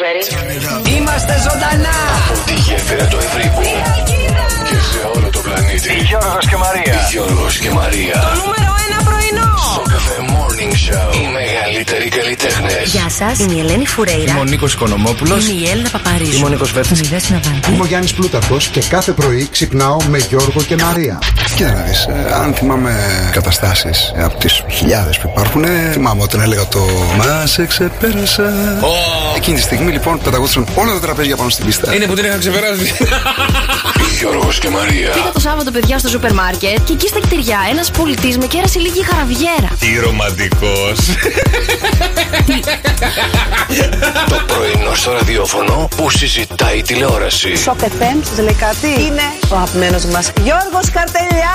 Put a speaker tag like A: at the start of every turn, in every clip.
A: Raspberry.
B: Είμαστε ζωντανά!
C: Τη γέφυρα του Ευρύπου και σε όλο το πλανήτη.
D: Γιώργος και Μαρία.
C: Γιώργος και Μαρία.
A: Νούμερο 1 πρωινό.
C: Στο καφέ Morning Show. Οι μεγαλύτεροι καλλιτέχνες.
E: Γεια σας, είμαι η Ελένη Φουρέιρα.
F: Είμαι ο Νίκος Οικονομόπουλος.
E: Είμαι η Έλληνα Παπαρίζου.
F: Είμαι ο Νίκος Βέρτης.
E: Είμαι η Δέσποινα Βανδύ.
G: Είμαι ο Γιάννης Πλούταρχος και κάθε πρωί ξυπνάω με Γιώργο και Μαρία.
H: Κοίτα να δεις, ε, αν θυμάμαι καταστάσεις ε, από τις χιλιάδες που υπάρχουν, ε, θυμάμαι όταν έλεγα το «Μα σε ξεπέρασα». Εκείνη τη στιγμή λοιπόν πεταγόντουσαν όλα τα τραπέζια πάνω στην πίστα.
F: Είναι που την είχα ξεπεράσει.
C: Γιώργος και Μαρία.
E: Πήγα το Σάββατο, παιδιά, στο σούπερ μάρκετ και εκεί στα κτηριά ένας πολιτής με κέρασε λίγη χαραβιέρα.
F: Τι ρομαντικός.
C: Το πρωινό στο ραδιόφωνο που συζητάει η τηλεόραση.
A: Σοκ FM, σας λέει κάτι; Είναι ο αγαπημένος μας Γιώργος Καρτελιά.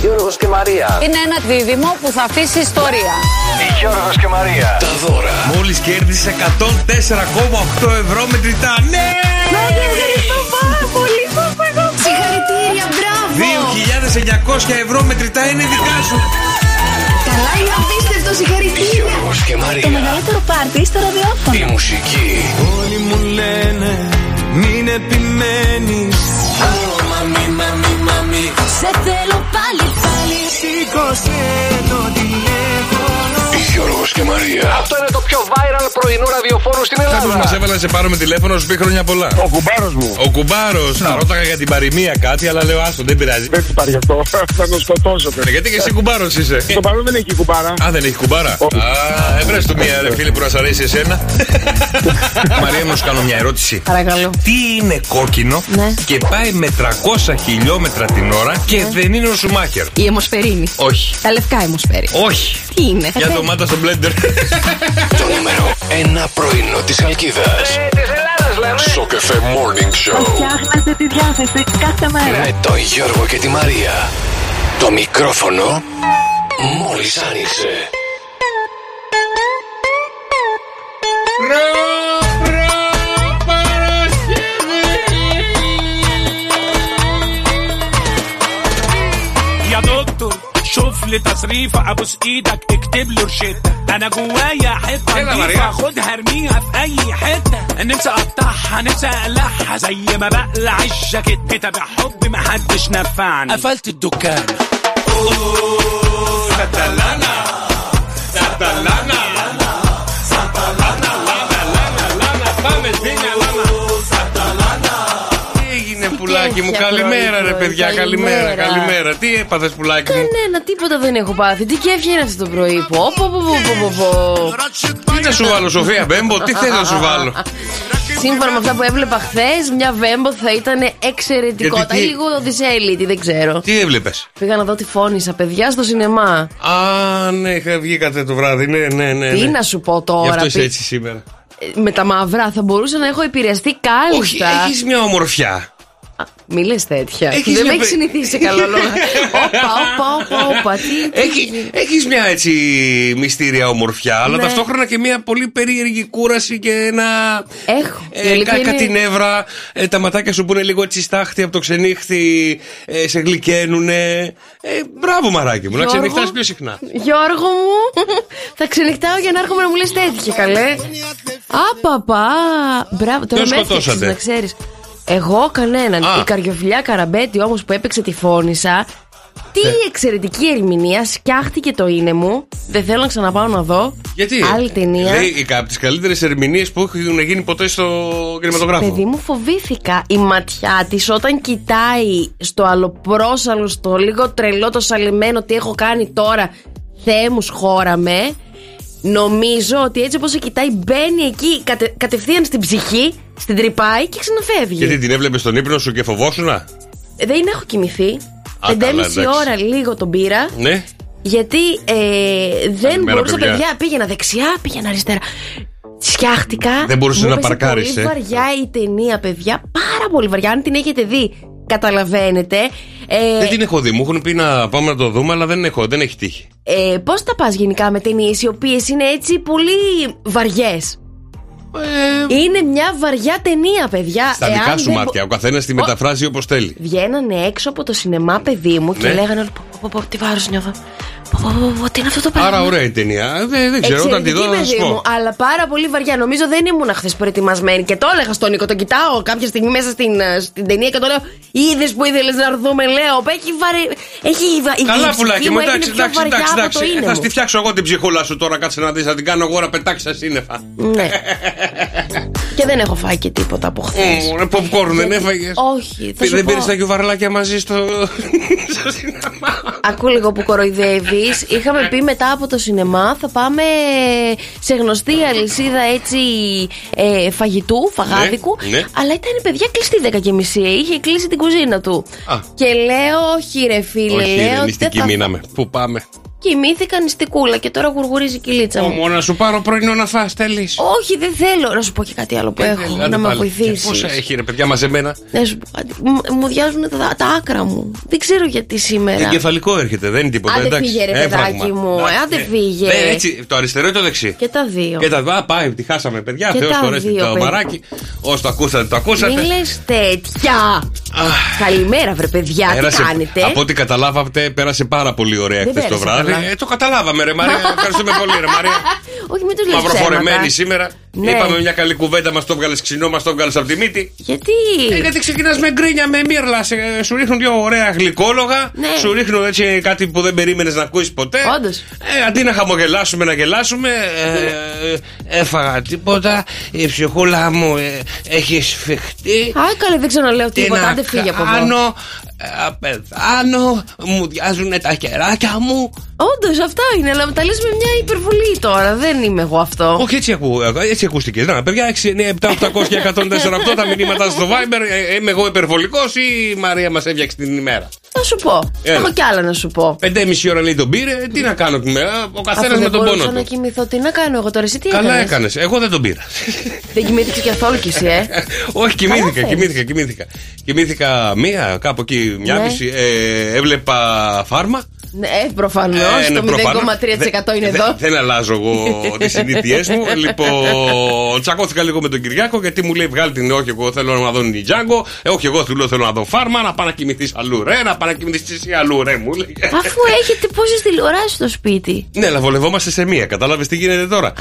D: Γιώργος και Μαρία.
A: Είναι ένα δίδυμο που θα αφήσει ιστορία.
D: Γιώργος και Μαρία.
C: Τα δώρα.
F: Μόλις κέρδισε 104,8 ευρώ μετρητά. Ναι!
E: Ευχαριστώ πάρα πολύ, Συγχαρητήρια, μπράβο!
F: 2.900 ευρώ μετρητά είναι δικά σου.
E: Καλά, είναι απίστευτο, συγχαρητήρια!
C: Γιώργος και
E: Το
C: Μαρία.
E: μεγαλύτερο πάρτι στο ραδιόφωνο.
C: Η μουσική.
I: Όλοι μου λένε μην επιμένεις
E: Σε θέλω πάλι, πάλι.
I: Σήκωσε το τηλέφωνο
C: Γιώργος και Μαρία.
D: Αυτό είναι το πιο viral πρωινό ραδιοφόρο στην
F: Κάποιος μας
D: Ελλάδα.
F: έβαλε να σε πάρουμε τηλέφωνο, σου πει χρόνια πολλά.
D: Ο κουμπάρος μου.
F: Ο κουμπάρος. Θα ρώταγα για την παροιμία κάτι, αλλά λέω άστο, δεν πειράζει.
D: Δεν του πάρει αυτό. Θα τον σκοτώσω.
F: Ε, Γιατί και εσύ κουμπάρος είσαι.
D: Στο παρόν δεν έχει κουμπάρα.
F: Α, δεν έχει κουμπάρα. Α, έβρες του μία ρε φίλη που να σ' αρέσει εσένα. Μαρία, να σου κάνω μια ερώτηση.
E: Παρακαλώ.
F: Τι είναι κόκκινο
E: Ναι.
F: και πάει με 300 χιλιόμετρα την ώρα και δεν είναι ο Σουμάχερ;
E: Η αιμοσφαιρίνη.
F: Όχι.
E: Τα λευκά αιμοσφαίρι.
F: Όχι.
E: Τι είναι;
F: Για ντομάτα στο μπλέντερ.
C: Το νούμερο 1 πρωινό της Αλκίδας.
D: Της Ελλάδας λέμε.
C: Στο καφέ Morning Show.
A: Φτιάχνετε τη διάθεση κάθε μέρα.
C: Με τον Γιώργο και τη Μαρία. Το μικρόφωνο μόλις άνοιξε.
I: يا تصريف أبوس إيدك اكتب لي روشته أنا جوايا حتة
F: مريم.
I: خدها ارميها في أي حتة. نفسي أقطعها نفسي أقلعها. زي ما بقلع الجاكيت كتاب حب محدش نفعني. قفلت الدكان.
F: Τι πουλάκι μου,
E: τέτοια
F: καλημέρα ρε
E: πρωί-πρωί,
F: παιδιά, καλημέρα,
E: καλημέρα.
F: καλημέρα. Τι έπαθες πουλάκι μου;
E: Κανένα, τίποτα δεν έχω πάθει. Τι κέφι είναι αυτό το πρωί. Πω, πω, πω, πω, πω, πω.
F: Τι να σου βάλω, Σοφία Μπέμπο, τι θες να σου βάλω;
E: Σύμφωνα με αυτά που έβλεπα χθες, μια βέμπο θα ήταν εξαιρετικότητα.
F: Γιατί
E: Ή
F: τι-
E: λίγο δισέλιτη, δεν ξέρω.
F: Τι έβλεπες;
E: Πήγα να δω τη φώνησα, παιδιά, στο σινεμά.
F: Α, ναι, είχα- βγήκατε το βράδυ, ναι, ναι, ναι.
E: Τι
F: ναι.
E: να σου πω
F: Γι'
E: τώρα.
F: αυτό είσαι
E: πι-
F: έτσι σήμερα.
E: Ε, Με τα μαύρα θα μπορούσα να έχω επηρεαστεί
F: Όχι,
E: κάλλιστα.
F: έχεις μια ομορφιά.
E: Μη λες τέτοια.
F: Έχεις
E: δεν
F: μια
E: με έχει
F: πε-
E: συνηθίσει σε καλό λόγο. Όπα, όπα, όπα, όπα. Τι, τι-
F: Έχει, έχεις μια έτσι μυστήρια ομορφιά, αλλά
E: Ναι.
F: ταυτόχρονα και μια πολύ περίεργη κούραση και ένα.
E: Έχω. Η
F: Ε,
E: αλήθεια
F: κα,
E: είναι-
F: κάτι νεύρα, ε, τα ματάκια σου που είναι λίγο έτσι στάχτη από το ξενύχτη, ε, σε γλυκαίνουνε. Ε, μπράβο μαράκι μου, να
E: Γιώργο.
F: ξενυχτάς πιο συχνά.
E: Γιώργο μου, θα ξενυχτάω για να έρχομαι να μου λες τέτοια, καλέ. Άπαπα. Μπράβο, τώρα
F: Ποιον
E: με έφτιαξες,
F: σκοτώσατε;
E: να ξέρεις. Εγώ κανέναν.
F: Α.
E: Η καριοφιλιά Καραμπέτη όμως που έπαιξε τη φώνησα. Τι
F: Ναι.
E: εξαιρετική ερμηνεία, σκιάχτηκε το είναι μου. Δεν θέλω να ξαναπάω να δω.
F: Γιατί;
E: Άλλη ταινία.
F: Λέει από τις καλύτερες ερμηνείες που έχουν γίνει ποτέ στο κινηματογράφο.
E: Παιδί μου φοβήθηκα η ματιά της όταν κοιτάει στο αλλοπρόσαλο, στο λίγο τρελό το σαλεμένο τι έχω κάνει τώρα. Θεέ μου σχόραμε. Νομίζω ότι έτσι όπως σε κοιτάει μπαίνει εκεί κατε- κατευθείαν στην ψυχή, στην τρυπάει και ξαναφεύγει.
F: Γιατί την έβλεπες στον ύπνο σου και φοβόσουνα;
E: Ε, Δεν έχω κοιμηθεί.
F: Α, καλά,
E: 5,5
F: εντάξει.
E: ώρα λίγο τον πήρα.
F: Ναι.
E: Γιατί ε, δεν
F: Καλημέρα,
E: μπορούσα,
F: παιδιά.
E: παιδιά. Πήγαινα δεξιά, πήγαινα αριστερά. Σκιάχτηκα.
F: Δεν μπορούσες
E: Μου
F: να
E: έπεσε
F: παρκάρεις,
E: Πολύ
F: ε.
E: βαριά η ταινία, παιδιά. Πάρα πολύ βαριά. Αν την έχετε δει, καταλαβαίνετε. Ε,
F: Δεν την έχω δει. Μου έχουν πει να πάμε να το δούμε, αλλά δεν έχω, δεν έχει τύχει.
E: ε, Πώς τα πας γενικά με ταινίες οι οποίες είναι έτσι πολύ βαριές; Είναι μια βαριά ταινία, παιδιά.
F: Στα δικά
E: Εάν
F: σου
E: δεν
F: μάτια. Ο καθένας τη μεταφράζει όπως θέλει.
E: Βγαίνανε έξω από το σινεμά, παιδί μου, και
F: Ναι.
E: λέγανε όλοι, «Πω, πω, πω, τι βάρος νιώθω. Πω, πω, πω, πω, τι είναι αυτό το πράγμα;
F: Άρα ωραία η ταινία. Δεν, δεν ξέρω, όταν τη δω
E: Εξαιρετική,
F: θα σου
E: παιδί μου,
F: πω.
E: αλλά πάρα πολύ βαριά. Νομίζω δεν ήμουν χθες προετοιμασμένη και το έλεγα στον Νίκο. Το κοιτάω κάποια στιγμή μέσα στην, ε, στην ταινία και το λέω: Είδες που ήθελες να έρθουμε, λέω. Έχει βαρε... Έχει βα- η
F: Καλά,
E: ψυχή
F: πουλάκι
E: μου
F: μου,
E: έγινε
F: εντάξει,
E: πιο
F: εντάξει,
E: βαριά
F: εντάξει.
E: από
F: εντάξει.
E: το είναι
F: Θα
E: μου.
F: στη φτιάξω εγώ την ψυχούλα σου τώρα, κάτσε να δεις, θα την κάνω εγώ να πετάξει στα σύννεφα.
E: Ναι. και δεν έχω φάει και τίποτα από χθες.
F: Μμμ, Popcorn δεν έφαγες;
E: Όχι, θα σου
F: Δεν
E: πω.
F: πήρες τα γιουβαρλάκια μαζί στο. στο σινεμά;
E: Ακού λίγο που κοροϊδεύεις. Είχαμε πει μετά από το σινεμά θα πάμε σε γνωστή αλυσίδα έτσι ε, φαγητού, φαγάδικου.
F: Ναι, ναι.
E: Αλλά ήταν παιδιά κλειστή 10 και μισή. Είχε κλείσει την κουζίνα του.
F: Α.
E: Και λέω, όχι ρε φίλε,
F: Όχι,
E: λέω.
F: ρε,
E: δεν
F: νηστική
E: θα-
F: μείναμε. Πού πάμε;
E: Κοιμήθηκα νηστικούλα και τώρα γουργουρίζει η κυλίτσα μου.
F: Όμω να σου πάρω πρωινό να φας, τέλει.
E: Όχι, δεν θέλω. Να σου πω και κάτι άλλο που έχω. να με βοηθήσεις.
F: Πόσα έχει ρε παιδιά μαζεμένα;
E: Να σου πω κάτι. Μου- Μου διάζουν τα, τα άκρα μου. Δεν ξέρω γιατί σήμερα.
F: Εγκεφαλικό έρχεται, δεν είναι τίποτα.
E: Άντε
F: εντάξει.
E: φύγε, ρε,
F: Έμφραγμα.
E: παιδάκι μου,
F: Εντάξει,
E: ε, άντε
F: ναι.
E: φύγε.
F: Ναι, έτσι, το αριστερό ή το δεξί.
E: Και τα δύο.
F: Και τα δύο. Α, πάει, τη χάσαμε, παιδιά.
E: Και
F: Θεός
E: τα
F: χωρέστη
E: δύο,
F: το
E: παιδιά.
F: μαράκι. Όσο το ακούσατε, το ακούσατε.
E: Μην λες τέτοια. Καλημέρα, βρε παιδιά,
F: Πέρασε-
E: τι κάνετε;
F: Από ό,τι καταλάβατε, πέρασε πάρα πολύ ωραία
E: Δεν
F: χθες το
E: πέρασε
F: βράδυ.
E: Καλά.
F: Ε, το καταλάβαμε, ρε Μαρία. Ευχαριστούμε πολύ, ρε Μαρία.
E: Όχι, μην του λες.
F: Μαυροφορεμένη σήμερα.
E: Ναι.
F: Είπαμε μια καλή κουβέντα, μας το βγάλε ξινό, μας το βγάλε από τη μύτη.
E: Γιατί;
F: Ε, γιατί ξεκινάς με γκρίνια, με μύρλα. σε- Σου ρίχνουν δύο ωραία γλυκόλογα.
E: Ναι.
F: Σου ρίχνουν έτσι κάτι που δεν περίμενες να ακούσει ποτέ.
E: Όντως.
F: Ε, αντί να χαμογελάσουμε, να γελάσουμε. Ε, ε, έφαγα τίποτα. Η ψυχούλα μου ε, έχει σφιχτεί.
E: Α, καλέ, δεν ξαναλέω
F: Τι
E: τίποτα.
F: να
E: Άντε φύγε από εδώ.
F: Κάνω, ε, πεθάνω, μου διάζουν τα κεράκια μου.
E: Όντως, αυτά είναι, αλλά τα λες με μια υπερβολή τώρα. Δεν είμαι εγώ αυτό.
F: Όχι, έτσι, ακού, έτσι ακούστηκες. Να, παιδιά, 6, 9, 7, 800 και 104 τα μηνύματα στο Viber. Ε, είμαι εγώ υπερβολικός ή η Μαρία μας έφτιαξε την ημέρα;
E: Θα σου πω.
F: Έλα.
E: Έχω κι άλλα να σου πω.
F: 5,5 ώρα λέει τον πήρε, τι να κάνω την ημέρα. Ο καθένας
E: Αφού
F: με
E: δεν
F: τον
E: μπορούσα
F: πόνο
E: να
F: του.
E: κοιμηθώ, τι να κάνω εγώ τώρα, εσύ τι
F: Καλά
E: έκανες;
F: έκανες. Εγώ δεν τον πήρα.
E: Δεν κοιμήθηκε καθόλου κι εσύ, ε;
F: Όχι, κοιμήθηκα,
E: φέρεις.
F: κοιμήθηκα, κοιμήθηκα. Κοιμήθηκα μία, κάπου εκεί, μια
E: Ναι.
F: μισή. Ε, έβλεπα φάρμα.
E: Ναι, προφανώς.
F: Ε, ναι,
E: το
F: προφανώς.
E: 0,3% είναι
F: Δεν-
E: εδώ.
F: Δεν αλλάζω εγώ τις συνήθειές μου. Λοιπόν, τσακώθηκα λίγο με τον Κυριάκο γιατί μου λέει βγάλει την. Όχι, εγώ θέλω να δω Νιτζάγκο. Ε, όχι, εγώ του λέω θέλω να δω φάρμα. Να πάω να κοιμηθεί αλλού, ρε. Να πάω να κοιμηθεί εσύ αλλού, ρε, μου λέει.
E: Αφού έχετε πόσες τηλεοράσεις στο σπίτι.
F: Ναι, αλλά βολευόμαστε σε μία. Κατάλαβες τι γίνεται τώρα.
E: Α.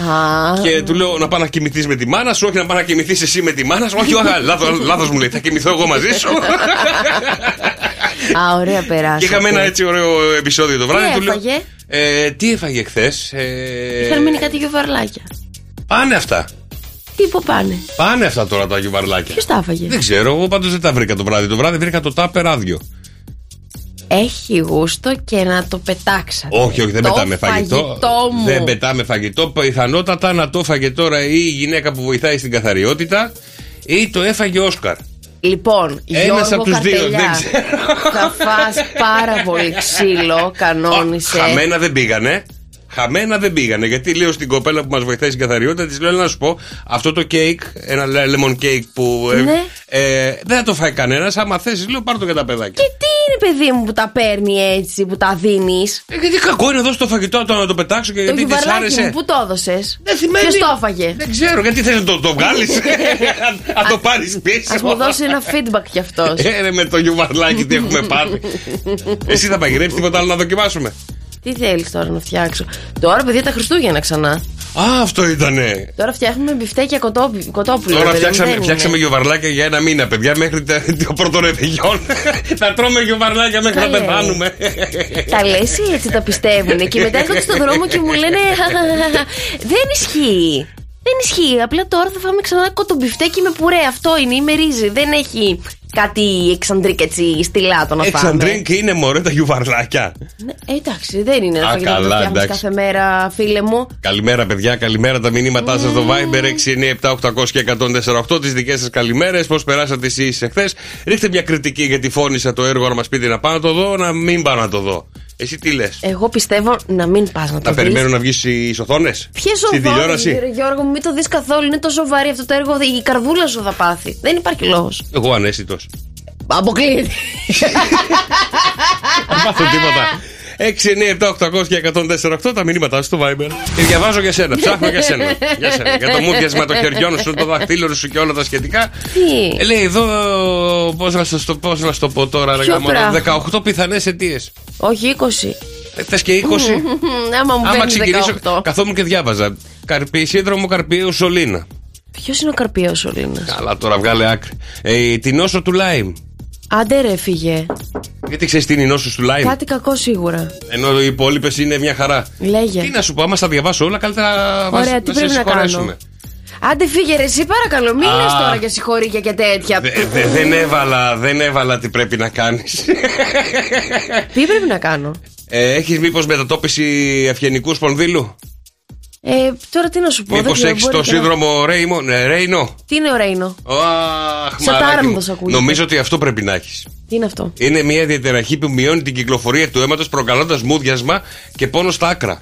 F: Και του λέω να πάω να κοιμηθεί με τη μάνα σου, όχι να πάω να κοιμηθεί εσύ με τη μάνα σου. Όχι, λάθος μου λέει. Θα κοιμηθώ εγώ μαζί σου.
E: Α, ωραία περάσατε.
F: Και είχαμε ένα έτσι ωραίο επεισόδιο το βράδυ.
E: Τι
F: του λέω,
E: έφαγε;
F: Ε, τι έφαγε χθες. Ε,
E: Είχαν μείνει κάτι γιουβαρλάκια.
F: πάνε αυτά.
E: Τι που πάνε;
F: Πάνε αυτά τώρα τα γιουβαρλάκια.
E: Ποιος τα έφαγε;
F: Δεν ξέρω, εγώ πάντως δεν τα βρήκα το βράδυ. Το βράδυ βρήκα το τάπερ άδειο.
E: Έχει γούστο και να το πετάξατε.
F: Όχι, όχι, δεν
E: το
F: πετάμε φαγητό.
E: φαγητό μου.
F: Δεν πετάμε φαγητό. Πιθανότατα να το έφαγε τώρα ή η γυναίκα που βοηθάει στην καθαριότητα ή το έφαγε ο Όσκαρ.
E: Λοιπόν,
F: Ένας
E: Γιώργο
F: από τους δύο,
E: Καρτελιά,
F: δεν ξέρω.
E: θα φας πάρα πολύ ξύλο, κανόνισε.
F: Α, Χαμένα δεν πήγανε. Χαμένα δεν πήγανε. Γιατί λέω στην κοπέλα που μας βοηθάει στην καθαριότητα, της λέω να σου πω, αυτό το κέικ, ένα lemon cake που. ε,
E: Ναι.
F: ε, δεν θα το φάει κανένας. Άμα θες, λέω πάρ το για τα παιδάκια.
E: Και τι είναι, παιδί μου, που τα παίρνει έτσι, που τα δίνεις;
F: Ε, γιατί κακό είναι εδώ στο φαγητό το να το πετάξω και
E: Το
F: γιατί της
E: γιουβαρλάκι
F: άρεσε.
E: μου, πού το έδωσες;
F: Δεν σημαίνει.
E: Ποιος το έφαγε;
F: Δεν ξέρω, γιατί θες να το, το βγάλεις; Αν το πάρεις πίσω.
E: Α μου δώσει ένα feedback κι αυτός.
F: Ε, ρε, με το γιουβαρλάκι τι έχουμε πάρει. Εσύ θα παγειρέψει τίποτα άλλο να δοκιμάσουμε;
E: Τι θέλεις τώρα να φτιάξω; Τώρα, παιδιά, τα Χριστούγεννα ξανά.
F: Α, αυτό ήτανε.
E: Τώρα φτιάχνουμε μπιφτέκια κοτόπι- κοτόπουλο.
F: Τώρα
E: ρε παιδί μου,
F: φτιάξαμε,
E: δεν είναι.
F: φτιάξαμε γιουβαρλάκια για ένα μήνα, παιδιά, μέχρι τα- το πρώτο ρεβεγιόν. θα τρώμε γιουβαρλάκια μέχρι να
E: Καλέ.
F: πεθάνουμε.
E: Τα λες ή έτσι τα πιστεύουν και μετά έρχονται στον δρόμο και μου λένε Δεν ισχύει. Δεν ισχύει. Απλά τώρα θα φάμε ξανά κοτομπιφτέκι με πουρέ. Αυτό είναι, με ρύζι. Δεν έχει κάτι εξαντρίκ έτσι στυλάτο να φάμε.
F: Εξαντρίνκ είναι μωρέ τα γιουβαρλάκια.
E: Ναι, ε, εντάξει, δεν είναι ένα
F: Α,
E: φαγητό που το
F: καλά,
E: φτιάχνεις
F: εντάξει.
E: κάθε μέρα, φίλε μου.
F: Καλημέρα, παιδιά. Καλημέρα τα μηνύματά σας στο Viber 697-800 και 148. Τις δικές σας καλημέρες. Πώς περάσατε εσείς εχθές; Ρίχτε μια κριτική γιατί φώνησα το έργο να μας πείτε να πάω να το δω, να μην πάω να το δω. Εσύ τι λες;
E: Εγώ πιστεύω να μην πας να το
F: Να
E: δεις.
F: περιμένω να βγεις στι οθόνε.
E: Ποιες
F: Στην
E: οδόνε,
F: τηλεόραση;
E: Γιώργο, μου μην το δεις καθόλου. Είναι τόσο βαρύ αυτό το έργο. Η καρδούλα σου θα πάθει. Δεν υπάρχει λόγος.
F: Εγώ ανέσυτο.
E: Αποκλείεται.
F: Δεν πάθω τίποτα. 6, 9, 7, 800 και 148 τα μηνύματά σου στο Viber. Και διαβάζω για σένα, ψάχνω για σένα. για σένα. Για το μούδιασμα των χεριών σου, το δαχτύλο σου και όλα τα σχετικά.
E: Τι;
F: Ε, λέει εδώ, πώς να, σας το- πώς να σου το πω τώρα, ρε
E: Ποιο
F: γαμώνα,
E: πράγμα;
F: 18 πιθανές αιτίες.
E: Όχι 20.
F: Θες και 20.
E: Άμα μου
F: Άμα
E: παίρνεις
F: ξεκινήσω,
E: 18.
F: καθόμουν και διάβαζα. Καρπί, σύνδρομο καρπίου σωλήνα.
E: Ποιος είναι ο καρπίο ο Λίνα.
F: Καλά, τώρα βγάλε άκρη. Ε, την νόσο του Λάιμ.
E: Άντε ρε, φύγε.
F: Γιατί ξέρεις τι είναι η νόσο του Λάιμ.
E: Κάτι κακό σίγουρα.
F: Ενώ οι υπόλοιπες είναι μια χαρά.
E: Λέγε.
F: Τι να σου πω, άμα στα διαβάσω όλα, καλύτερα
E: Ωραία,
F: να
E: τι
F: σε
E: πρέπει να
F: συγχωρέσουμε.
E: κάνω. Άντε φύγε ρε, εσύ παρακαλώ. Μην
F: Α.
E: λες τώρα για συγχωρήκια και τέτοια.
F: Δε- δε- δεν, έβαλα, δεν έβαλα τι πρέπει να κάνεις.
E: Τι πρέπει να κάνω;
F: ε, Έχεις μήπως μετατόπιση ευγενικού σπονδύλου;
E: Ε, τώρα τι να σου πω.
F: Μήπως
E: δεν ξέρω,
F: έχεις
E: μπορεί
F: το
E: και να-
F: σύνδρομο Ρέιμον, ε, Ρέινο;
E: Τι είναι ο Ρέινο;
F: Αχ,
E: Σαν
F: μαλάκι
E: τάραμ
F: μου.
E: θα σ' ακούγεται.
F: Νομίζω ότι αυτό πρέπει να έχεις.
E: Τι είναι αυτό;
F: Είναι μια διαταραχή που μειώνει την κυκλοφορία του αίματος προκαλώντας μούδιασμα και πόνο στα άκρα.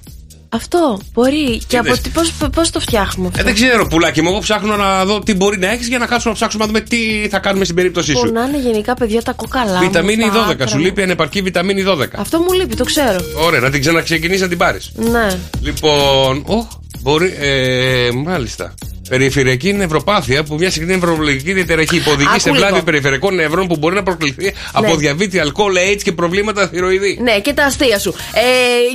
E: Αυτό μπορεί. Και από
F: Είδες.
E: τι, πώς, πώς το φτιάχνουμε αυτό;
F: Ε, δεν ξέρω, πουλάκι μου. Εγώ ψάχνω να δω τι μπορεί να έχεις για να κάτσουμε να ψάξουμε να δούμε τι θα κάνουμε στην περίπτωσή σου.
E: Πονάνε γενικά παιδιά τα κόκαλα. μου,
F: Βιταμίνη
E: τα
F: 12.
E: άκρα
F: Σου
E: μου.
F: λείπει ανεπαρκή βιταμίνη 12.
E: Αυτό μου λείπει, το ξέρω.
F: Ωραία, να την ξαναξεκινήσεις να την πάρεις.
E: Ναι.
F: Λοιπόν, οχ, μπορεί. Ε, μάλιστα. Περιφερειακή νευροπάθεια που μια συχνή νευρολογική διαταραχή υποδηγεί
E: Άκου
F: σε
E: λίγο.
F: βλάβη περιφερειακών νευρών που μπορεί να προκληθεί από διαβήτη, αλκοόλ, AIDS και προβλήματα θηροειδή.
E: Ναι, και τα αστεία σου. Ε,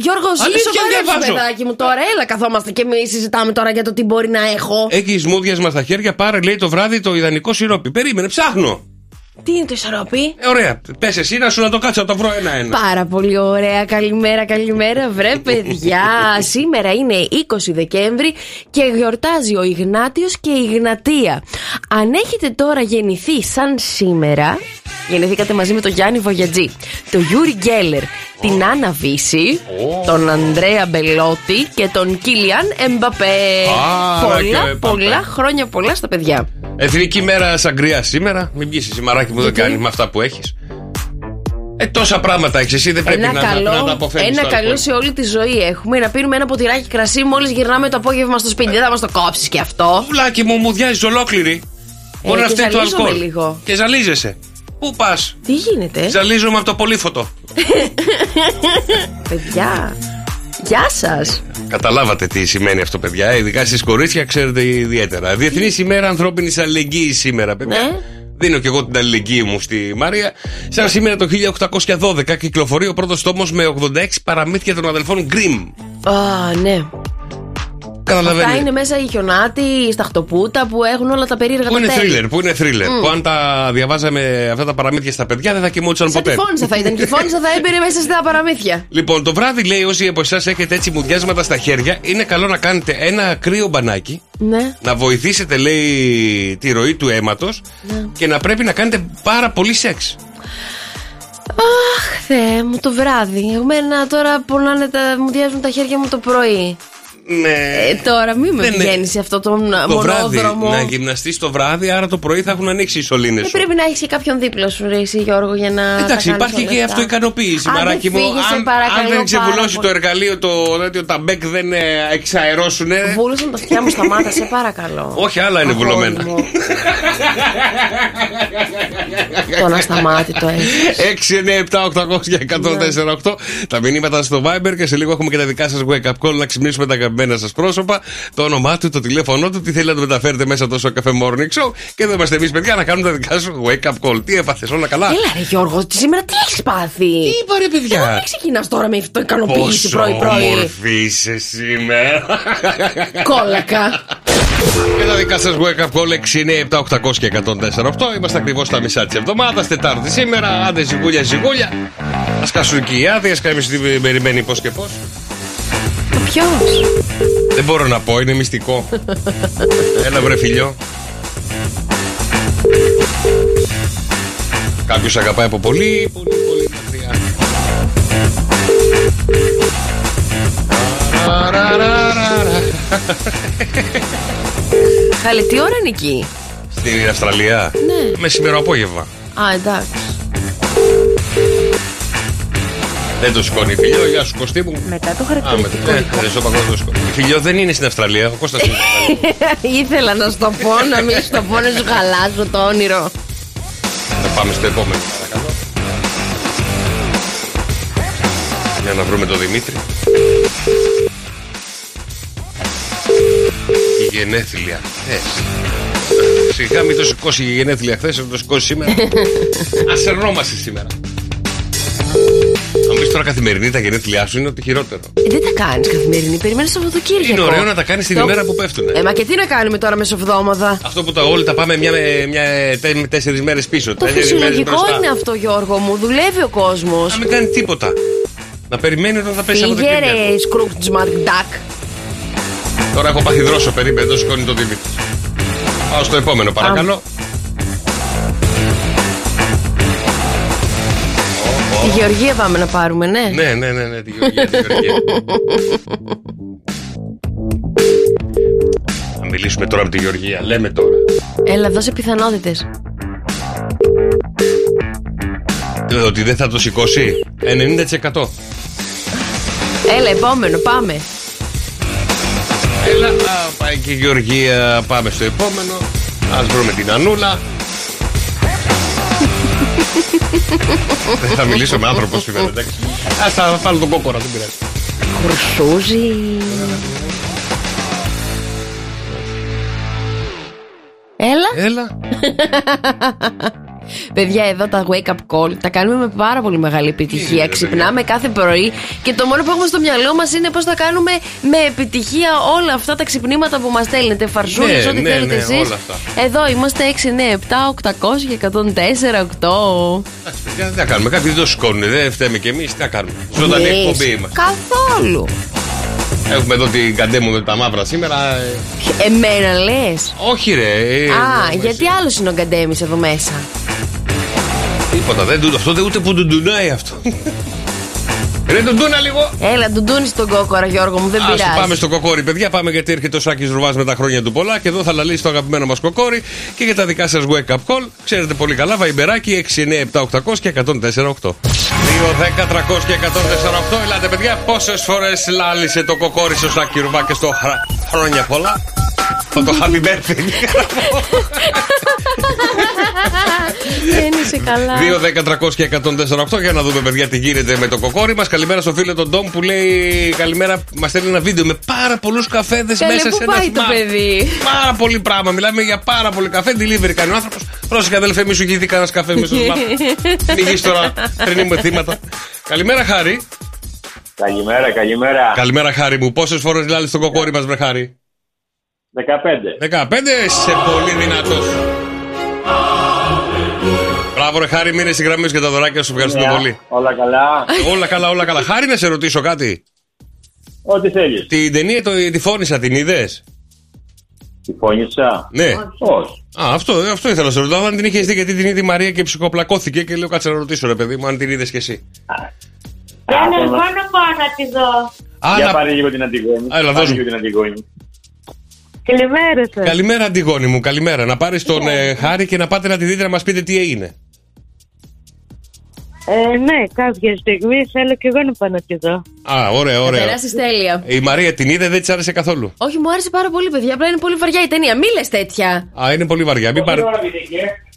E: Γιώργος,
F: Αλήθεια
E: σοβαρέψου,
F: διαβάζω.
E: παιδάκι μου τώρα. Έλα, καθόμαστε και εμείς συζητάμε τώρα για το τι μπορεί να έχω.
F: Έχει μούδιασμα στα χέρια, πάρε λέει το βράδυ το ιδανικό σιρόπι. Περίμενε, ψάχνω.
E: Τι είναι το ισορροπή;
F: Ε, ωραία. Πες εσύ να σου να το κάτσω να το βρω ένα-ένα.
E: Πάρα πολύ ωραία. Καλημέρα, καλημέρα, βρε παιδιά. Σήμερα είναι 20 Δεκέμβρη και γιορτάζει ο Ιγνάτιος και η Ιγνατία. Αν έχετε τώρα γεννηθεί σαν σήμερα, γεννηθήκατε μαζί με τον Γιάννη Βογιατζή, τον Γιούρι Γκέλερ, την Άννα Βίσση, τον Ανδρέα Μπελότι και τον Κίλιαν Εμπαπέ.
F: Άρα και
E: πολλά,
F: Εμπαπέ.
E: πολλά χρόνια πολλά στα παιδιά.
F: Εθνική μέρα σαγκρία σήμερα. Μην βγεις εσύ Μαράκι μου, δεν
E: Γιατί;
F: κάνει με αυτά που έχεις. Ε, τόσα πράγματα έχεις. Εσύ δεν πρέπει
E: Ένα
F: να, να,
E: καλό,
F: να τα αποφεύγεις
E: ένα
F: το
E: καλό
F: αλκοόλ.
E: σε όλη τη ζωή έχουμε. Να πίνουμε ένα ποτηράκι κρασί μόλις γυρνάμε το απόγευμα στο σπίτι. Δεν θα μας το κόψεις και αυτό.
F: Πουλάκι μου, μου διάζεις ολόκληρη. Μπορεί να
E: και
F: φταίει το
E: ζαλίζομαι
F: αλκοόλ.
E: λίγο.
F: Και ζαλίζεσαι. Πού πας,
E: Τι γίνεται,
F: Ζαλίζομαι από το πολύφωτο.
E: παιδιά. Γεια σας.
F: Καταλάβατε τι σημαίνει αυτό, παιδιά. Ε, Ειδικά στις κορίτσια ξέρετε ιδιαίτερα. Διεθνής ημέρα ανθρώπινης αλληλεγγύης σήμερα, παιδιά.
E: Ναι.
F: Δίνω και εγώ την αλληλεγγύη μου στη Μάρια. Σαν σήμερα το 1812 κυκλοφορεί ο πρώτος τόμος με 86 παραμύθια των αδελφών Γκριμ.
E: Α, ναι. Αυτά
F: Καταλαβαίνετε.
E: είναι μέσα οι χιονάτοι, η σταχτοπούτα που έχουν όλα τα περίεργα
F: Πού
E: τα
F: είναι
E: τέλη.
F: θρίλερ, πού είναι θρίλερ. Που αν τα διαβάζαμε αυτά τα παραμύθια στα παιδιά δεν θα κοιμόντουσαν
E: Σαν τη
F: ποτέ.
E: φώνησα θα ήταν. Και η φώνησα θα έμπειρε μέσα στα παραμύθια.
F: Λοιπόν, το βράδυ λέει όσοι από εσάς έχετε έτσι μουδιάσματα στα χέρια, είναι καλό να κάνετε ένα κρύο μπανάκι,
E: Ναι.
F: να βοηθήσετε, λέει, τη ροή του αίματος
E: Ναι.
F: και να πρέπει να κάνετε πάρα πολύ σεξ.
E: Αχ, Θεέ μου, το βράδυ. Εμένα τώρα πονάνε τα. μου διάζουν τα χέρια μου το πρωί.
F: Ναι.
E: Ε, τώρα μην με
F: Δεν είναι.
E: πηγαίνεις σε αυτό τον
F: το βράδυ,
E: μονόδρομο.
F: να γυμναστείς το βράδυ, άρα το πρωί θα έχουν ανοίξει οι σωλήνες
E: Δεν
F: σου.
E: πρέπει να έχεις και κάποιον δίπλα σου, ρε, εσύ, Γιώργο, για να. τα
F: Εντάξει,
E: κάνεις
F: υπάρχει
E: όλα
F: και
E: αυτά.
F: αυτοικανοποίηση,
E: Άντε,
F: μαράκι μου.
E: φύγε, σε
F: Αν,
E: παρακαλώ
F: αν δεν ξεβουλώσει
E: πάρα
F: το εργαλείο το τέτοιο, τα μπέκ δεν ε, εξαερώσουν.
E: Βούλωσαν τα αυτιά μου στα μάτια, σε παρακαλώ.
F: Όχι, άλλα είναι
E: Αγόρι
F: βουλωμένα.
E: μου. Το να σταμάτη το έχεις.
F: 6, 9, 7, 800 και 104, 8. Τα μηνύματα στο Viber και σε λίγο έχουμε και τα δικά σας wake up call να ξυπνήσουμε τα αγαπημένα σας πρόσωπα. Το όνομά του, το τηλέφωνό του, τι θέλει να το μεταφέρετε μέσα τόσο καφέ morning show. Και εδώ είμαστε εμείς, παιδιά, να κάνουμε τα δικά σου wake up call. Τι έπαθες, όλα καλά;
E: Έλα, ρε Γιώργο, τι- σήμερα τι έχεις πάθει;
F: Τι είπα, ρε παιδιά;
E: Δεν ξεκινάς τώρα με αυτό ικανοποίηση
F: Πόσο
E: πρωί-πρωί.
F: όμορφη είσαι σήμερα.
E: Κόλακα.
F: Και τα δικά σας wake up call 6, 9, 7, 800 και 104, 8. Είμαστε ακριβώς στα μισά της εβδομάδας. Τετάρτη σήμερα. Άντε ζυγούλια, ζυγούλια. Α κάσουν και οι άδειες. Κάποιο την περιμένει πώς και πώς.
E: Ποιος;
F: Δεν μπορώ να πω, είναι μυστικό. Έλα, βρε φιλιό. Κάποιος αγαπάει από πολύ, πολύ, πολύ μακριά.
E: Καλή, τι ώρα είναι εκεί;
F: Στην Αυστραλία.
E: Ναι.
F: Μεσημερό απόγευμα.
E: Α, εντάξει.
F: Δεν το σηκώνει η φιλιό. Γεια σου, Κωστή μου.
E: Μετά το
F: Α, με
E: χαρακτηριστικό.
F: ναι,
E: δικό.
F: δεν στο παγκόσμιο το σηκώνει. Η φιλιό δεν είναι στην Αυστραλία. Ο Κώστας είναι στην Αυστραλία.
E: Ήθελα να στο πω, να μην στο πω, να σου χαλάσω το όνειρο.
F: Θα πάμε στο επόμενο, παρακαλώ. Για να βρούμε τον Δημήτρη. Η γενέθλια χθες. Σιγά μην το σηκώσει η γενέθλια χθες, να το σηκώσει σήμερα. Α ερνόμαστε σήμερα. Αν πει τώρα καθημερινή τα γενέθλιά σου είναι ότι χειρότερο.
E: Ε, δεν τα κάνεις καθημερινή, περιμένεις Σαββατοκύριακο.
F: Είναι ωραίο να τα κάνεις την
E: Το-
F: ημέρα που πέφτουν.
E: Ε, μα και τι να κάνουμε τώρα μεσοβδόμαδα.
F: Αυτό που τα όλοι τα πάμε μια, μια, τε- τέσσερις μέρες πίσω.
E: Το
F: τέσσερις μέρες
E: φυσιολογικό
F: μπροστά.
E: είναι αυτό, Γιώργο μου. Δουλεύει ο κόσμος.
F: Να μην κάνει τίποτα. Να περιμένει όταν θα πέσει από το
E: Πήγε
F: Κυριακό.
E: ρε Σκρούτζ Μακντάκ.
F: Τώρα έχω πάθει δρόσο περίπου, το σηκώνει το Δημήτρη. Πάω στο επόμενο, παρακαλώ.
E: Τη Γεωργία πάμε να πάρουμε, ναι.
F: Ναι, ναι, ναι, ναι, τη Γεωργία, τη Γεωργία. Να μιλήσουμε τώρα με τη Γεωργία. Λέμε τώρα.
E: Έλα, δώσε πιθανότητες.
F: Ε, Ότι δεν θα το σηκώσει. 90%.
E: Έλα, επόμενο, πάμε.
F: Έλα, α, πάει και η Γεωργία. Πάμε στο επόμενο. Ας βρούμε την Ανούλα. Δεν θα μιλήσω με άνθρωπος σήμερα, εντάξει. Ας θα βάλω τον κόκορα, δεν πειράζει.
E: Κουρσούζι. Έλα.
F: Έλα.
E: Παιδιά, εδώ τα wake up call τα κάνουμε με πάρα πολύ μεγάλη επιτυχία.
F: ρε,
E: Ξυπνάμε κάθε πρωί και το μόνο που έχουμε στο μυαλό μας είναι πώς θα κάνουμε με επιτυχία όλα αυτά τα ξυπνήματα που μας στέλνετε. Φαρσούλες,
F: Ναι,
E: ό,τι
F: ναι,
E: θέλετε
F: ναι,
E: εσείς.
F: όλα αυτά.
E: Εδώ είμαστε 6, 9, 7, 800 και 104, 8.
F: Εντάξει, παιδιά, τι να κάνουμε. Κάποιοι δεν το σηκώνουν, δεν φταίμε κι εμείς. Τι να κάνουμε. Ζωντανή
E: Εμείς.
F: εκπομπή είμαστε.
E: Καθόλου.
F: Έχουμε εδώ την καντέμου με τα μαύρα σήμερα. ε,
E: Εμένα λες.
F: Όχι, ρε. ε,
E: Α,
F: ε,
E: γιατί άλλος είναι ο Γκαντέμι εδώ μέσα;
F: Τίποτα. Δεν, του- αυτό δεν ούτε που του ντουνάει αυτό. Ρε τον ντούνα λίγο.
E: Έλα, ντουντούνι τον κόκορα, Γιώργο μου, δεν
F: Ας
E: πειράζει.
F: πάμε στο κοκόρι, παιδιά. Πάμε γιατί έρχεται ο Σάκης Ρουβάς με τα χρόνια του πολλά. Και εδώ θα λαλήσει το αγαπημένο μας κοκόρι. Και για τα δικά σας wake up call. Ξέρετε πολύ καλά, βαϊμπεράκι 697-800 και 104-8. 2, 10, 300 και 104-8. Ελάτε, παιδιά, πόσες φορές λάλησε το κοκόρι στο Σάκη Ρουβά και στο χρα... χρόνια πολλά. Θα το happy birthday.
E: Δεν είσαι καλά.
F: 2, 10, 300 και 104,8 για να δούμε, παιδιά, τι γίνεται με το κοκόρι μας. Καλημέρα στο φίλο τον Ντόμ που λέει Καλημέρα. Μας στέλνει ένα βίντεο με πάρα πολλούς καφέδες
E: Καλέ,
F: μέσα
E: πού
F: σε ένα
E: πάει το
F: smart.
E: παιδί;
F: Πάρα πολύ πράγμα. Μιλάμε για πάρα πολύ καφέ. Delivery κάνει ο άνθρωπος. Πρόσεχε, αδελφέ, μη σου γίνει κανένα καφέ μέσα στο smart. Μην γίνει τώρα πριν είμαι θύματα. Καλημέρα, Χάρη.
J: Καλημέρα, καλημέρα.
F: Καλημέρα, Χάρη μου. Πόσες φορές λάλεις το κοκόρι μας, βρε Χάρη;
J: 15.
F: 15, σε πολύ δυνατός. Μπράβο, ρε Χάρη, μείνε στη γραμμή σου και τα δωράκια σου. Ευχαριστούμε
J: Μια,
F: πολύ.
J: Όλα καλά.
F: όλα καλά, όλα καλά. Χάρη, να σε ρωτήσω κάτι.
J: Ό,τι θέλεις.
F: Την ταινία το, τη φώνησα, την είδες;
J: Τη φώνησα.
F: Ναι.
J: Όχι.
F: Α, αυτό, αυτό ήθελα να σε ρωτήσω. Αν την είχες δει, γιατί την είδε η Μαρία και ψυχοπλακώθηκε και λέω κάτσε να ρωτήσω, ρε παιδί μου, αν την είδες κι εσύ.
K: Δεν εγώ να πάω να τη δω.
F: Α,
J: Για
F: να-
J: πάρε λίγο την Αντιγόνη.
F: Έλα,
J: Πάρε
F: δώσ' μου.
J: λίγο την Αντιγόνη.
K: Καλημέρα σας.
F: Καλημέρα, Αντιγόνη μου, καλημέρα. Να πάρεις τον ε, Χάρη και να πάτε να τη δείτε να μας πείτε τι έγινε.
K: Ε, ναι, κάποια στιγμή θέλω και εγώ να πάω να τη δω.
F: Α, ωραία, ωραία.
E: Περάσεις τέλεια.
F: Η Μαρία την είδε, δεν της άρεσε καθόλου.
E: Όχι, μου άρεσε πάρα πολύ, παιδιά. Απλά είναι πολύ βαριά η ταινία. Μη λες τέτοια.
F: Α, είναι πολύ βαριά. Μην πάρε...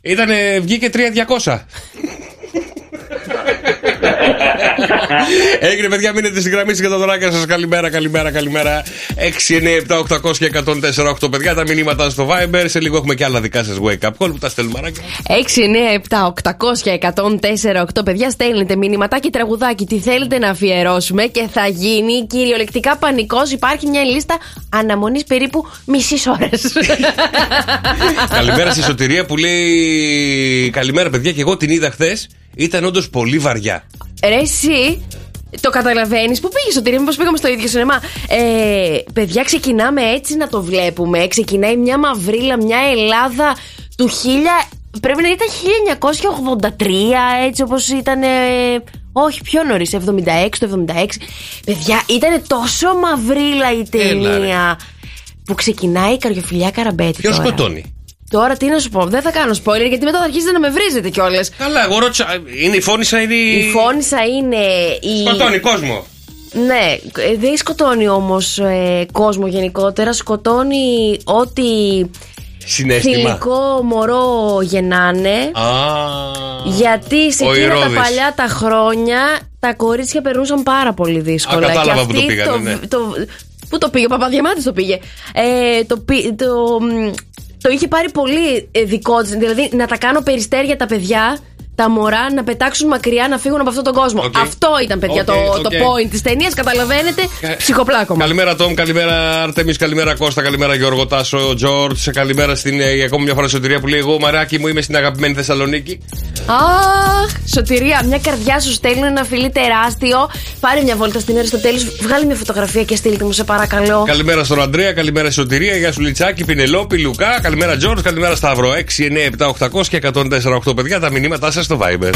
F: Ήτανε, βγήκε 3.200. Έγινε, παιδιά, μείνετε στη γραμμή για τα δωράκια σας. Καλημέρα, καλημέρα, καλημέρα. 6, 9, 7, 800 και 104, 8 παιδιά. Τα μηνύματα στο Viber. Σε λίγο έχουμε και άλλα δικά σας wake up call που τα στέλνουμε μαράκια.
E: 6, 9, 7, 800 και 104, 8 παιδιά. Στέλνετε μηνυματάκι, τραγουδάκι. Τι θέλετε να αφιερώσουμε και θα γίνει κυριολεκτικά πανικός. Υπάρχει μια λίστα αναμονής περίπου μισής ώρας.
F: Καλημέρα στη Σωτηρία που λέει Καλημέρα, παιδιά, και εγώ την είδα χθες. Ήταν όντως πολύ βαριά.
E: Ρε, εσύ το καταλαβαίνεις. Πού πήγες, Σωτήρια, μήπω πήγαμε στο ίδιο σινεμά; Ε, παιδιά, ξεκινάμε έτσι να το βλέπουμε. Ξεκινάει μια μαυρίλα, μια Ελλάδα του 1000. Πρέπει να ήταν 1983, έτσι όπως ήταν. ε, όχι, πιο νωρίς, 76, το 76. Παιδιά, ήταν τόσο μαυρίλα η
F: Έλα, ρε.
E: ταινία. που ξεκινάει η καριοφιλιά καραμπέτη.
F: Ποιος
E: τώρα.
F: σκοτώνει;
E: Τώρα τι να σου πω, δεν θα κάνω spoiler γιατί μετά θα αρχίσετε να με βρίζετε κιόλας.
F: Καλά, εγώ ρώτησα. Είναι η φώνησα, είναι η.
E: Η φώνησα είναι. Η...
F: Σκοτώνει κόσμο.
E: Ναι, ε, δεν σκοτώνει όμως ε, κόσμο γενικότερα. Σκοτώνει ό,τι
F: Συνέστημα.
E: θηλυκό μωρό γεννάνε.
F: Α.
E: Γιατί σε
F: Ο
E: εκείνα τα
F: Ηρώδης.
E: παλιά τα χρόνια τα κορίτσια περνούσαν πάρα πολύ δύσκολα.
F: Α, κατάλαβα
E: και
F: που το
E: αυτή
F: πήγανε, ναι.
E: το- Πού το πήγε, ο Παπαδιαμάντης το πήγε. Ε, το, πι- το, μ, το είχε πάρει πολύ ε, δικό της. Δηλαδή να τα κάνω περιστέρια τα παιδιά, τα μωρά, να πετάξουν μακριά, να φύγουν από αυτόν τον κόσμο.
F: Οκ.
E: Αυτό ήταν, παιδιά,
F: Οκ,
E: το,
F: οκ.
E: το point της ταινίας. Καταλαβαίνετε, ψυχοπλάκωμα.
F: Καλημέρα Τόμ, καλημέρα Αρτέμις, καλημέρα Κώστα, καλημέρα Γιώργο Τάσο, Τζορτζ. Καλημέρα στην ε, ακόμη μια φορά Σωτηρία που λέει: Εγώ Μαράκι μου είμαι στην αγαπημένη Θεσσαλονίκη.
E: Αχ, Σωτηρία, μια καρδιά σου στέλνει ένα φιλί τεράστιο. Πάρε μια βόλτα στην Αριστοτέλη, βγάλει μια φωτογραφία και στείλτε μου, σε παρακαλώ.
F: Καλημέρα στον Αντρέα, καλημέρα στη Σωτηρία, γεια σου Λιτσάκη, Πινελόπη, Λουκά, καλημέρα Τζόρτ, καλημέρα Σταύρο. 6, 9, 7, 800 και 104, 8 παιδιά, τα μηνύματά σας στο Viber.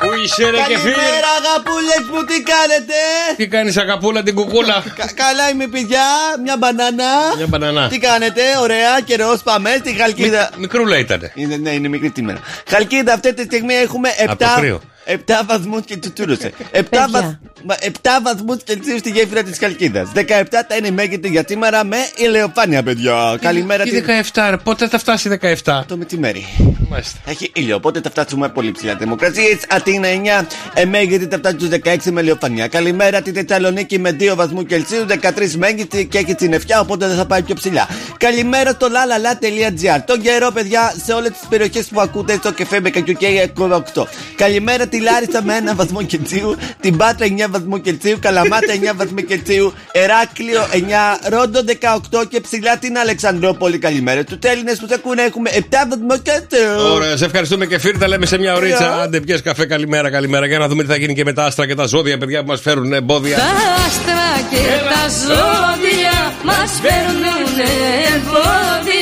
F: Πού είσαι ρε και φίλε.
L: Καλημέρα αγαπούλες μου, τι κάνετε;
F: Τι κάνεις αγαπούλα την κουκούλα;
L: Κα- Καλά είμαι παιδιά, μια μπανάνα
F: Μια μπανανά.
L: Τι κάνετε, ωραία, καιρός πάμε στη Χαλκίδα
F: Μικρούλα ήταν.
L: είναι, Ναι, είναι μικρή σήμερα Χαλκίδα αυτή τη στιγμή έχουμε 7,
F: Από το κρύο.
L: 7 βαθμούς και τσουτσούρωσε 7, βαθ, μα, 7 βαθμούς Κελσίου στη γέφυρα της Χαλκίδας 17 θα είναι η μέγιστη για σήμερα με ηλεοφάνεια παιδιά Καλημέρα
F: Τι
L: τη-
F: 17, ρε, πότε θα φτάσει 17.
L: Το μεσημέρι
F: Μάλιστα.
L: θα έχει ήλιο, οπότε θα φτάσουμε πολύ ψηλά. Δημοκρασίε, Αθήνα 9, Εμέγεται θα φτάσει στου 16 με ηλιοφανία. Καλημέρα τη Θεσσαλονίκη με 2 βαθμούς Κελσίου, 13 μέγιστη και έχει την ευκιά, οπότε δεν θα πάει πιο ψηλά. Καλημέρα στο lalala.gr. Τον καιρό, παιδιά, σε όλες τις περιοχές που ακούτε στο κεφέ με κακιουκέ 8. Καλημέρα τη Λάρισα με 1 βαθμό Κελσίου, την Πάτρα 9 βαθμού Κελσίου, Καλαμάτα 9 βαθμού Κελσίου, Εράκλειο 9, Ρόντο 18 και ψηλά την Αλεξανδρόπολη. Καλημέρα στους Έλληνες που σε ακούνε, έχουμε 7 βαθμού Κελσίου.
F: Ωραία, σε ευχαριστούμε και φίλοι. Τα λέμε σε μια ωρίτσα.
L: Ωραία.
F: Άντε, πιες καφέ, καλημέρα, καλημέρα. Για να δούμε τι θα γίνει και με τα άστρα και τα ζώδια, παιδιά που μας φέρουν εμπόδια.
M: Τα άστρα και τα ζώδια μας φέρνουν εμπόδια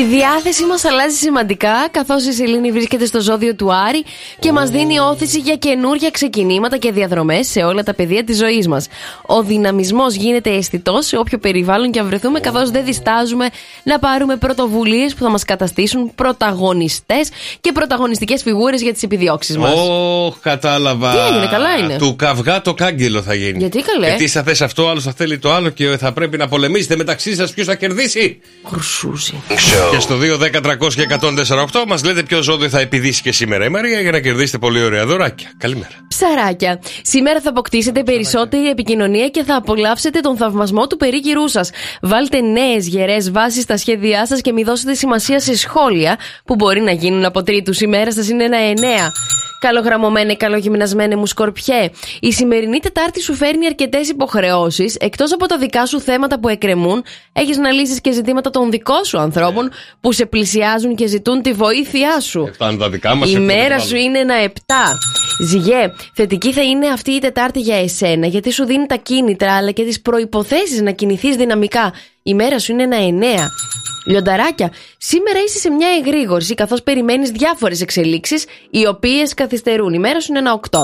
E: Η διάθεση μας αλλάζει σημαντικά καθώς η Σελήνη βρίσκεται στο ζώδιο του Άρη και μας δίνει όθηση για καινούργια ξεκινήματα και διαδρομές σε όλα τα πεδία της ζωής μας. Ο δυναμισμός γίνεται αισθητός σε όποιο περιβάλλον και αν βρεθούμε, καθώς δεν διστάζουμε να πάρουμε πρωτοβουλίες που θα μας καταστήσουν πρωταγωνιστές και πρωταγωνιστικές φιγούρες για τις επιδιώξεις μας.
F: Ωχ, κατάλαβα.
E: Τι έγινε, καλά είναι.
F: Του καυγά το κάγκελο θα γίνει.
E: Γιατί, καλέ;
F: Γιατί θα θες αυτό, άλλο θα θέλει το άλλο και θα πρέπει να πολεμήσετε μεταξύ σας ποιος θα κερδίσει.
E: Χρυσούζι.
F: Και στο 2, 10, 300 και 148 μας λέτε ποιο ζώδιο θα επιδίσει και σήμερα η Μαρία για να κερδίσετε πολύ ωραία δωράκια. Καλημέρα.
E: Ψαράκια. Σήμερα θα αποκτήσετε περισσότερη επικοινωνία και θα απολαύσετε τον θαυμασμό του περίγυρού σας. Βάλτε νέες γερές βάσεις στα σχέδιά σας και μη δώσετε σημασία σε σχόλια που μπορεί να γίνουν από τρίτου. Η μέρα σας είναι ένα εννέα. Καλογραμμωμένε, καλογυμνασμένε μου σκορπιέ. Η σημερινή Τετάρτη σου φέρνει αρκετές υποχρεώσεις. Εκτός από τα δικά σου θέματα που εκκρεμούν, έχεις να λύσεις και ζητήματα των δικών σου ανθρώπων που σε πλησιάζουν και ζητούν τη βοήθειά σου.
F: Αυτά είναι τα δικά μας.
E: Η μέρα σου είναι ένα 7. Ζυγέ, θετική θα είναι αυτή η Τετάρτη για εσένα, γιατί σου δίνει τα κίνητρα αλλά και τις προποθέσει να κινηθείς δυναμικά. Η μέρα σου είναι ένα 9. Λιονταράκια, σήμερα είσαι σε μια εγρήγορση καθώς περιμένεις διάφορες εξελίξεις οι οποίες καθυστερούν. Η μέρα σου είναι ένα 8.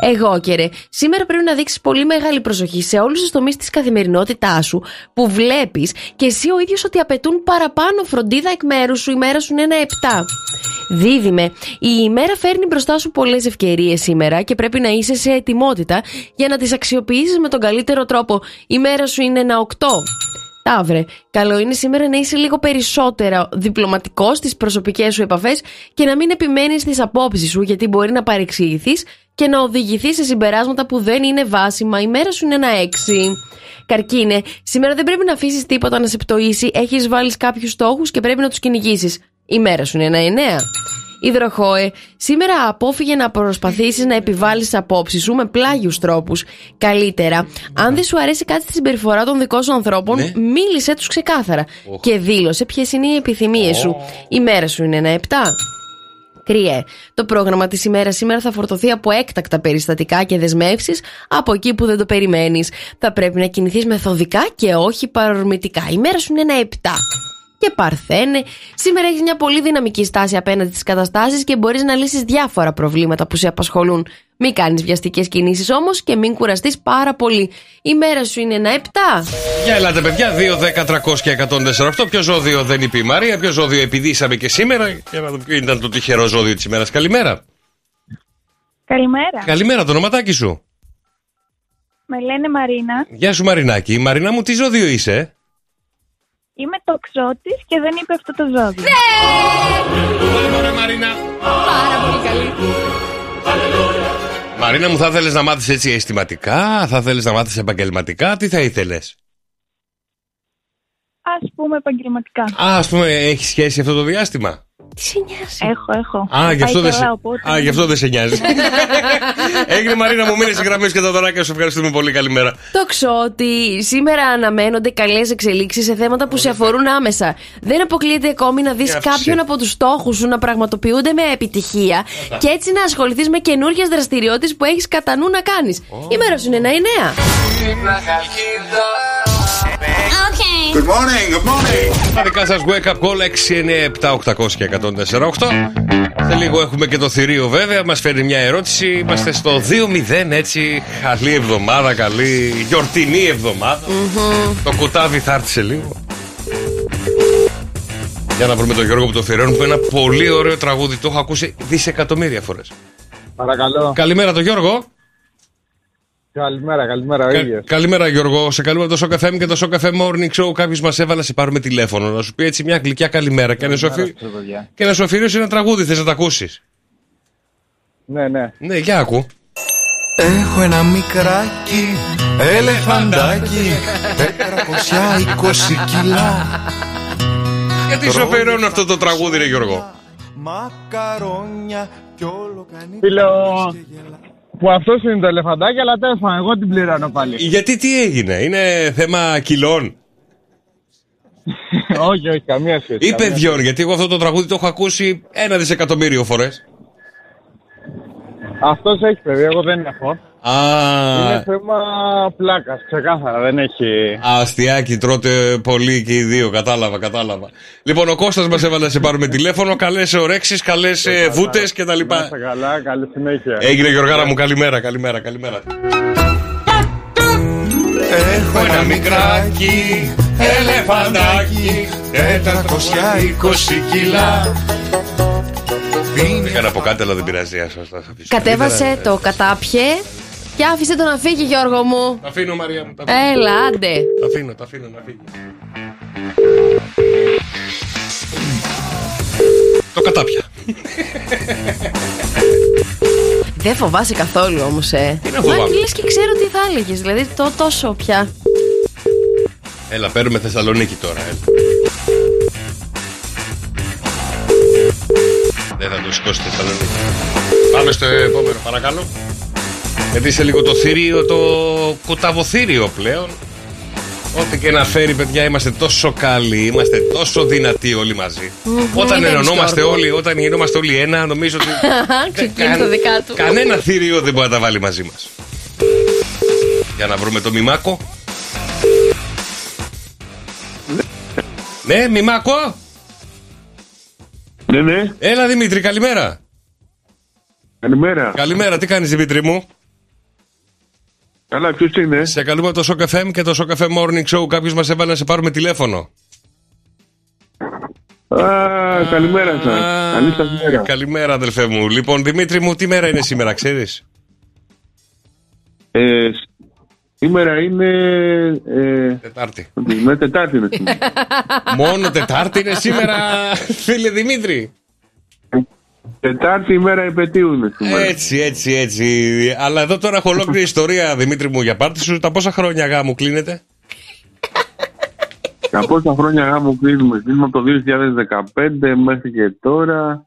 E: Εγώ και σήμερα πρέπει να δείξεις πολύ μεγάλη προσοχή σε όλους τους τομείς της καθημερινότητάς σου που βλέπεις και εσύ ο ίδιος ότι απαιτούν παραπάνω φροντίδα εκ μέρους σου. Η μέρα σου είναι ένα 7. Δίδυμε, η ημέρα φέρνει μπροστά σου πολλές ευκαιρίες σήμερα και πρέπει να είσαι σε ετοιμότητα για να τις αξιοποιήσεις με τον καλύτερο τρόπο. Η μέρα σου είναι ένα 8. Ταύρε, καλό είναι σήμερα να είσαι λίγο περισσότερο διπλωματικός στις προσωπικές σου επαφές και να μην επιμένεις στις απόψεις σου, γιατί μπορεί να παρεξηγηθείς και να οδηγηθείς σε συμπεράσματα που δεν είναι βάσιμα. Η μέρα σου είναι ένα 6. Καρκίνε, σήμερα δεν πρέπει να αφήσεις τίποτα να σε πτωίσει. Έχεις βάλει κάποιους στόχους και πρέπει να τους κυνηγήσεις. Η μέρα σου είναι ένα 9. Υδροχόε, σήμερα απόφυγε να προσπαθήσεις να επιβάλλεις απόψεις σου με πλάγιους τρόπους. Καλύτερα, αν δεν σου αρέσει κάτι στη συμπεριφορά των δικών σου ανθρώπων,
F: Ναι.
E: μίλησε τους ξεκάθαρα και δήλωσε ποιες είναι οι επιθυμίες σου. Η μέρα σου είναι ένα 7. Κρυέ. Το πρόγραμμα της ημέρας σήμερα θα φορτωθεί από έκτακτα περιστατικά και δεσμεύσεις από εκεί που δεν το περιμένεις. Θα πρέπει να κινηθείς μεθοδικά και όχι παρορμητικά. Η μέρα σου είναι ένα 7. Και Παρθένε, σήμερα έχεις μια πολύ δυναμική στάση απέναντι στις καταστάσεις και μπορείς να λύσεις διάφορα προβλήματα που σε απασχολούν. Μην κάνεις βιαστικές κινήσεις όμως και μην κουραστείς πάρα πολύ. Η μέρα σου είναι ένα 7.
F: Για ελάτε, παιδιά. 2, 10, 300 και 148. Ποιο ζώδιο δεν είπε η Μαρία, ποιο ζώδιο επιδίσαμε και σήμερα. Για να δούμε ποιο ήταν το τυχερό ζώδιο της ημέρας. Καλημέρα.
N: Καλημέρα.
F: Καλημέρα, το ονοματάκι σου.
N: Με λένε Μαρίνα.
F: Γεια σου, Μαρινάκη. Η Μαρίνα μου, τι ζώδιο είσαι;
N: Είμαι το τοξότης και δεν είπε αυτό το ζώδιο. Ναι!
F: Ωραία, Μαρίνα.
E: Πάρα πολύ καλή.
F: Μαρίνα μου, θα θέλεις να μάθεις έτσι αισθηματικά, θα θέλεις να μάθεις επαγγελματικά, τι θα ήθελες;
N: Α πούμε επαγγελματικά.
F: Α ας πούμε, έχει σχέση αυτό το διάστημα;
E: Τι σε νοιάζει.
N: Έχω, έχω.
F: Α, γι' αυτό,
N: Πάει
F: δεν σε...
N: καλά, οπότε-
F: Α, γι' αυτό δεν σε νοιάζει. Έγινε Μαρίνα μου, μείνε γραμμές και τα δωράκια σου. Ευχαριστούμε πολύ. Καλημέρα.
E: Το ξέρω ότι σήμερα αναμένονται καλές εξελίξεις σε θέματα που σε αφορούν άμεσα. Δεν αποκλείεται ακόμη να δεις
F: Και αύξηση.
E: κάποιον από τους στόχους σου να πραγματοποιούνται με επιτυχία και έτσι να ασχοληθείς με καινούργιες δραστηριότητες που έχεις κατά νου να κάνεις. Η μέρα σου είναι να είναι νέα.
C: Good morning, good morning.
F: Τα δικά σας wake up call 697 800 και 148. Σε λίγο έχουμε και το θηρίο βέβαια. Μας φέρνει μια ερώτηση. Είμαστε στο 2-0 έτσι. Καλή εβδομάδα, καλή γιορτινή εβδομάδα. Το κουτάβι θα έρθει σε λίγο. Για να βρούμε τον Γιώργο που το αφιερώνει που είναι ένα πολύ ωραίο τραγούδι. Το έχω ακούσει δισεκατομμύρια φορές.
D: Παρακαλώ.
F: Καλημέρα τον Γιώργο.
D: Καλημέρα, καλημέρα, ο
F: Κα-
D: ίδιος.
F: καλημέρα Γιώργο. Σε καλούμε από το Show FM και το Show Cafe Morning Show. Κάποιος μας έβαλε να σε πάρουμε τηλέφωνο. Να σου πει έτσι μια γλυκιά καλημέρα και να σου, αφι...
D: Καλημέρα, παιδιά.
F: και να σου αφιερώσει ένα τραγούδι. Θες να τα ακούσεις;
D: Ναι, ναι.
F: Ναι, για ακού.
O: Έχω ένα μικράκι ελεφαντάκι 420 κιλά
F: Γιατί σου αφιερώνω αυτό το τραγούδι, ρε Γιώργο;
O: Μακαρόνια κι όλο κάνει
D: Φίλο, που αυτός είναι το ελεφαντάκι, αλλά τέλος πάντων, εγώ την πληρώνω πάλι.
F: Γιατί τι έγινε, είναι θέμα κιλών;
D: Όχι, όχι, καμία σχέση.
F: ή
D: καμία
F: παιδιών. Γιατί εγώ αυτό το τραγούδι το έχω ακούσει ένα δισεκατομμύριο φορές.
D: Αυτός έχει παιδί, εγώ δεν έχω. Είναι
F: Α,
D: θέμα πλάκας, ξεκάθαρα, δεν έχει.
F: αστιάκι τρώτε πολύ και οι δύο. Κατάλαβα, κατάλαβα. Λοιπόν, ο Κώστας μας έβαλε να σε πάρουμε τηλέφωνο. Καλές ορέξει, καλές βούτες κτλ.
D: Να είστε καλά, καλή συνέχεια.
F: Έγινε Γιωργάρα μου, καλημέρα, καλημέρα, καλημέρα.
O: Έχω ένα μικράκι ελεφαντάκι 420 κιλά
F: Έκανα από κάτι, αλλά δεν πειράζει. ας- ας- ας αφήσω.
E: Κατέβασε το κατάπιε και άφησε το να φύγει, Γιώργο μου.
F: Τα αφήνω, Μαρία μου. Τα αφήνω.
E: Έλα, άντε.
F: Τα αφήνω, τα αφήνω να φύγει. Το κατάπια.
E: Δεν φοβάσαι καθόλου όμως, ε.
F: Τι να φοβάμαι;
E: Μα λες και ξέρω τι θα έλεγες. Δηλαδή το τόσο πια.
F: Έλα, παίρνουμε Θεσσαλονίκη τώρα. Έλα. Δεν θα το σηκώσει Θεσσαλονίκη. Πάμε στο επόμενο, παρακαλώ. Γιατί σε λίγο το θηρίο, το κουταβοθήριο πλέον. Ό,τι και να φέρει, παιδιά, είμαστε τόσο καλοί, είμαστε τόσο δυνατοί όλοι μαζί. Όταν
E: είναι
F: ενωνόμαστε
E: Γιώργο.
F: όλοι, όταν γινόμαστε όλοι ένα, νομίζω ότι
E: Ξεκίνησε τα δικά του.
F: κανένα θηρίο δεν μπορεί να τα βάλει μαζί μας. Για να βρούμε το μημάκο. Ναι, μημάκο.
D: Ναι, ναι.
F: Έλα Δημήτρη, καλημέρα.
D: Καλημέρα.
F: Καλημέρα, τι κάνεις Δημήτρη μου;
D: Καλά, ποιος είναι;
F: Σε καλούμε από το Shock FM και το Shock FM Morning Show. Κάποιος μας έβαλε να σε πάρουμε τηλέφωνο.
D: Α, καλημέρα σας.
F: Α,
D: Καλή σας μέρα.
F: Καλημέρα αδελφέ μου. Λοιπόν, Δημήτρη μου, τι μέρα είναι σήμερα, ξέρεις;
D: Ε, σήμερα είναι. Ε,
F: Τετάρτη.
D: με Τετάρτη είναι σήμερα.
F: Μόνο Τετάρτη είναι σήμερα, φίλε Δημήτρη.
D: Τετάρτη ημέρα επαιτίου είναι σήμερα.
F: Έτσι, έτσι, έτσι. Αλλά εδώ τώρα έχω ολόκληρη ιστορία, Δημήτρη μου, για πάρτι σου. Τα πόσα χρόνια γάμου κλείνεται;
D: Τα πόσα χρόνια γάμου κλείνουμε. Κλείνουμε από το 2015 μέχρι και τώρα.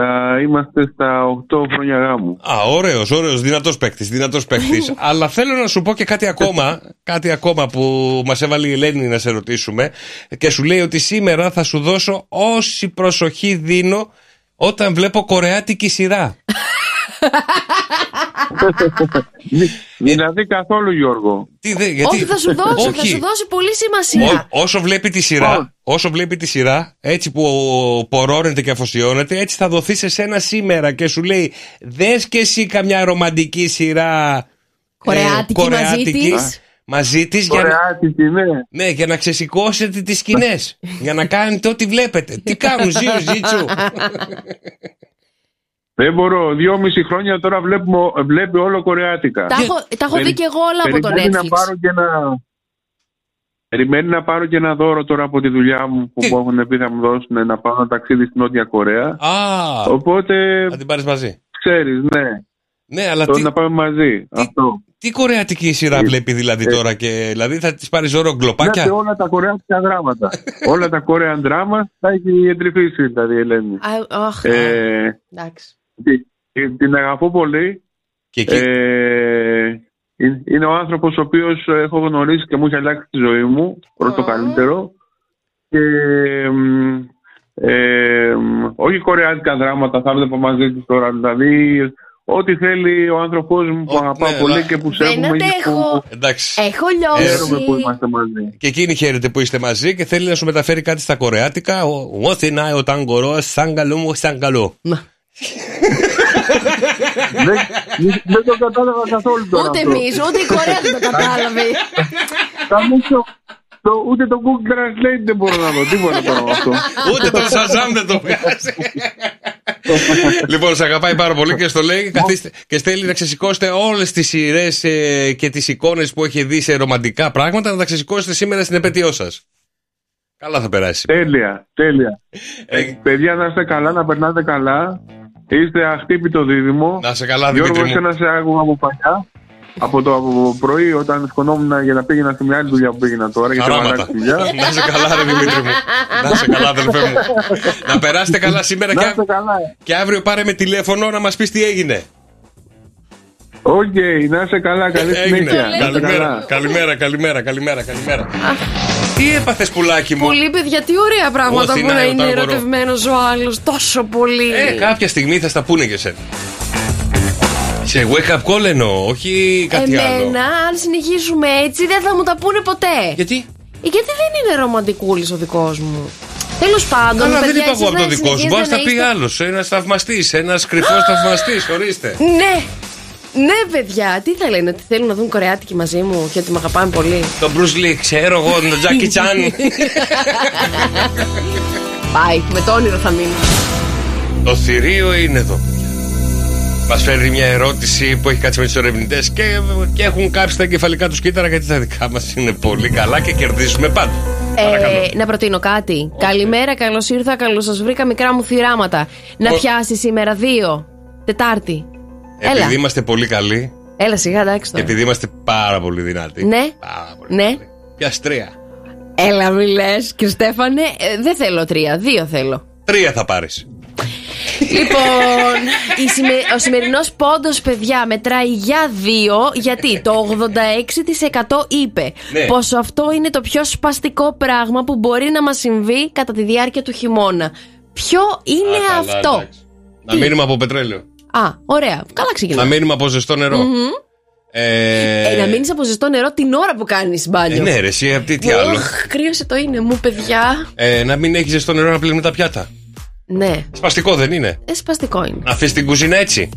D: Θα είμαστε στα 8 χρόνια γάμου.
F: Α, ωραίος, ωραίος, δυνατός παίκτης, δυνατός παίκτης. Αλλά θέλω να σου πω και κάτι ακόμα, κάτι ακόμα που μας έβαλε η Ελένη να σε ρωτήσουμε και σου λέει ότι σήμερα θα σου δώσω όση προσοχή δίνω όταν βλέπω κορεάτικη σειρά.
D: δηλαδή καθόλου Γιώργο.
F: Τι δε, γιατί...
E: Όχι, θα σου δώσει, θα
F: Όχι.
E: σου δώσει πολύ σημασία.
F: Ό- όσο βλέπει τη σειρά, όσο βλέπει τη σειρά, έτσι που πορώνεται και αφοσιώνεται, έτσι θα δοθεί σε σένα σήμερα και σου λέει δες και εσύ καμιά ρομαντική σειρά
E: Κορεάτικη μαζί της.
F: μαζί της για να,
D: Κορεάτικη, ναι.
F: ναι, για να ξεσηκώσετε τις σκηνές για να κάνετε ό,τι βλέπετε τι κάνουν ζίου ζίτσου
D: Δεν μπορώ. Δυόμιση χρόνια τώρα βλέπουμε, βλέπει όλο κορεάτικα.
E: Τα έχω, τα έχω δει και εγώ όλα από το
D: Περιμένει να
E: Netflix.
D: πάρω και ένα... Περιμένει να πάρω και ένα δώρο τώρα από τη δουλειά μου που
F: Τι;
D: μου έχουν πει θα μου δώσουν να πάω ένα ταξίδι στην Νότια Κορέα.
F: Α,
D: Οπότε
F: θα την πάρεις μαζί
D: ξέρεις, ναι.
F: Ναι, αλλά
D: το
F: τι-
D: να πάμε μαζί. Αυτό.
F: Τι κορεατική σειρά βλέπει δηλαδή τώρα και δηλαδή θα της πάρεις ζωρό γκλοπάκια;
D: Βλέπετε όλα τα κορεάτικα δράματα. όλα τα Korean drama τα έχει εντρυφήσει δηλαδή η Ελένη.
E: Α, Αχ,
D: Ε,
E: εντάξει.
D: Τη- τη- την αγαπώ πολύ.
F: Και εκεί-
D: Ε, είναι- είναι ο άνθρωπος ο οποίος έχω γνωρίσει και μου έχει αλλάξει τη ζωή μου προς το καλύτερο. Και μ, ε, μ, όχι κορεάτικα δράματα θα βλέπω μαζί του τώρα. Δηλαδή ό,τι θέλει ο άνθρωπός μου που αγαπάω
F: ναι,
D: πολύ
F: αλλά-
D: και που
E: Δεν
D: σέβομαι και
E: αντέχω.
D: που
F: Εντάξει.
E: Έχω
D: χαίρομαι που
E: λιώσει.
D: είμαστε μαζί.
F: Και εκείνη χαίρεται που είστε μαζί και θέλει να σου μεταφέρει κάτι στα κορεάτικα. Ο θυνάει ο ταγκορό, σαν καλό μου, σαν καλό.
D: Δεν, δεν το κατάλαβα καθόλου τώρα.
E: Ούτε
D: αυτό.
E: εμείς, ούτε η Κορέα δεν το κατάλαβε.
D: Καμίσιο, το, ούτε το Google Translate δεν μπορώ να δω. Τίποτα τώρα με αυτό.
F: Ούτε τον Σαζάμ δεν το βγάζει. λοιπόν, σε αγαπάει πάρα πολύ και στο λέει καθίστε, και στέλνει να ξεσηκώσετε όλες τις σειρές και τις εικόνες που έχει δει σε ρομαντικά πράγματα να τα ξεσηκώσετε σήμερα στην επέτειό σας. Καλά θα περάσει.
D: Τέλεια, τέλεια. Ε, παιδιά, να είστε καλά, να περνάτε καλά. Είστε αχτύπητο δίδυμο.
F: Να είσαι καλά,
D: Γιώργο,
F: Δημήτρη μου.
D: εσένα σε άκουγα από παλιά. Από το από πρωί όταν σηκωνόμουν για να πήγαινα στη μια άλλη δουλειά που πήγαινα τώρα. Γιατί
F: Χαράματα.
D: αλλάξει δουλειά.
F: Να είσαι καλά, ρε Δημήτρη μου. Να είσαι καλά, αδελφέ μου. να περάσετε καλά σήμερα
D: Να
F: και,
D: είστε καλά.
F: και αύριο πάρε με τηλέφωνο να μας πεις τι έγινε.
D: Οκ, να είστε καλά, καλή
F: Έγινε.
D: συνέχεια. Να είστε
F: Καλημέρα,
D: καλά.
F: καλημέρα, καλημέρα, καλημέρα, καλημέρα. Τι έπαθες, πουλάκι μου;
E: Πολύ παιδιά, τι ωραία πράγματα
F: Ό,τι
E: που
F: να
E: να
F: είναι
E: είναι
F: όταν μπορώ.
E: ερωτευμένος ο άλλος. Τόσο πολύ.
F: Ε, κάποια στιγμή θα στα πούνε και σένα. Σε wake up call εννοώ, όχι κάτι άλλο.
E: Εμένα, αν συνεχίσουμε έτσι, δεν θα μου τα πούνε ποτέ.
F: Γιατί;
E: Ε, Γιατί δεν είναι ρομαντικούλης ο δικός μου. Τέλος πάντων,
F: Αλλά δεν
E: παιδιά,
F: είπα
E: εσείς
F: εγώ από
E: να
F: το δικό σου.
E: συνεχίζετε
F: Μπορεί να τα πει
E: είστε-
F: άλλος. Ένας θαυμαστής, ένας κρυφός θαυμαστής, ορίστε.
E: Ναι, ναι, παιδιά, τι θα λένε, ότι θέλουν να δουν κορεάτικη μαζί μου και ότι με αγαπάνε πολύ.
F: Το Bruce Lee, ξέρω εγώ, τον Τζάκι Τσάν.
E: Πάει, με το όνειρο θα μείνω.
F: Το θηρίο είναι εδώ. Μας φέρνει μια ερώτηση που έχει κάτσει με του ερευνητές και, και έχουν κάψει τα εγκεφαλικά τους κύτταρα γιατί τα δικά μας είναι πολύ καλά και κερδίζουμε πάντα.
E: Ε, να προτείνω κάτι. Καλημέρα, καλώς ήρθα, καλώς σας βρήκα, μικρά μου θυράματα. Να
F: Ο-
E: πιάσεις σήμερα δύο. Τετάρτη. Έλα.
F: Επειδή είμαστε πολύ καλοί
E: Έλα, σιγά, εντάξει
F: και
E: τώρα.
F: επειδή είμαστε πάρα πολύ δυνατοί.
E: Ναι. Ναι.
F: Πια τρία;
E: Έλα, μη λες. Και Στέφανε, ε, δεν θέλω τρία, δύο θέλω.
F: Τρία θα πάρεις.
E: Λοιπόν, η σημε- ο σημερινός πόντος, παιδιά, μετράει για δύο, γιατί το 86% είπε
F: Ναι.
E: πως αυτό είναι το πιο σπαστικό πράγμα που μπορεί να μας συμβεί κατά τη διάρκεια του χειμώνα. Ποιο είναι
F: Α, καλά,
E: αυτό;
F: εντάξει. Να μείνουμε από πετρέλαιο.
E: Α, ωραία. Καλά
F: Να
E: ξεκινάμε.
F: μείνουμε από ζεστό νερό.
E: Μμμ.
F: Ε,
E: Ε, να μείνεις από ζεστό νερό την ώρα που κάνεις μπάνιο.
F: ε, ναι, ρε, εσύ, απ' τι, τι άλλο.
E: Οχ, κρύωσε το είναι μου, παιδιά.
F: Ε, να μην έχεις ζεστό νερό να πλύνουμε τα πιάτα.
E: Ναι,
F: Σπαστικό δεν είναι.
E: ε, σπαστικό είναι.
F: Να αφήσεις την κουζίνα έτσι.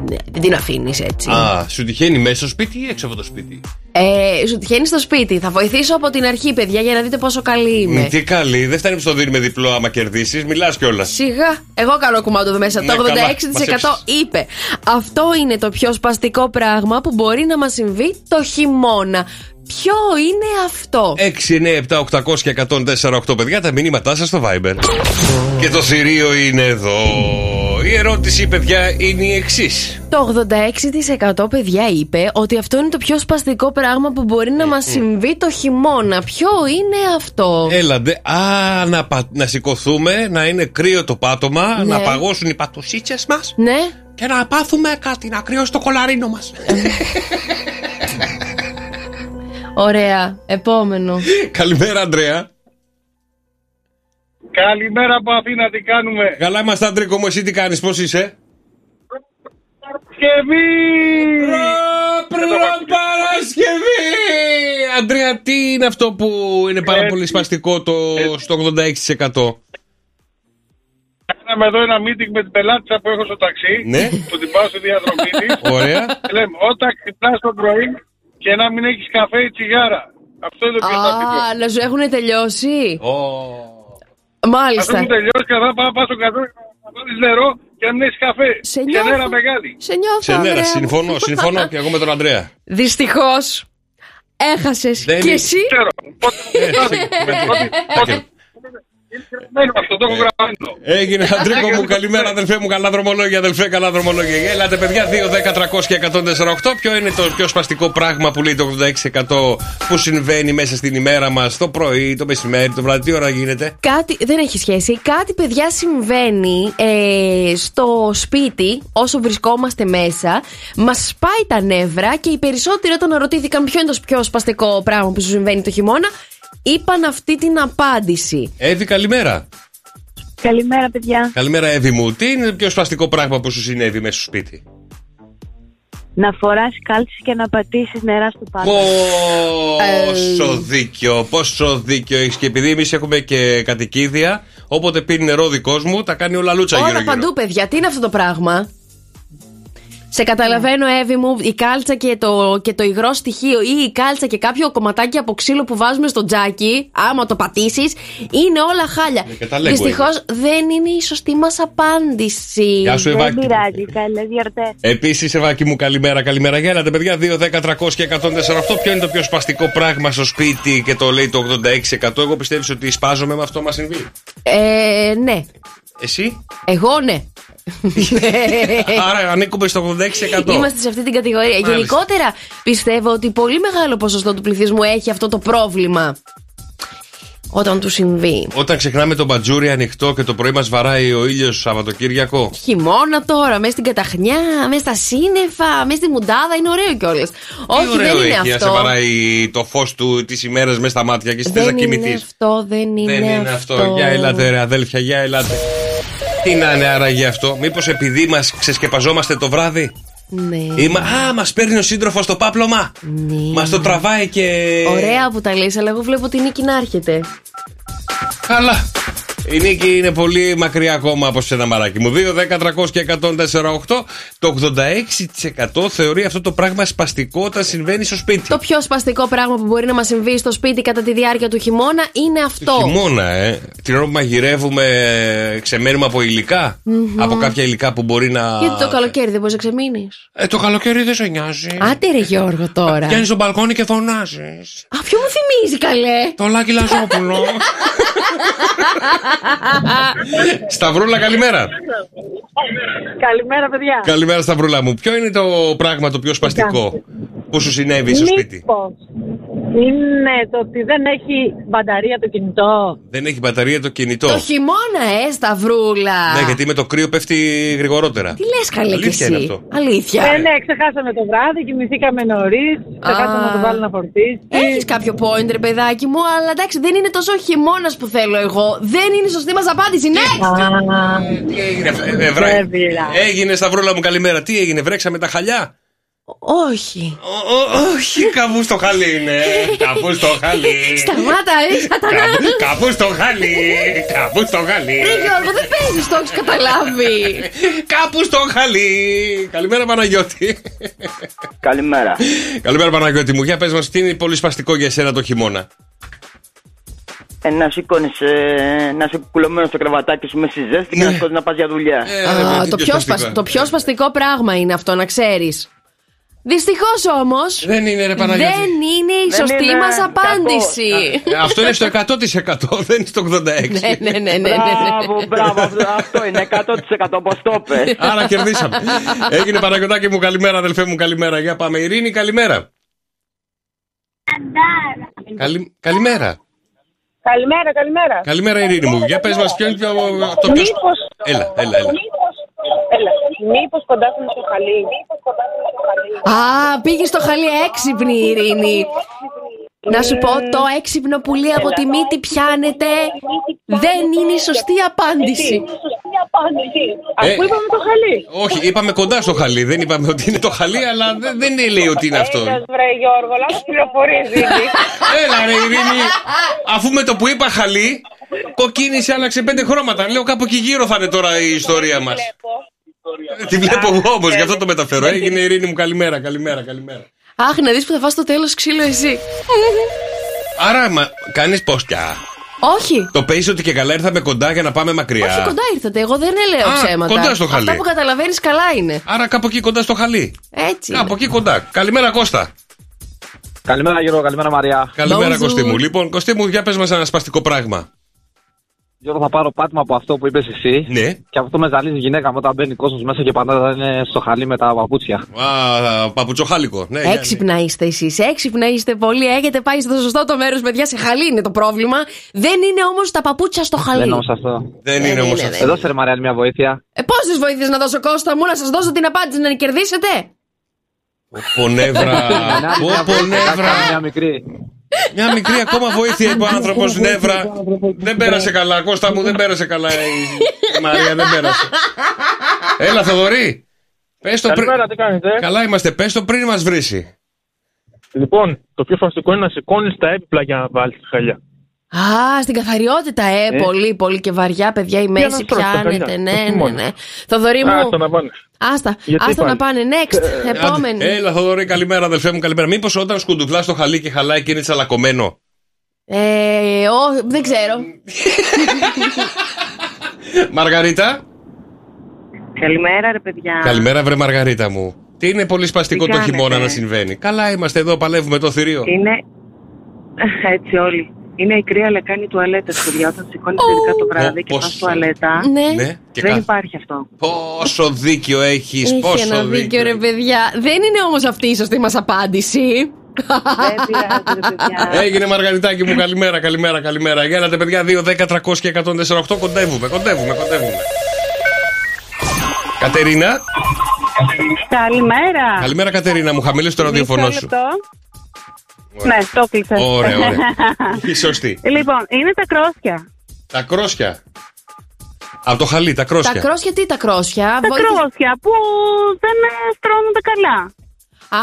E: Ναι, δεν την αφήνεις έτσι.
F: Α, σου τυχαίνει μέσα στο σπίτι ή έξω από το σπίτι;
E: Ε, σου τυχαίνει στο σπίτι. Θα βοηθήσω από την αρχή, παιδιά, για να δείτε πόσο καλή είμαι.
F: Μ, Τι καλή, δεν φτάνει που στο δίνει με διπλό άμα κερδίσεις, μιλάς κιόλας.
E: Σιγά, εγώ κάνω κουμάντο εδώ μέσα.
F: Ναι,
E: το 86%
F: καλά, μας έψησες.
E: είπε. Αυτό είναι το πιο σπαστικό πράγμα που μπορεί να μας συμβεί το χειμώνα. Ποιο είναι αυτό;
F: 6, 9, 7, 800 και 104, παιδιά, τα μηνύματά σας στο Viber. Και το θηρίο είναι εδώ. Η ερώτηση, παιδιά, είναι η εξής.
E: Το 86% παιδιά είπε ότι αυτό είναι το πιο σπαστικό πράγμα που μπορεί να μας συμβεί το χειμώνα. Ποιο είναι αυτό;
F: Έλαντε, α, να, πα- να σηκωθούμε, να είναι κρύο το πάτωμα,
E: Ναι.
F: να παγώσουν οι πατουσίτσε μας
E: Ναι.
F: και να πάθουμε κάτι, να κρυώσει το κολαρίνο μας.
E: Ωραία. Επόμενο.
F: Καλημέρα, Αντρέα.
P: Καλημέρα από Αθήνα, τι κάνουμε;
F: Καλά είμαστε, Αντρίκο μου, εσύ τι κάνεις, πώς είσαι;
P: Παρασκευή!
F: Παρασκευή! Αντρέα, τι είναι αυτό που είναι πάρα πολύ σπαστικό το, στο 86%.
P: Κάναμε εδώ ένα meeting με την πελάτησα που έχω στο ταξί.
F: Ναι.
P: Που την πάω στη διαδρομή της.
F: Ωραία.
P: Λέμε, όταν ξυπνάς το πρωί και να μην έχεις καφέ ή τσιγάρα. Αυτό είναι το πιο σπαστικό.
E: Α, να σου έχουν τελειώσει.
P: Αυτό
E: Μάλιστα.
P: μου τελειώσει και θα πάω πάω στο καφέ να βάλει νερό και να μην έχει καφέ.
E: Σε
P: Και
E: νιώθω.
P: νέρα μεγάλη.
E: Σε νιώθω.
F: Σε νέρα,
E: Ανδρέα μου.
F: συμφωνώ, συμφωνώ και εγώ με τον Αντρέα.
E: Δυστυχώ. Έχασε.
F: Δεν
E: Και
F: είναι-
E: εσύ.
P: Ξέρω.
F: Ε,
P: Μένω αυτό, το έχω γραμμένο.
F: Έγινε, Αντρίκο μου, καλημέρα, αδελφέ μου. Καλά δρομολόγια, αδελφέ, καλά δρομολόγια. Έλατε, παιδιά, 2, 10, 300 και 148. Ποιο είναι το πιο σπαστικό πράγμα που λέει το 86% που συμβαίνει μέσα στην ημέρα μας, το πρωί, το μεσημέρι, το βράδυ, τι ώρα γίνεται;
E: Κάτι δεν έχει σχέση. Κάτι, παιδιά, συμβαίνει ε, στο σπίτι όσο βρισκόμαστε μέσα. Μας σπάει τα νεύρα και οι περισσότεροι όταν ρωτήθηκαν ποιο είναι το πιο σπαστικό πράγμα που σου συμβαίνει το χειμώνα, είπαν αυτή την απάντηση.
F: Εύη, καλημέρα.
N: Καλημέρα, παιδιά.
F: Καλημέρα, Εύη μου. Τι είναι το πιο σπαστικό πράγμα που σου συνέβη μέσα στο σπίτι;
N: Να φοράς κάλτση και να πατήσεις νερά στο πάτο.
F: Πόσο δίκιο, πόσο δίκιο έχεις. Και επειδή εμείς έχουμε και κατοικίδια, όποτε πίνει νερό δικός μου, τα κάνει όλα λούτσα
E: Όλα
F: γύρω-γύρω.
E: παντού, παιδιά. Τι είναι αυτό το πράγμα; Σε καταλαβαίνω, Εύη μου, η κάλτσα και το, και το υγρό στοιχείο ή η κάλτσα και κάποιο κομματάκι από ξύλο που βάζουμε στο τζάκι, άμα το πατήσεις, είναι όλα χάλια.
F: και τα λέγω,
E: Δυστυχώς δεν είναι η σωστή μας απάντηση.
F: Γεια σου, Ευάκη.
N: Δεν πειράζει, καλές γιορτές.
F: Επίσης, Ευάκη μου, καλημέρα, καλημέρα. Γέλατε, παιδιά. 2, 10, 300 και 148. Ποιο είναι το πιο σπαστικό πράγμα στο σπίτι και το λέει το 86%. Εγώ πιστεύεις ότι σπάζομαι με αυτό μα συμβεί;
E: Ε, ναι.
F: Εσύ;
E: Εγώ ναι.
F: Άρα ανήκουμε στο 86%.
E: Είμαστε σε αυτή την κατηγορία.
F: Μάλιστα.
E: Γενικότερα πιστεύω ότι πολύ μεγάλο ποσοστό του πληθυσμού έχει αυτό το πρόβλημα. Όταν του συμβεί.
F: Όταν ξεχνάμε το μπατζούρι ανοιχτό και το πρωί μας βαράει ο ήλιος Σαββατοκύριακο.
E: Χειμώνα τώρα, μέσα στην καταχνιά, μέσα στα σύννεφα, μέσα στη μουντάδα, είναι ωραίο κιόλας.
F: Τι
E: Όχι,
F: ωραίο
E: δεν είναι
F: έχει να σε
E: αυτό.
F: βαράει το φως του τη ημέρα μέσα στα μάτια και θες να
E: Δεν είναι
F: κοιμηθείς.
E: αυτό, δεν είναι,
F: Δεν είναι αυτό. Για ελάτε, ρε αδέλφια, για ελάτε. Τι να είναι άραγε αυτό, Μήπως επειδή μας ξεσκεπαζόμαστε το βράδυ;
E: Ναι.
F: Ή μα- Α, μας παίρνει ο σύντροφος το πάπλωμα.
E: Ναι.
F: Μας το τραβάει και.
E: Ωραία που τα λες, αλλά εγώ βλέπω την νίκη να έρχεται.
F: Καλά. Η νίκη είναι πολύ μακριά ακόμα από σένα, μαράκι μου. 2, 10, 300 και 148. Το 86% θεωρεί αυτό το πράγμα σπαστικό όταν συμβαίνει στο σπίτι.
E: Το πιο σπαστικό πράγμα που μπορεί να μας συμβεί στο σπίτι κατά τη διάρκεια του χειμώνα είναι αυτό.
F: Χειμώνα, ε. Την ώρα που μαγειρεύουμε, ε, ξεμένουμε από υλικά.
E: Μμμ.
F: Από κάποια υλικά που μπορεί να.
E: Γιατί το καλοκαίρι δεν μπορείς να ξεμείνεις.
F: Ε, το καλοκαίρι δεν σε νοιάζει.
E: Άντε ρε Γιώργο τώρα.
F: Πιάνεις στο μπαλκόνι και φωνάζεις.
E: Α, ποιο μου θυμίζει καλέ.
F: Το Λάκη Λαζόπουλο. Σταυρούλα, καλημέρα.
N: Καλημέρα, παιδιά.
F: Καλημέρα, Σταυρούλα μου. Ποιο είναι το πράγμα το πιο σπαστικό; Που σου συνέβη στο σπίτι.
N: Μήπως είναι το ότι δεν έχει μπαταρία το κινητό.
F: Δεν έχει μπαταρία το κινητό.
E: Το χειμώνα, ε, Σταυρούλα.
F: Ναι, γιατί με το κρύο πέφτει γρηγορότερα.
E: Τι λες, καλέ και
F: Αλήθεια είναι
E: εσύ.
F: αυτό.
E: Αλήθεια.
N: Ε, ναι, ξεχάσαμε το βράδυ, κοιμηθήκαμε νωρίς. Ξεχάσαμε να το βάλω να φορτίσει.
E: Έχεις κάποιο point, ρε παιδάκι μου, αλλά εντάξει, δεν είναι τόσο χειμώνας που θέλω εγώ. Δεν είναι η σωστή μας απάντηση. Ναι!
F: Τι έγινε, ε, ε, βρέ-
N: Δεν πειράζει.
F: Έγινε, Σταυρούλα μου, καλημέρα. Τι έγινε, βρέξαμε τα χαλιά;
E: Όχι.
F: όχι, κάπου στο χαλί είναι. κάπου στο χαλί.
E: Σταμάτα, ε, σατανά.
F: Κάπου, κάπου στο χαλί. Κάπου στο χαλί.
E: Ρε Γιώργο, δεν παίζεις, το έχεις καταλάβει.
F: Κάπου στο χαλί. Καλημέρα, Παναγιώτη.
Q: Καλημέρα.
F: Καλημέρα, Παναγιώτη μου. Για πες μας, τι είναι πολύ σπαστικό για εσένα το χειμώνα;
Q: Ε, να σηκώνεις, ε, να είσαι κουκλωμένο στο κρεβατάκι σου μες στη ζέστη και να σηκώνει να πας για δουλειά.
E: Α, το, πιο σπασ- το πιο σπαστικό πράγμα είναι αυτό, να ξέρεις. Δυστυχώς όμως.
F: Δεν είναι, ρε Παναγιώτη.
E: Δεν είναι η
Q: Δεν
E: σωστή
Q: είναι.
E: μας απάντηση.
F: Ε, Αυτό είναι στο 100%, δεν είναι στο 86%.
E: ναι, ναι, ναι, ναι, ναι.
Q: Μπράβο, μπράβο, αυτό- αυτό είναι 100% όπω το πες.
F: Άρα κερδίσαμε. Έγινε Παναγιωτάκι μου, καλημέρα, αδελφέ μου, καλημέρα. Για πάμε. Ειρήνη, καλημέρα. Καλη... Καλημέρα.
N: Καλημέρα, καλημέρα.
F: Καλημέρα, Ειρήνη μου. Για πες μας, ποιο είναι πιο- το πιο.
N: Μήπως...
F: Έλα, έλα, έλα.
N: Μήπως... Έλα. Μήπως κοντάσουμε στο χαλί. Μήπως κοντάσουμε στο χαλί.
E: Α, πήγε στο χαλί έξυπνη η Ειρήνη. Να σου πω, το έξυπνο πουλί από τη μύτη πιάνεται. Δεν είναι η σωστή απάντηση.
F: Ε,
N: Αφού είπαμε το χαλί.
F: Όχι, είπαμε κοντά στο χαλί. Δεν είπαμε ότι είναι το χαλί, αλλά δεν, δεν λέει ότι είναι αυτό.
N: Έλας, βρε Γιώργο, λάθος πληροφορίες δίνεις.
F: Έλα, ρε Ειρήνη. Αφού με το που είπα χαλί, κοκκίνησε, άλλαξε πέντε χρώματα. Λέω κάπου εκεί γύρω θα είναι τώρα η ιστορία μας. Τη βλέπω εγώ όμως, γι' αυτό το μεταφέρω. Έγινε η Ειρήνη μου, καλημέρα, καλημέρα, καλημέρα.
E: Αχ, να δεις που θα φας το τέλος ξύλο εσύ.
F: Άρα, μα, κάνεις πόστια.
E: Όχι.
F: Το παίζει ότι και καλά ήρθαμε κοντά για να πάμε μακριά.
E: Όχι, κοντά ήρθατε. Εγώ δεν λέω
F: Α,
E: ψέματα.
F: κοντά στο χαλί.
E: Αυτά που καταλαβαίνεις καλά είναι.
F: Άρα κάπου εκεί κοντά στο χαλί.
E: Έτσι.
F: Κάπου εκεί κοντά. Καλημέρα, Κώστα.
R: Καλημέρα Γιώργο, καλημέρα Μαριά.
F: Καλημέρα,
E: Bonjour.
F: Κωστή μου. Λοιπόν, Κωστή μου, για πες μας ένα σπαστικό πράγμα.
R: Γιώργο, θα πάρω πάτημα από αυτό που είπες εσύ.
F: Ναι.
R: Και αυτό με ζαλίζει η γυναίκα μου όταν μπαίνει κόσμος μέσα και πάντα είναι στο χαλί με τα παπούτσια.
F: Α, παπουτσοχάλικο. Ναι, ναι,
E: Έξυπνα είστε εσείς. Έξυπνα είστε πολύ. Έχετε πάει στο σωστό το μέρος, παιδιά. Σε χαλί είναι το πρόβλημα. Δεν είναι όμως τα παπούτσια στο χαλί.
R: Δεν είναι όμως αυτό.
F: Δεν είναι όμως αυτό.
R: Εδώ σε Μαριάννη μια βοήθεια.
E: Ε, Πόσε βοήθειες να δώσω Κώστα μου, να σας δώσω την απάντηση να κερδίσετε;
F: Πω νεύρα. Πω πω νεύρα.
R: Μια μικρή.
F: Μια μικρή ακόμα βοήθεια είπε ο άνθρωπος νεύρα. Δεν πέρασε καλά, Κώστα μου, δεν πέρασε καλά η Μαρία, δεν πέρασε. Έλα, Θοδωρή. Πες το πριν.
S: Καλημέρα, τι κάνετε.
F: Καλά είμαστε, πες το πριν μας βρήσει.
S: Λοιπόν, το πιο φαστικό είναι να σηκώνεις τα έπιπλα για να βάλεις τη χαλιά.
E: Α, στην καθαριότητα, ε,
S: Ε.
E: πολύ, πολύ και βαριά, παιδιά. Η
S: Για
E: μέση
S: να στρώσει τα
E: πιάνεται.
S: χαλιά,
E: Ναι,
S: όχι
E: ναι,
S: μόνο.
E: ναι. Θοδωρή μου.
S: Άστα να πάνε.
E: Άστα,
S: Γιατί
E: άστα να
S: πάλι.
E: πάνε. Next, επόμενη.
F: Άντε, Έλα, Θοδωρή, καλημέρα, αδελφέ μου, καλημέρα. Μήπως όταν σκουντουφλά το χαλί και χαλάει και είναι τσαλακωμένο;
E: Ε, ό, δεν ξέρω.
F: Μαργαρίτα;
N: Καλημέρα, ρε παιδιά.
F: Καλημέρα, βρε Μαργαρίτα μου. Τι είναι πολύ σπαστικό
N: Τι
F: το
N: κάνετε;
F: χειμώνα να συμβαίνει. Καλά είμαστε εδώ, παλεύουμε το θηρίο.
N: Είναι. Έτσι όλοι. Είναι η κρύα λεκάνη τουαλέτα, παιδιά. Όταν σηκώνει ειδικά το βράδυ και
F: Πώς-
N: πα τουαλέτα.
E: Ναι.
F: Ναι, και
N: Δεν
F: κάθε-
N: υπάρχει αυτό.
F: Πόσο δίκιο έχεις,
E: Έχει
F: πόσο
E: ένα δίκιο,
F: δίκιο.
E: ρε παιδιά. Δεν είναι όμως αυτή η σωστή μας απάντηση.
N: Δεν πειράζει, ρε παιδιά.
F: Έγινε Μαργαριτάκη μου, καλημέρα, καλημέρα, καλημέρα. Γέλατε, παιδιά, 2, 10, 300 και 148. Κοντεύουμε, κοντεύουμε, κοντεύουμε. Κατερίνα.
N: Καλημέρα.
F: Καλημέρα, Κατερίνα μου. Χαμηλέ το ραδιοφωνό
N: Μισό
F: σου.
N: Λεπτό. Ναι, το κλείσα.
F: Ωραία, ωραία. Η σωστή.
N: λοιπόν, είναι τα κρόσια.
F: Τα κρόσια. Από το χαλί, τα
E: Τα
F: κρόσια.
E: κρόσια, τι τα κρόσια;
N: Τα
E: Βοήθησε-
N: κρόσια που δεν ε, στρώνονται καλά.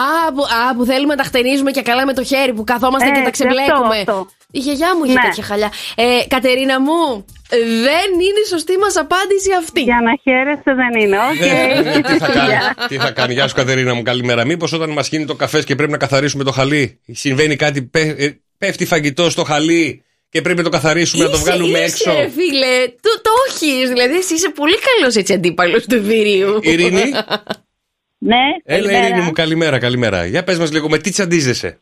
E: Α που, α, που θέλουμε να τα χτενίζουμε και καλά με το χέρι που καθόμαστε και τα
N: Έτσι,
E: ξεμπλέκουμε.
N: αυτό, αυτό.
E: Η γιαγιά μου είχε
N: Ναι.
E: τέτοια χαλιά. Ε, Κατερίνα μου, δεν είναι η σωστή μας απάντηση αυτή.
N: Για να χαίρεσαι δεν είναι. Οκ.
F: Ε, τι θα κάνει, τι θα κάνει. Γεια σου, Κατερίνα μου, καλημέρα. Μήπως όταν μας χυθεί ο καφές και πρέπει να καθαρίσουμε το χαλί, συμβαίνει κάτι, πέ- ε, πέφτει φαγητό στο χαλί και πρέπει να το καθαρίσουμε, να το
E: Είσαι-
F: βγάλουμε
E: είσαι,
F: έξω;
E: ρε φίλε, το, το έχει. Δηλαδή, εσύ είσαι πολύ καλός έτσι αντίπαλος του βίριου.
F: Ειρήνη.
N: Ναι,
F: Έλα,
N: καλημέρα.
F: Ειρήνη μου, καλημέρα, καλημέρα. Για πες μας λίγο, με τι τσαντίζεσαι;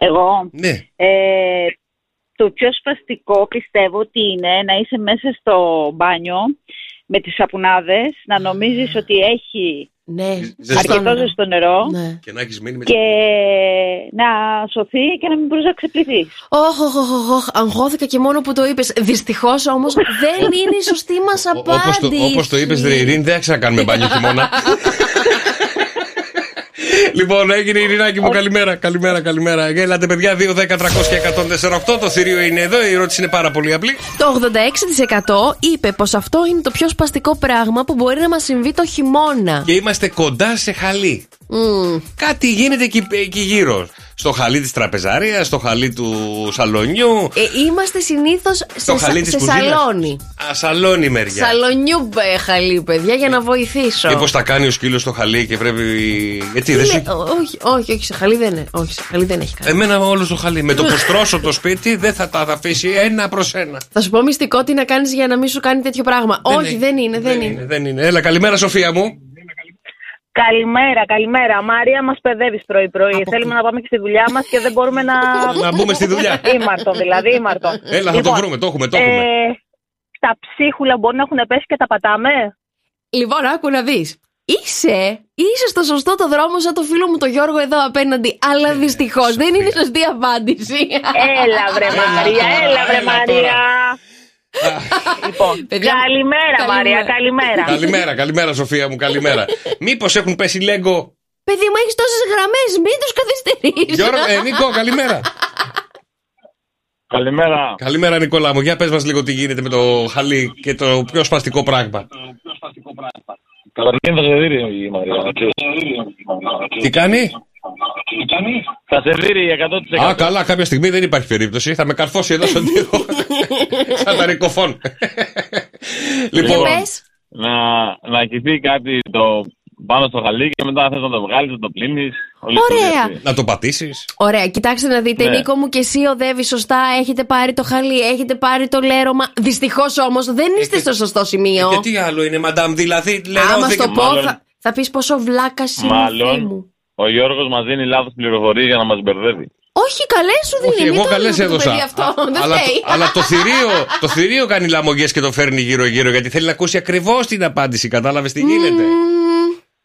Q: Εγώ;
F: Ναι.
Q: Ε, το πιο σπαστικό πιστεύω ότι είναι να είσαι μέσα στο μπάνιο με τις σαπουνάδες, να νομίζεις ότι έχει
E: ναι,
Q: αρκετό ζεστό νερό
E: Ναι.
F: Και να έχεις μείνει με
Q: και να σωθεί και να μην μπορείς να ξεπληθείς.
E: Όχ, όχ, όχ, όχ, αγχώθηκα και μόνο που το είπες. Δυστυχώς όμως δεν είναι η σωστή μας
F: Όπως το,
E: απάντηση.
F: όπως το είπες, Ρε Ειρήνη, δεν θα ξανακάνουμε μπάνιο χειμώνα. λοιπόν, έγινε η Ειρηνάκη μου. Καλημέρα, καλημέρα, καλημέρα. Γέλατε, παιδιά. 2, 10, 300 και 148. Το θηρίο είναι εδώ. Η ερώτηση είναι πάρα πολύ απλή.
E: Το 86% είπε πως αυτό είναι το πιο σπαστικό πράγμα που μπορεί να μας συμβεί το χειμώνα.
F: Και είμαστε κοντά σε χαλί.
E: Μμμ.
F: Κάτι γίνεται εκεί, εκεί γύρω. Στο χαλί της τραπεζαρίας, στο χαλί του σαλονιού.
E: Ε, είμαστε συνήθως σε,
F: Στο χαλί της
E: σε
F: κουζίνας.
E: σαλόνι.
F: Α, σαλόνι μεριά.
E: Σαλονιού ε, χαλί, παιδιά, για να βοηθήσω.
F: Και πώ τα κάνει ο σκύλος στο χαλί και πρέπει. Έτσι, δεν
E: Λέ-
F: σου.
E: όχι, όχι, όχι, σε χαλί δεν είναι. Όχι, σε χαλί δεν έχει κάνει.
F: Εμένα όλο το χαλί. Με το που στρώσω το σπίτι δεν θα τα αφήσει ένα προς ένα.
E: Θα σου πω μυστικό τι να κάνεις για να μην σου κάνει τέτοιο πράγμα. όχι,
F: έχει.
E: δεν είναι, δεν, είναι.
F: Ε, Δεν είναι. Έλα, καλημέρα, Σοφία μου.
N: Καλημέρα, καλημέρα. Μαρία, μας παιδεύεις πρωί-πρωί. Θέλουμε να πάμε και στη δουλειά μας και δεν μπορούμε να.
F: Να μπούμε στη δουλειά.
N: Ήμαρτο, δηλαδή, ήμαρτο.
F: Έλα, θα το βρούμε, το έχουμε, το έχουμε.
N: Ε, τα ψίχουλα μπορεί να έχουν πέσει και τα πατάμε;
E: Λοιπόν, άκου να δεις. Είσαι, είσαι στο σωστό το δρόμο σαν το φίλο μου το Γιώργο εδώ απέναντι. Αλλά δυστυχώς δεν είναι η σωστή απάντηση.
N: Έλα, βρε Μαρία, έλα, βρε
F: έλα
N: Μαρία. λοιπόν,
E: Παιδιά,
N: καλημέρα,
E: καλημέρα.
N: Μαρία, καλημέρα.
F: Καλημέρα, καλημέρα, Σοφία μου, καλημέρα. Μήπως έχουν πέσει λέγκο.
E: Παιδί μου, έχεις τόσες γραμμές, μην τους καθυστερήσεις.
F: Γιώργο, ε, Νίκο, καλημέρα.
S: Καλημέρα.
F: Καλημέρα, Νικόλα μου. Για πες μας λίγο τι γίνεται με το χαλί και το πιο σπαστικό πράγμα.
S: Καταρχήν θα σε δει η Μαρία. να ξέρεις.
F: Τι κάνει;
S: Θα σε δει 100%.
F: Α, καλά, κάποια στιγμή δεν υπάρχει περίπτωση. Θα με καρφώσει εδώ στον τοίχο. Σαν τα ρικοφών. λοιπόν,
S: Να, να κηθεί κάτι το πάνω στο χαλί και μετά θες να το βγάλεις, να το πλύνεις. όλη η
E: Ωραία.
S: ιστορία αυτή.
F: να το πατήσεις.
E: Ωραία, κοιτάξτε να δείτε,
S: Ναι.
E: Νίκο μου και εσύ οδεύεις σωστά. Έχετε πάρει το χαλί, έχετε πάρει το λέρωμα. Δυστυχώς όμως δεν είστε στο σωστό σημείο.
F: Και τι άλλο είναι, μαντάμ, δηλαδή
E: Άμα
F: λερώθηκε.
E: στο πω,
S: μάλλον.
E: θα, θα πεις πόσο βλάκα είναι ο Θεέ μου.
S: Μάλλον ο Γιώργος μας δίνει λάθος πληροφορίες για να μας μπερδεύει.
E: Όχι, καλέ σου δίνει.
F: Όχι,
E: μην
F: εγώ
E: το
F: καλές
E: ρίχνεις το
F: έδωσα.
E: παιδί Αυτό,
F: Α,
E: δεν
F: αλλά,
E: φταίει.
F: το, αλλά το θηρίο, το θηρίο κάνει λαμογές και το φέρνει γύρω-γύρω γιατί θέλει να ακούσει ακριβώς την απάντηση. Κατάλαβες τι γίνεται.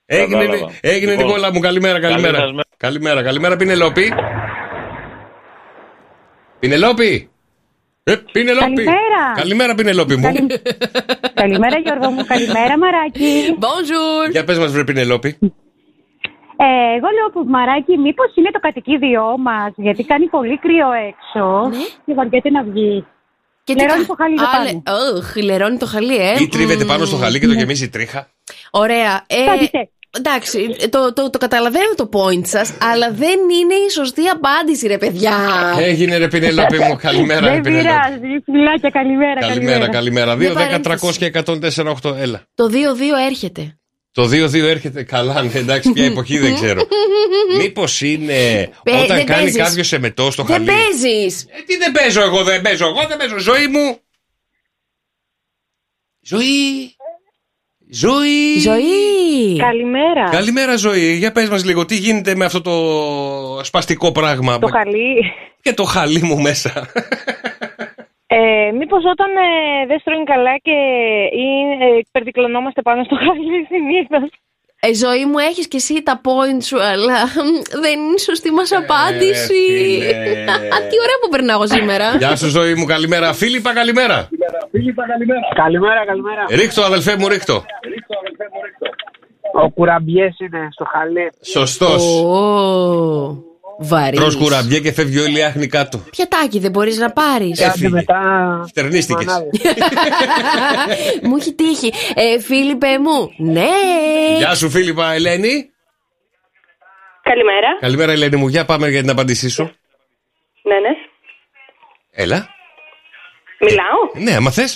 F: Έγινε,
S: Κατάλαβα.
F: έγινε
S: Λοιπόν,
F: Νικόλα μου, καλημέρα,
S: καλή
F: καλημέρα.
S: σας μέρα.
F: Καλημέρα, καλημέρα, Πινελόπη. Πινελόπη. Ε, Πινελόπη.
T: Καλημέρα.
F: Καλημέρα, Πινελόπη μου.
T: Καλη- Καλημέρα Γιώργο μου, καλημέρα Μαράκι.
E: Bonjour.
F: Για πες μας βρε Πινελόπη.
T: Ε, εγώ λέω που Μαράκι, μήπως είναι το κατοικίδιό μας, γιατί κάνει πολύ κρύο έξω και βαριέται να βγει.
E: Και
T: Λερώνει
E: κα-
T: το χαλί
E: Α,
T: πάνω.
E: λε- Ωχ, λερώνει το χαλί, ε.
F: Ή τρίβεται πάνω στο χαλί και το
T: Ναι.
F: γεμίζει τρίχα.
E: Ωραία. Ε,
T: Πάτησε.
E: εντάξει, το, το, το καταλαβαίνω το point σας, αλλά δεν είναι η σωστή απάντηση, ρε παιδιά.
F: Έγινε ρε Πινελόπη μου, καλημέρα ρε
T: Δεν
F: Πινελόπη.
T: πειράζει, φιλάκια, καλημέρα.
F: Καλημέρα, καλημέρα. 2,
E: Δεν
F: 10,
E: παρένθεση.
F: 300 και 104, 8. Έλα.
E: Το 2-2 έρχεται.
F: Το 2-2 έρχεται καλά, ναι, εντάξει, ποια εποχή δεν ξέρω. Μήπως είναι
E: Πε-
F: όταν
E: δεν
F: κάνει
E: παίζεις.
F: κάποιος σε μετό στο
E: Δεν
F: χαλί;
E: παίζεις.
F: Ε, τι δεν παίζω εγώ, δεν παίζω εγώ, δεν παίζω. Ζωή μου. Ζωή. Ζωή.
E: Ζωή.
T: Καλημέρα.
F: Καλημέρα, Ζωή. Για πες μας λίγο, τι γίνεται με αυτό το σπαστικό πράγμα;
T: Το χαλί.
F: Και το χαλί μου μέσα.
T: Ε, Μήπως όταν ε, δεν στρώνει καλά και ή, ε, περδικλωνόμαστε πάνω στο χαλί συνήθως.
E: Ε, ζωή μου, έχεις και εσύ τα points σου, αλλά μ, δεν είναι η σωστή μας απάντηση.
F: φίλε.
E: Τι ωραία που περνάω σήμερα.
F: Γεια σου, Ζωή μου, καλημέρα. Φίλιππα, καλημέρα.
R: Καλημέρα, καλημέρα.
F: Ρίχτω, αδελφέ μου, ρίχτω.
R: Ο κουραμπιές είναι στο χαλί.
F: Σωστός.
E: Ω, βαρύς.
F: Τρως κουραμπιέ και φεύγει όλη η άχνη κάτω.
E: Πιατάκι δεν μπορείς να πάρεις.
F: Έφυγε.
R: μετά.
F: Φτερνίστηκες.
E: μου έχει τύχει. Ε, Φίλιππε μου, ναι.
F: Γεια σου, Φίλιππα, Ελένη.
T: Καλημέρα.
F: Καλημέρα, Ελένη μου. Για πάμε για την απάντησή σου.
T: Ναι, ναι.
F: Έλα.
T: Μιλάω;
F: Ναι, άμα θες.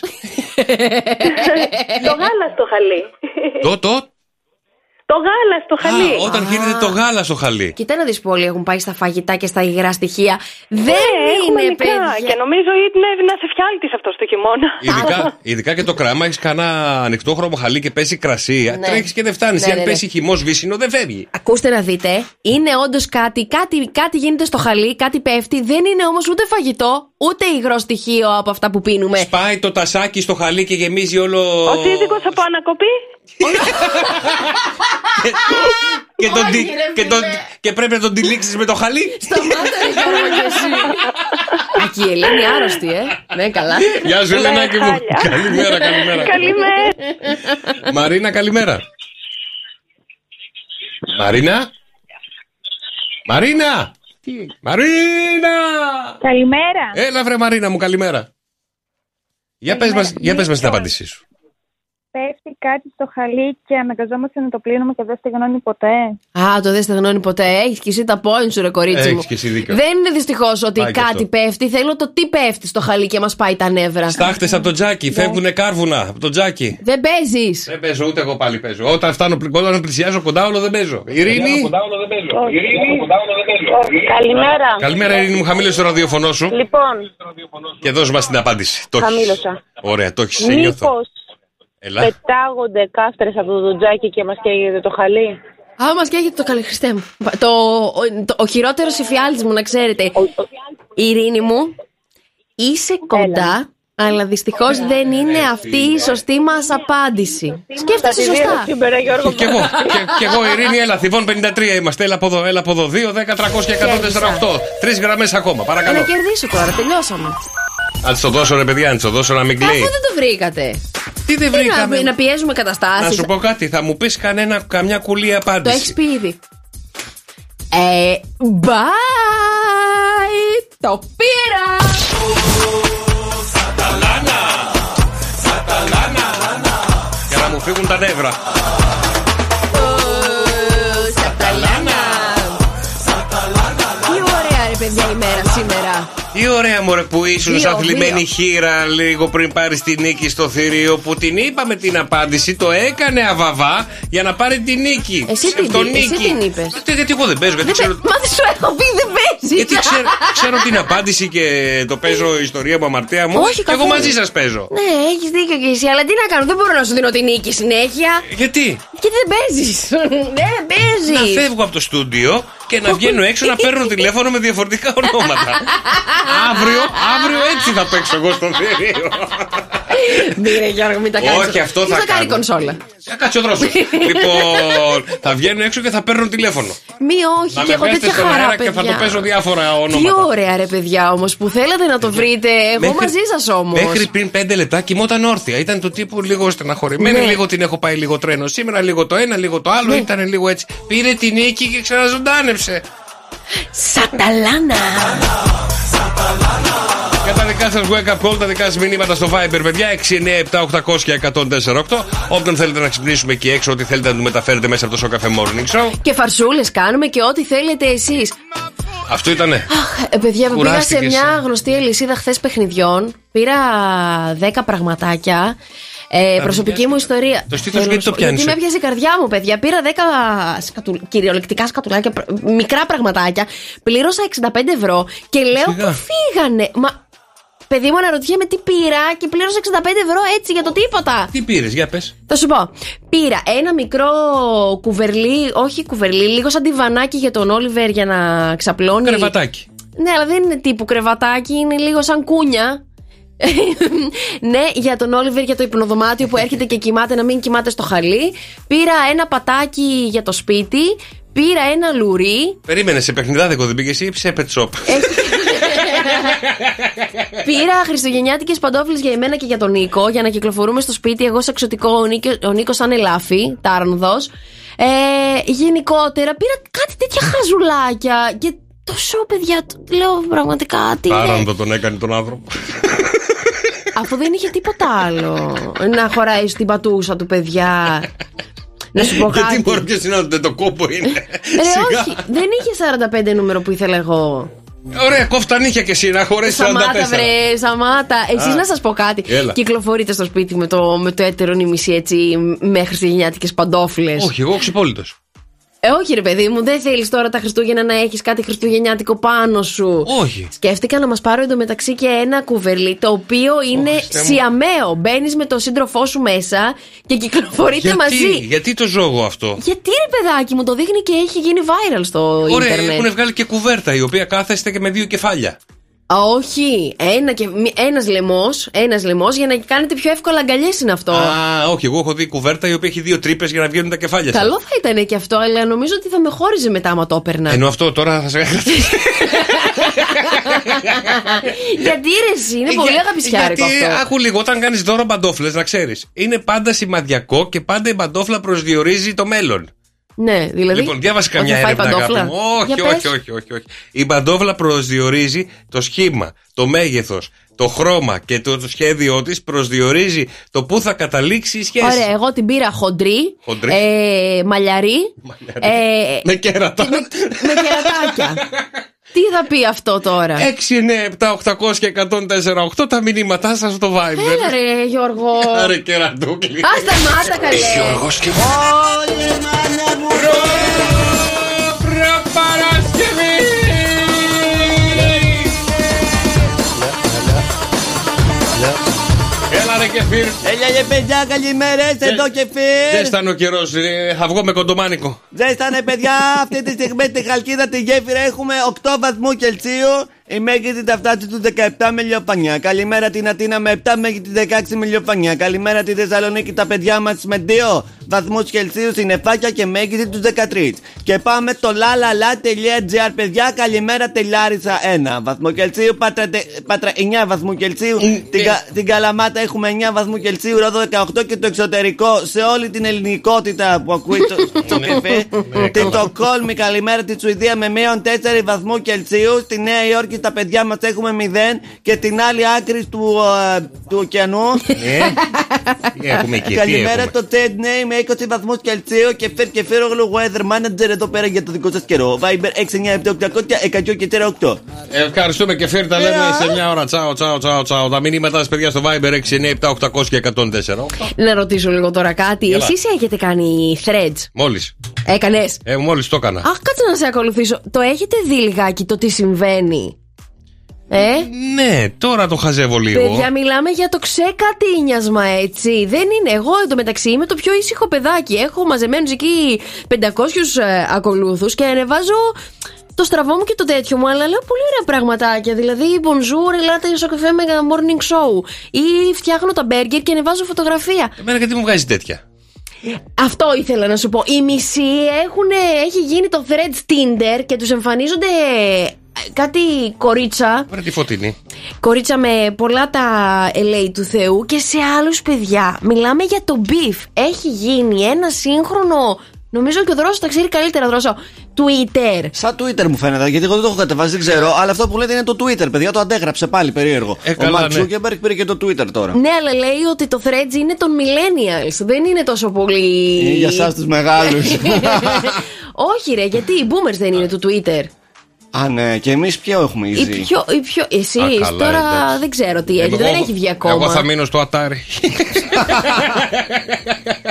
T: το γάλα στο χαλί.
F: Το, το.
T: Το γάλα στο χαλί.
F: Α, όταν γίνεται το γάλα στο χαλί.
E: Κοίτα να δεις που όλοι έχουν πάει στα φαγητά και στα υγρά στοιχεία. Δεν
T: Ναι, έχουμε
E: είναι
T: μικρά
E: παιδιά.
T: και νομίζω είναι να σε φιάλτης αυτό το χειμώνα.
F: Ειδικά, ειδικά και το κράμα, έχεις κανένα ανοιχτό χρώμο χαλί και πέσει κρασί.
E: Ναι.
F: Τρέχεις και δεν φτάνεις.
E: Ναι,
F: Αν
E: ναι, ναι.
F: πέσει χυμός βύσινο, δεν φεύγει.
E: Ακούστε να δείτε, είναι όντως κάτι, κάτι, κάτι γίνεται στο χαλί, κάτι πέφτει. Δεν είναι όμως ούτε φαγητό, ούτε υγρό στοιχείο από αυτά που πίνουμε.
F: Πάει το τασάκι στο χαλί και γεμίζει όλο.
T: Ο σύζυγος από ανακοπή.
F: Και, τον,
E: Όχι,
F: τι-
E: ρε,
F: και, τον, και πρέπει να τον τυλίξεις με το χαλί.
E: Σταμάτα, ρε Γιώργο, κι εσύ. Ακή η Ελένη άρρωστη, ε. Ναι, καλά.
F: Γεια σου, Ελενάκη μου. καλημέρα, καλημέρα.
T: Καλημέρα.
F: Μαρίνα, καλημέρα. Μαρίνα. Μαρίνα. Μαρίνα.
T: Καλημέρα.
F: Έλα βρε Μαρίνα μου, καλημέρα. Για πες μας, για πες μας την απάντησή σου.
T: Πέφτει κάτι στο χαλί και αναγκαζόμαστε να το πλύνουμε και δεν στεγνώνει ποτέ.
E: Α, το δεν στεγνώνει ποτέ. Έχεις και εσύ τα points σου, ρε κορίτσι
F: Έχεις
E: μου.
F: και εσύ δίκιο.
E: Δεν είναι δυστυχώς ότι
F: Πάει και
E: κάτι
F: αυτό.
E: πέφτει. Θέλω το τι πέφτει στο χαλί και μας πάει τα νεύρα.
F: Στάχτες από το τζάκι, φεύγουνε κάρβουνα από το τζάκι.
E: Δεν παίζεις.
F: Δεν παίζω, ούτε εγώ πάλι παίζω. Όταν, φτάνω, όταν πλησιάζω κοντά όλο δεν παίζω. Ειρήνη.
T: Καλημέρα.
F: Καλημέρα Ειρήνη μου, χαμήλωσε το ραδιοφωνό σου
T: Λοιπόν,
F: και δώσ' μας την απάντηση. Το έχεις.
T: Χαμήλωσα.
F: Ωραία, το έχεις, σε νιώθω.
T: μήπως
F: Έλα.
T: πετάγονται κάστρες από το τζάκι και μας καίγεται το χαλί.
E: Α, μας και έχετε το καλή Χριστέ μου. Το, ο, το, ο χειρότερος υφιάλτη μου, να ξέρετε. Ειρήνη μου, είσαι κοντά, αλλά δυστυχώς δεν είναι αυτή η σωστή μας απάντηση. Σκέφτεσαι
T: Θα τη δίνω
E: σωστά.
T: σήμερα, Γιώργο.
F: Κι εγώ, και, κι εγώ Ειρήνη, έλα, Θηβών 53 είμαστε. Έλα από εδώ, έλα από εδώ. 2, 10, 300 και 148. Τρεις γραμμές ακόμα,
E: Ε,
F: παρακαλώ.
E: να κερδίσω τώρα, τελειώσαμε.
F: Να της το δώσω, ρε παιδιά, να της το δώσω να μην
E: Αφού
F: κλαίει.
E: δεν το βρήκατε.
F: Τι δεν
E: Τι
F: βρήκαμε;
E: να, να πιέζουμε
F: Να
E: καταστάσει.
F: σου πω κάτι, θα μου πεις κανένα, καμιά κουλή
E: Το
F: απάντηση.
E: έχεις πει ήδη. Ε, bye! Το πήρα!
F: Για να μου φύγουν τα νεύρα.
E: Σαταλάνα! Τι ωραία ρε παιδιά η μέρα σήμερα.
F: Τι ωραία μωρέ που ήσουν
E: Δύο,
F: σαν θλιμμένη
E: δύο.
F: χείρα λίγο πριν πάρεις τη νίκη στο θηρίο που την είπαμε την απάντηση, το έκανε αβαβά για να πάρει τη νίκη.
E: Εσύ την,
F: Τον
E: εσύ
F: νίκη.
E: την είπες.
F: Τι- Γιατί εγώ δεν παίζω, γιατί
E: Δεν
F: ξέρω.
E: παι- Μα δεν σου έχω πει δεν παίζεις.
F: Γιατί ξέρω, ξέρω την απάντηση και το παίζω η ιστορία μου, αμαρτία μου.
E: Όχι,
F: και εγώ
E: καθόλου.
F: μαζί σας παίζω.
E: Ναι, έχεις δίκιο και εσύ, αλλά τι να κάνω, δεν μπορώ να σου δίνω την νίκη συνέχεια.
F: Γιατί;
E: Γιατί δεν παίζεις. δεν
F: Να
E: παίζει.
F: φεύγω από το στούντιο και να βγαίνω έξω να παίρνω τηλέφωνο με διαφορετικά ονόματα. αύριο, αύριο έτσι θα παίξω εγώ στο θηρίο.
E: Μύρε Γιώργο, μην τα κάνεις.
F: Όχι, αυτό
E: Τι
F: θα
E: θα κάνει η
F: κάνω.
E: κονσόλα.
F: Θα κάτσει ο δρόσος. λοιπόν, θα βγαίνω έξω και θα παίρνω τηλέφωνο.
E: Μη όχι,
F: Να
E: και
F: με
E: έχω
F: βγάζετε
E: τέτοια
F: στον
E: χαρά,
F: αέρα και θα
E: παιδιά.
F: το παίζω διάφορα
E: Τι
F: ονόματα.
E: ωραία ρε παιδιά όμως που θέλατε να το βρείτε. Εγώ
F: Μέχρι-
E: μαζί σας όμως.
F: Μέχρι πριν πέντε λεπτά κοιμόταν όρθια. Ήταν του τύπου λίγο στεναχωρημένη,
E: Ναι.
F: λίγο την έχω πάει λίγο τρένο σήμερα, λίγο το ένα, λίγο το άλλο.
E: Ναι.
F: Ήταν λίγο έτσι. Πήρε την νίκη και ξαναζωντάνεψε.
E: Σαταλάνα.
F: Για τα δικά σας wake up call, τα δικά σας μηνύματα στο Viber, παιδιά. 697 800 και 104,8. Όποιον θέλετε να ξυπνήσουμε εκεί έξω, ό,τι θέλετε να του μεταφέρετε μέσα από το Σοκαφέ Morning Show.
E: Και φαρσούλες κάνουμε και ό,τι θέλετε εσείς.
F: Αυτό ήτανε.
E: Ε, παιδιά, που πήγα σε
F: Κουράστηκες,
E: μια
F: ε.
E: γνωστή αλυσίδα χθες παιχνιδιών. Πήρα 10 πραγματάκια. Ε, προσωπική μου ιστορία.
F: Το στήθος
E: Θέλω
F: γιατί
E: να σου
F: το
E: πω, Γιατί
F: πιάνεις,
E: με
F: ε;
E: έπιασε η καρδιά μου, παιδιά. Πήρα 10 σκατου... κυριολεκτικά σκατουλάκια, πρα- μικρά πραγματάκια. Πλήρωσα 65 ευρώ και λέω
F: Σιγά.
E: που φύγανε; Μα παιδί μου αναρωτιέμαι τι πήρα και πλήρωσα 65 ευρώ έτσι για το τίποτα.
F: Τι πήρες, για πες.
E: Θα σου πω. Πήρα ένα μικρό κουβερλί, όχι κουβερλί, λίγο σαν τιβανάκι για τον Όλιβερ για να ξαπλώνει.
F: Κρεβατάκι.
E: Ναι, αλλά δεν είναι τύπου κρεβατάκι, είναι λίγο σαν κούνια. ναι, για τον Όλιβερ για το υπνοδωμάτιο που έρχεται και κοιμάται να μην κοιμάται στο χαλί. Πήρα ένα πατάκι για το σπίτι. Πήρα ένα λουρί.
F: Περίμενε, σε παιχνιδάδικο δεν πήγες ή σε pet shop;
E: Πήρα χριστουγεννιάτικες παντόφλες για εμένα και για τον Νίκο για να κυκλοφορούμε στο σπίτι. Εγώ σε εξωτικό, ο, Νίκο, ο Νίκος σαν ελάφι, τάρνδο. Ε, γενικότερα πήρα κάτι τέτοια χαζουλάκια και τόσο παιδιά. το- Λέω πραγματικά τι. είναι;
F: Τάραντο τον έκανε τον άνθρωπο.
E: Αφού δεν είχε τίποτα άλλο να χωράει στην πατούσα του παιδιά. Να σου πω κάτι.
F: Γιατί μπορεί ποιο είναι το- το κόπο είναι.
E: Ρε,
F: Σιγά.
E: όχι, δεν είχε 45 νούμερο που ήθελα εγώ.
F: Ωραία, κόφτα νύχια και εσύ να χωρέσει 44.
E: Σταμάτα, βρε, σταμάτα. Εσείς
F: Α.
E: να σας πω κάτι.
F: Έλα.
E: Κυκλοφορείτε στο σπίτι με το, με το έτερο νημισί έτσι με χριστουγεννιάτικε παντόφλε.
F: Όχι, εγώ ξυπόλυτος.
E: Ε, όχι, ρε παιδί μου, δεν θέλεις τώρα τα Χριστούγεννα να έχεις κάτι χριστουγεννιάτικο πάνω σου.
F: Όχι.
E: Σκέφτηκα να μας πάρω εντωμεταξύ και ένα κουβερλί το οποίο είναι
F: Χριστέ μου.
E: σιαμαίο. Μπαίνεις με το σύντροφό σου μέσα και κυκλοφορείτε
F: Γιατί,
E: μαζί.
F: γιατί το ζώγο αυτό;
E: Γιατί ρε παιδάκι μου το δείχνει και έχει γίνει viral στο
F: Ωραία,
E: ίντερνετ.
F: έχουν βγάλει και κουβέρτα η οποία κάθεστε και με δύο κεφάλια.
E: Α, όχι, ένα και, μη- ένας λαιμός, ένας λαιμός για να κάνετε πιο εύκολα αγκαλιές είναι αυτό.
F: Α, όχι, εγώ έχω δει κουβέρτα η οποία έχει δύο τρύπες για να βγαίνουν τα κεφάλια σας.
E: Καλό θα ήταν και αυτό, αλλά νομίζω ότι θα με χώριζε μετά άμα το έπαιρνα.
F: Ενώ αυτό τώρα θα σε
E: Γιατί ρε εσύ, είναι πολύ αγαπησιάρικο
F: Γιατί,
E: αυτό.
F: άκου λίγο, όταν κάνεις δώρο παντόφλες, να ξέρεις, είναι πάντα σημαδιακό και πάντα η παντόφλα προσδιορίζει το μέλλον.
E: Ναι, δηλαδή.
F: Λοιπόν, διάβασε
E: ότι
F: καμιά
E: θα φάει
F: έρευνα.
E: παντόφλα.
F: αγάπη μου. Όχι,
E: Για
F: όχι,
E: πες.
F: όχι, όχι, όχι. Η παντόφλα προσδιορίζει το σχήμα, το μέγεθος, το χρώμα και το, το σχέδιό της προσδιορίζει το πού θα καταλήξει η σχέση.
E: Ωραία, εγώ την πήρα χοντρή,
F: Χοντρή.
E: Ε, μαλλιαρή, ε,
F: Με κέρατα.
E: με, με κερατάκια. Τι θα πει αυτό τώρα;
F: 6, 9, 7, 800 και 104, 8 τα μηνύματά σας στο Viber.
E: Έλα ρε Γιώργο.
F: Άρε κερατούκλι.
E: Α, σταμάτα καλέ.
C: Γιώργος και
F: Έλα ρε κεφίρ.
L: Έλα ρε παιδιά, καλημέρες, εδώ και
F: Δεν
L: φύρ.
F: ήταν ο καιρός, θα βγω με κοντομάνικο.
L: Ζέστανε παιδιά, αυτή τη στιγμή στη Χαλκίδα τη γέφυρα έχουμε 8 βαθμού Κελσίου. Η μέγιστη τα φτάσει του 17 με ηλιοφανιά. Καλημέρα την Αθήνα με 7 μέχρι τη 16 με ηλιοφανιά. Καλημέρα τη Θεσσαλονίκη τα παιδιά μας με 2 βαθμούς Κελσίου στην Εφάκια και μέγιστη του 13. Και πάμε το lalala.gr παιδιά. Καλημέρα τελάρισα 1 βαθμό Κελσίου. Πάτρα, τε- Πάτρα 9 βαθμού Κελσίου. την, Κα- την Καλαμάτα έχουμε 9 βαθμού Κελσίου. Ρόδο 18 και το εξωτερικό σε όλη την ελληνικότητα που ακούει το, το κεφέ. Την Στοκόλμη, καλημέρα τη Σουηδία με μείον 4 βαθμού Κελσίου. Στη Νέα Υόρκη τα παιδιά μας έχουμε 0 και την άλλη άκρη του, ε, του ωκεανού.
F: Τι έχουμε εκεί, τι
L: Καλημέρα
F: έχουμε.
L: το Τέντνεϊ με 20 βαθμούς Κελσίου και φέρ και φέρογλου weather manager εδώ πέρα για το δικό σας καιρό. Viber 697 100 και 48.
F: Ευχαριστούμε και φέρ τα λέμε σε μια ώρα. Τσάω, τσάω, τσάω, τσάω. Τα μηνύματά σας, παιδιά, στο Viber 6, 9, 7, 800 και 104.
E: Να ρωτήσω λίγο τώρα κάτι.
F: Έλα.
E: Εσείς έχετε κάνει threads;
F: Μόλις.
E: Έκανες;
F: Ε, μόλις το έκανα.
E: Αχ, κάτσε να σε ακολουθήσω. Το έχετε δει λιγάκι το τι συμβαίνει; Ε;
F: Ναι, τώρα το χαζεύω λίγο.
E: Παιδιά, μιλάμε για το ξεκατίνιασμα, έτσι. Δεν είναι. Εγώ εντωμεταξύ είμαι το πιο ήσυχο παιδάκι. Έχω μαζεμένους εκεί 500 ε, ακολούθους και ανεβάζω το στραβό μου και το τέτοιο μου, αλλά λέω πολύ ωραία πραγματάκια. Δηλαδή, bonjour, ελάτε στο καφέ με morning show. Ή φτιάχνω τα μπέργκερ και ανεβάζω φωτογραφία.
F: Εμένα γιατί μου βγάζει τέτοια;
E: Αυτό ήθελα να σου πω. Οι μισοί έχουν, έχει γίνει το threads Tinder και τους εμφανίζονται ε, κάτι κορίτσα.
F: Βρε τη φωτεινή.
E: Κορίτσα με πολλά τα LA του Θεού και σε άλλους παιδιά. Μιλάμε για το beef. Έχει γίνει ένα σύγχρονο. Νομίζω και ο Δρόσος τα ξέρει καλύτερα, Δρόσο. Twitter.
L: Σαν Twitter μου φαίνεται, γιατί εγώ δεν το έχω κατεβάσει, δεν ξέρω. Αλλά αυτό που λέτε είναι το Twitter, παιδιά. Το αντέγραψε πάλι περίεργο.
F: Ε,
L: ο
F: καλά,
L: Μαρκ
F: ναι.
L: Zuckerberg πήρε και το Twitter τώρα.
E: Ναι, αλλά λέει ότι το Threads είναι των millennials. Δεν είναι τόσο πολύ.
L: Είναι για εσάς τους μεγάλους.
E: Όχι, ρε, γιατί οι boomers δεν είναι του Twitter.
L: Α, ναι, και εμείς ποιο έχουμε
E: Οι
L: ήδη.
E: πιο, οι πιο, εσείς
F: Α, καλά,
E: τώρα
F: εντάξει.
E: δεν ξέρω τι έχει, δεν έχει βγει ακόμα.
F: Εγώ θα μείνω στο Atari.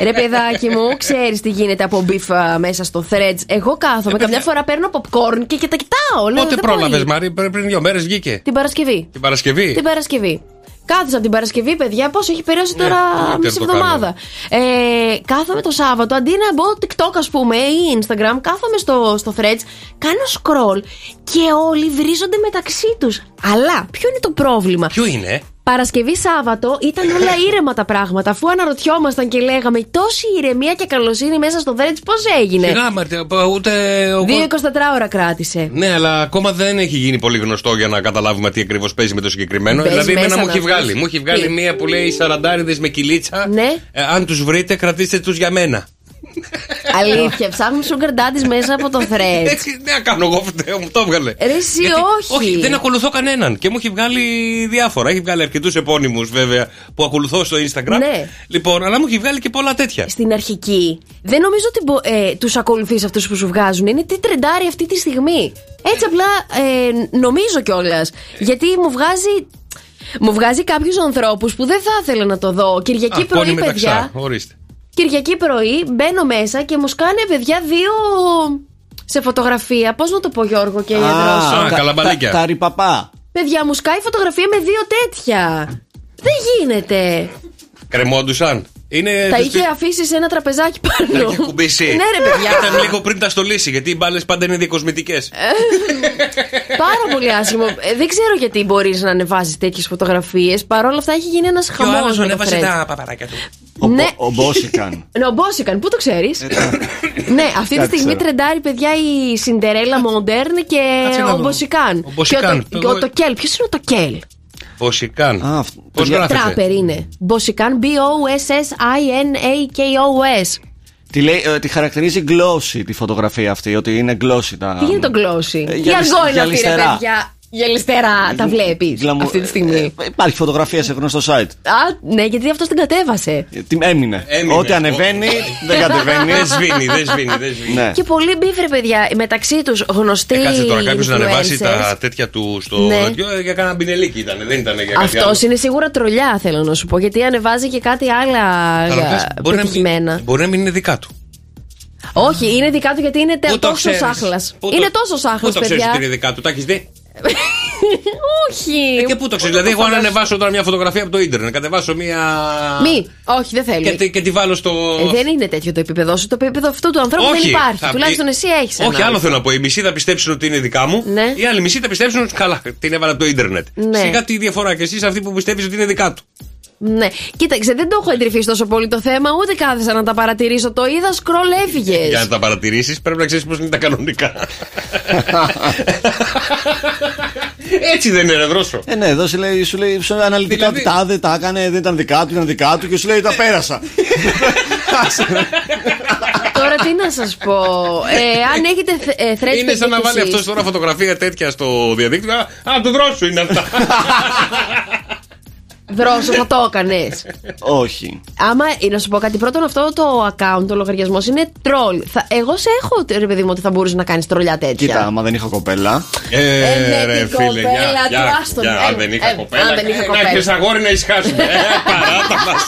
E: Ρε παιδάκι μου, ξέρεις τι γίνεται από beef μέσα στο Threads. Εγώ κάθομαι, καμιά φορά παίρνω popcorn και, και τα κοιτάω. λέω,
F: Ε, Πότε
E: δεν
F: πρόλαβες,
E: μπορεί.
F: Μαρή, πριν πριν δύο μέρες βγήκε.
E: Την Παρασκευή.
F: Την Παρασκευή.
E: Την Παρασκευή. Κάθισα από την Παρασκευή, παιδιά, πώς έχει περάσει τώρα
F: Twitter
E: μισή
F: το
E: εβδομάδα. Ε, κάθομαι το Σάββατο, αντί να μπω TikTok, ας πούμε, ή Instagram, κάθομαι στο, στο Threads, κάνω scroll και όλοι βρίζονται μεταξύ τους. Αλλά ποιο είναι το πρόβλημα;
F: Ποιο είναι,
E: Παρασκευή Σάββατο ήταν όλα ήρεμα τα πράγματα. Αφού αναρωτιόμασταν και λέγαμε τόση ηρεμία και καλοσύνη μέσα στο Threads, πώς έγινε;
F: Σιγά, Μαρή, ούτε. ο-
E: 2-24 ώρα κράτησε.
F: Ναι, αλλά ακόμα δεν έχει γίνει πολύ γνωστό για να καταλάβουμε τι ακριβώς παίζει με το συγκεκριμένο.
E: Παίζει
F: δηλαδή, εμένα
E: μέσα
F: μου
E: να
F: έχει
E: βρεις.
F: βγάλει. Μου έχει βγάλει
E: Τι;
F: μία που λέει Σαραντάριδες με κυλίτσα.
E: Ναι.
F: Ε, αν τους βρείτε, κρατήστε τους για μένα.
E: Αλήθεια, ψάχνουν sugar daddies μέσα από το threads.
F: Έτσι, ναι, κάνω εγώ φταίω, μου το έβγαλε.
E: Ρε, εσύ
F: Γιατί-
E: όχι.
F: δεν ακολουθώ κανέναν και μου έχει βγάλει διάφορα. Έχει βγάλει αρκετούς επώνυμους βέβαια που ακολουθώ στο Instagram.
E: Ναι.
F: Λοιπόν, αλλά μου έχει βγάλει και πολλά τέτοια.
E: Στην αρχική, δεν νομίζω ότι μπο- ε, τους ακολουθείς αυτούς που σου βγάζουν. Είναι τι τρεντάρει αυτή τη στιγμή. Έτσι απλά ε, νομίζω κιόλας. Γιατί μου βγάζει. Μου βγάζει κάποιους ανθρώπους που δεν θα ήθελα να το δω. Κυριακή
F: Α,
E: πρωί,
F: πόνι μεταξά.
E: παιδιά.
F: Ορίστε.
E: Κυριακή πρωί μπαίνω μέσα και μου σκάνε παιδιά δύο σε φωτογραφία. Πώς να το πω, Γιώργο και
L: Α,
E: Δρόσο.
F: τα- καλαμπαλίκια.
L: Τα, τα ρηπαπά.
E: Παιδιά, μου σκάει φωτογραφία με δύο τέτοια. Δεν γίνεται.
F: Κρεμόντουσαν. Είναι
E: Τα
F: το
E: είχε
F: σπι-
E: αφήσει σε ένα τραπεζάκι
F: Τα
E: πάνω.
F: είχε κουμπίσει.
E: Ναι, ρε παιδιά.
F: Ήταν λίγο πριν τα στολίσει, γιατί οι μπάλες πάντα είναι διακοσμητικές.
E: Πάρα πολύ άσχημο. Ε, δεν ξέρω γιατί μπορείς να ανεβάζεις τέτοιες φωτογραφίες. Παρ' όλα αυτά έχει γίνει ένας
F: Και ο
E: χαμός.
F: άλλος ανέβασε τα παπαράκια του.
L: Ο,
E: Ναι.
L: ο Μπόσικαν.
E: Ναι, ο Μπόσικαν, πού το ξέρεις; ναι, αυτή τη
L: Κάτι
E: στιγμή
L: ξέρω.
E: τρεντάρει παιδιά η Σιντερέλα Μοντέρν και
F: Κάτσε να
E: ο
F: δω.
E: Μποσικάν.
F: Ο Μποσικάν.
E: Και ο, το, και ο Τοκέλ. Ποιος είναι ο Τοκέλ.
F: Ποσικάν.
L: Α, αυτό-
F: Πώς γράφεται;
E: Τράπερ είναι. Μποσικάν, B-O-S-S-I-N-A-K-O-S.
L: Τη, λέει, ε, τη χαρακτηρίζει glossy τη φωτογραφία αυτή, ότι είναι glossy τα.
E: Τι είναι το glossy.
L: Ε,
E: Τι
L: για λισ-
E: αργό είναι
L: για
E: αυτή, ρε
L: λιστερά.
E: παιδιά; Για λιστερά τα βλέπεις
L: Γλαμου-
E: αυτή τη στιγμή;
L: Ε, υπάρχει φωτογραφία σε γνωστό site.
E: Α, ναι, γιατί αυτός την κατέβασε.
L: Ε, Τι έμεινε.
F: Έμεινε.
L: Ό,τι ανεβαίνει δεν κατεβαίνει.
F: Δεν σβήνει, δεν σβήνει, δεν σβήνει.
L: Ναι.
E: Και πολλοί μπίφρε, παιδιά, μεταξύ τους γνωστοί.
F: Ε, κάτσε τώρα κάποιος να ανεβάσει
E: influencers.
F: τα τέτοια του στο.
E: Ναι.
F: τέτοιο, ε, Για κανένα μπινελίκι ήταν, δεν ήταν για κάτι άλλο.
E: Αυτό είναι σίγουρα τρολιά, θέλω να σου πω. Γιατί ανεβάζει και κάτι άλλα
F: Αλλά πες,
E: ε,
F: μπορεί να μην-
E: πετυχημένα.
F: Μπορεί να μην είναι δικά του.
E: Όχι, είναι δικά του γιατί είναι τε-
F: Πού το
E: τόσος
F: ξέρεις;
E: σάχλα.
F: Πού το-
E: Είναι τόσος σάχλα,
F: Πού το ξέρεις
E: παιδιά.
F: ότι είναι δικά του, τα έχεις δει;
E: Όχι.
F: Ε, Και πού το ξέρεις. Δηλαδή, εγώ αν ανεβάσω τώρα μια φωτογραφία από το ίντερνετ, κατεβάσω μια.
E: Μη, όχι, δεν θέλει.
F: Και, τη- και τη βάλω στο.
E: Ε, δεν είναι τέτοιο το επίπεδο σου. Το επίπεδο αυτού του ανθρώπου δεν υπάρχει.
F: θα-
E: Τουλάχιστον εσύ έχεις.
F: Όχι, άλλο θέλω να πω. Οι μισοί θα πιστέψουν ότι είναι δικά μου.
E: Ναι.
F: Οι άλλοι μισοί θα πιστέψουν ότι καλά, την έβαλα από το ίντερνετ.
E: Ναι.
F: Σιγά τη διαφορά. Και εσύ αυτοί που πιστεύει ότι είναι δικά του.
E: Ναι. Κοίταξε, δεν το έχω εντρυφήσει τόσο πολύ το θέμα, ούτε κάθεσα να τα παρατηρήσω. Το είδα, σκρολ έφυγες.
F: Για να τα παρατηρήσεις, πρέπει να ξέρεις πώς είναι τα κανονικά. Έτσι δεν είναι, ρε δρόσο.
L: Ε, ναι, εδώ σου λέει, σου λέει σου λέει αναλυτικά
F: Δηλαδή-
L: ότι τα δεν τα έκανε, δεν ήταν δικά του, ήταν δικά του και σου λέει τα πέρασα.
E: Τώρα τι να σας πω. Ε, αν έχετε ε, threads
F: Είναι σαν να
E: παιδιά,
F: βάλει
E: κι εσείς.
F: αυτός τώρα φωτογραφία τέτοια στο διαδίκτυο. Α, Α, το δρόσο είναι αυτά.
E: Δρόσο, θα το έκανες.
L: Όχι.
E: Άμα, ε, να σου πω κάτι, πρώτον αυτό το account, ο λογαριασμός είναι troll. Θα, εγώ σε έχω, ρε παιδί μου, ότι θα μπορούσε να κάνεις τρολιά τέτοια.
L: Κοίτα, άμα δεν είχα κοπέλα.
F: Ε,
E: με
F: ρε
E: την
F: φίλε,
E: κοπέλα
F: για,
E: του,
F: για,
E: άστον.
F: για,
E: Ε,
F: αν δεν είχα
E: ε,
F: κοπέλα.
E: αν δεν είχα
F: ε,
E: κοπέλα.
F: Να έχεις αγόρι να ησυχάσουμε. Ε, παράτα μας.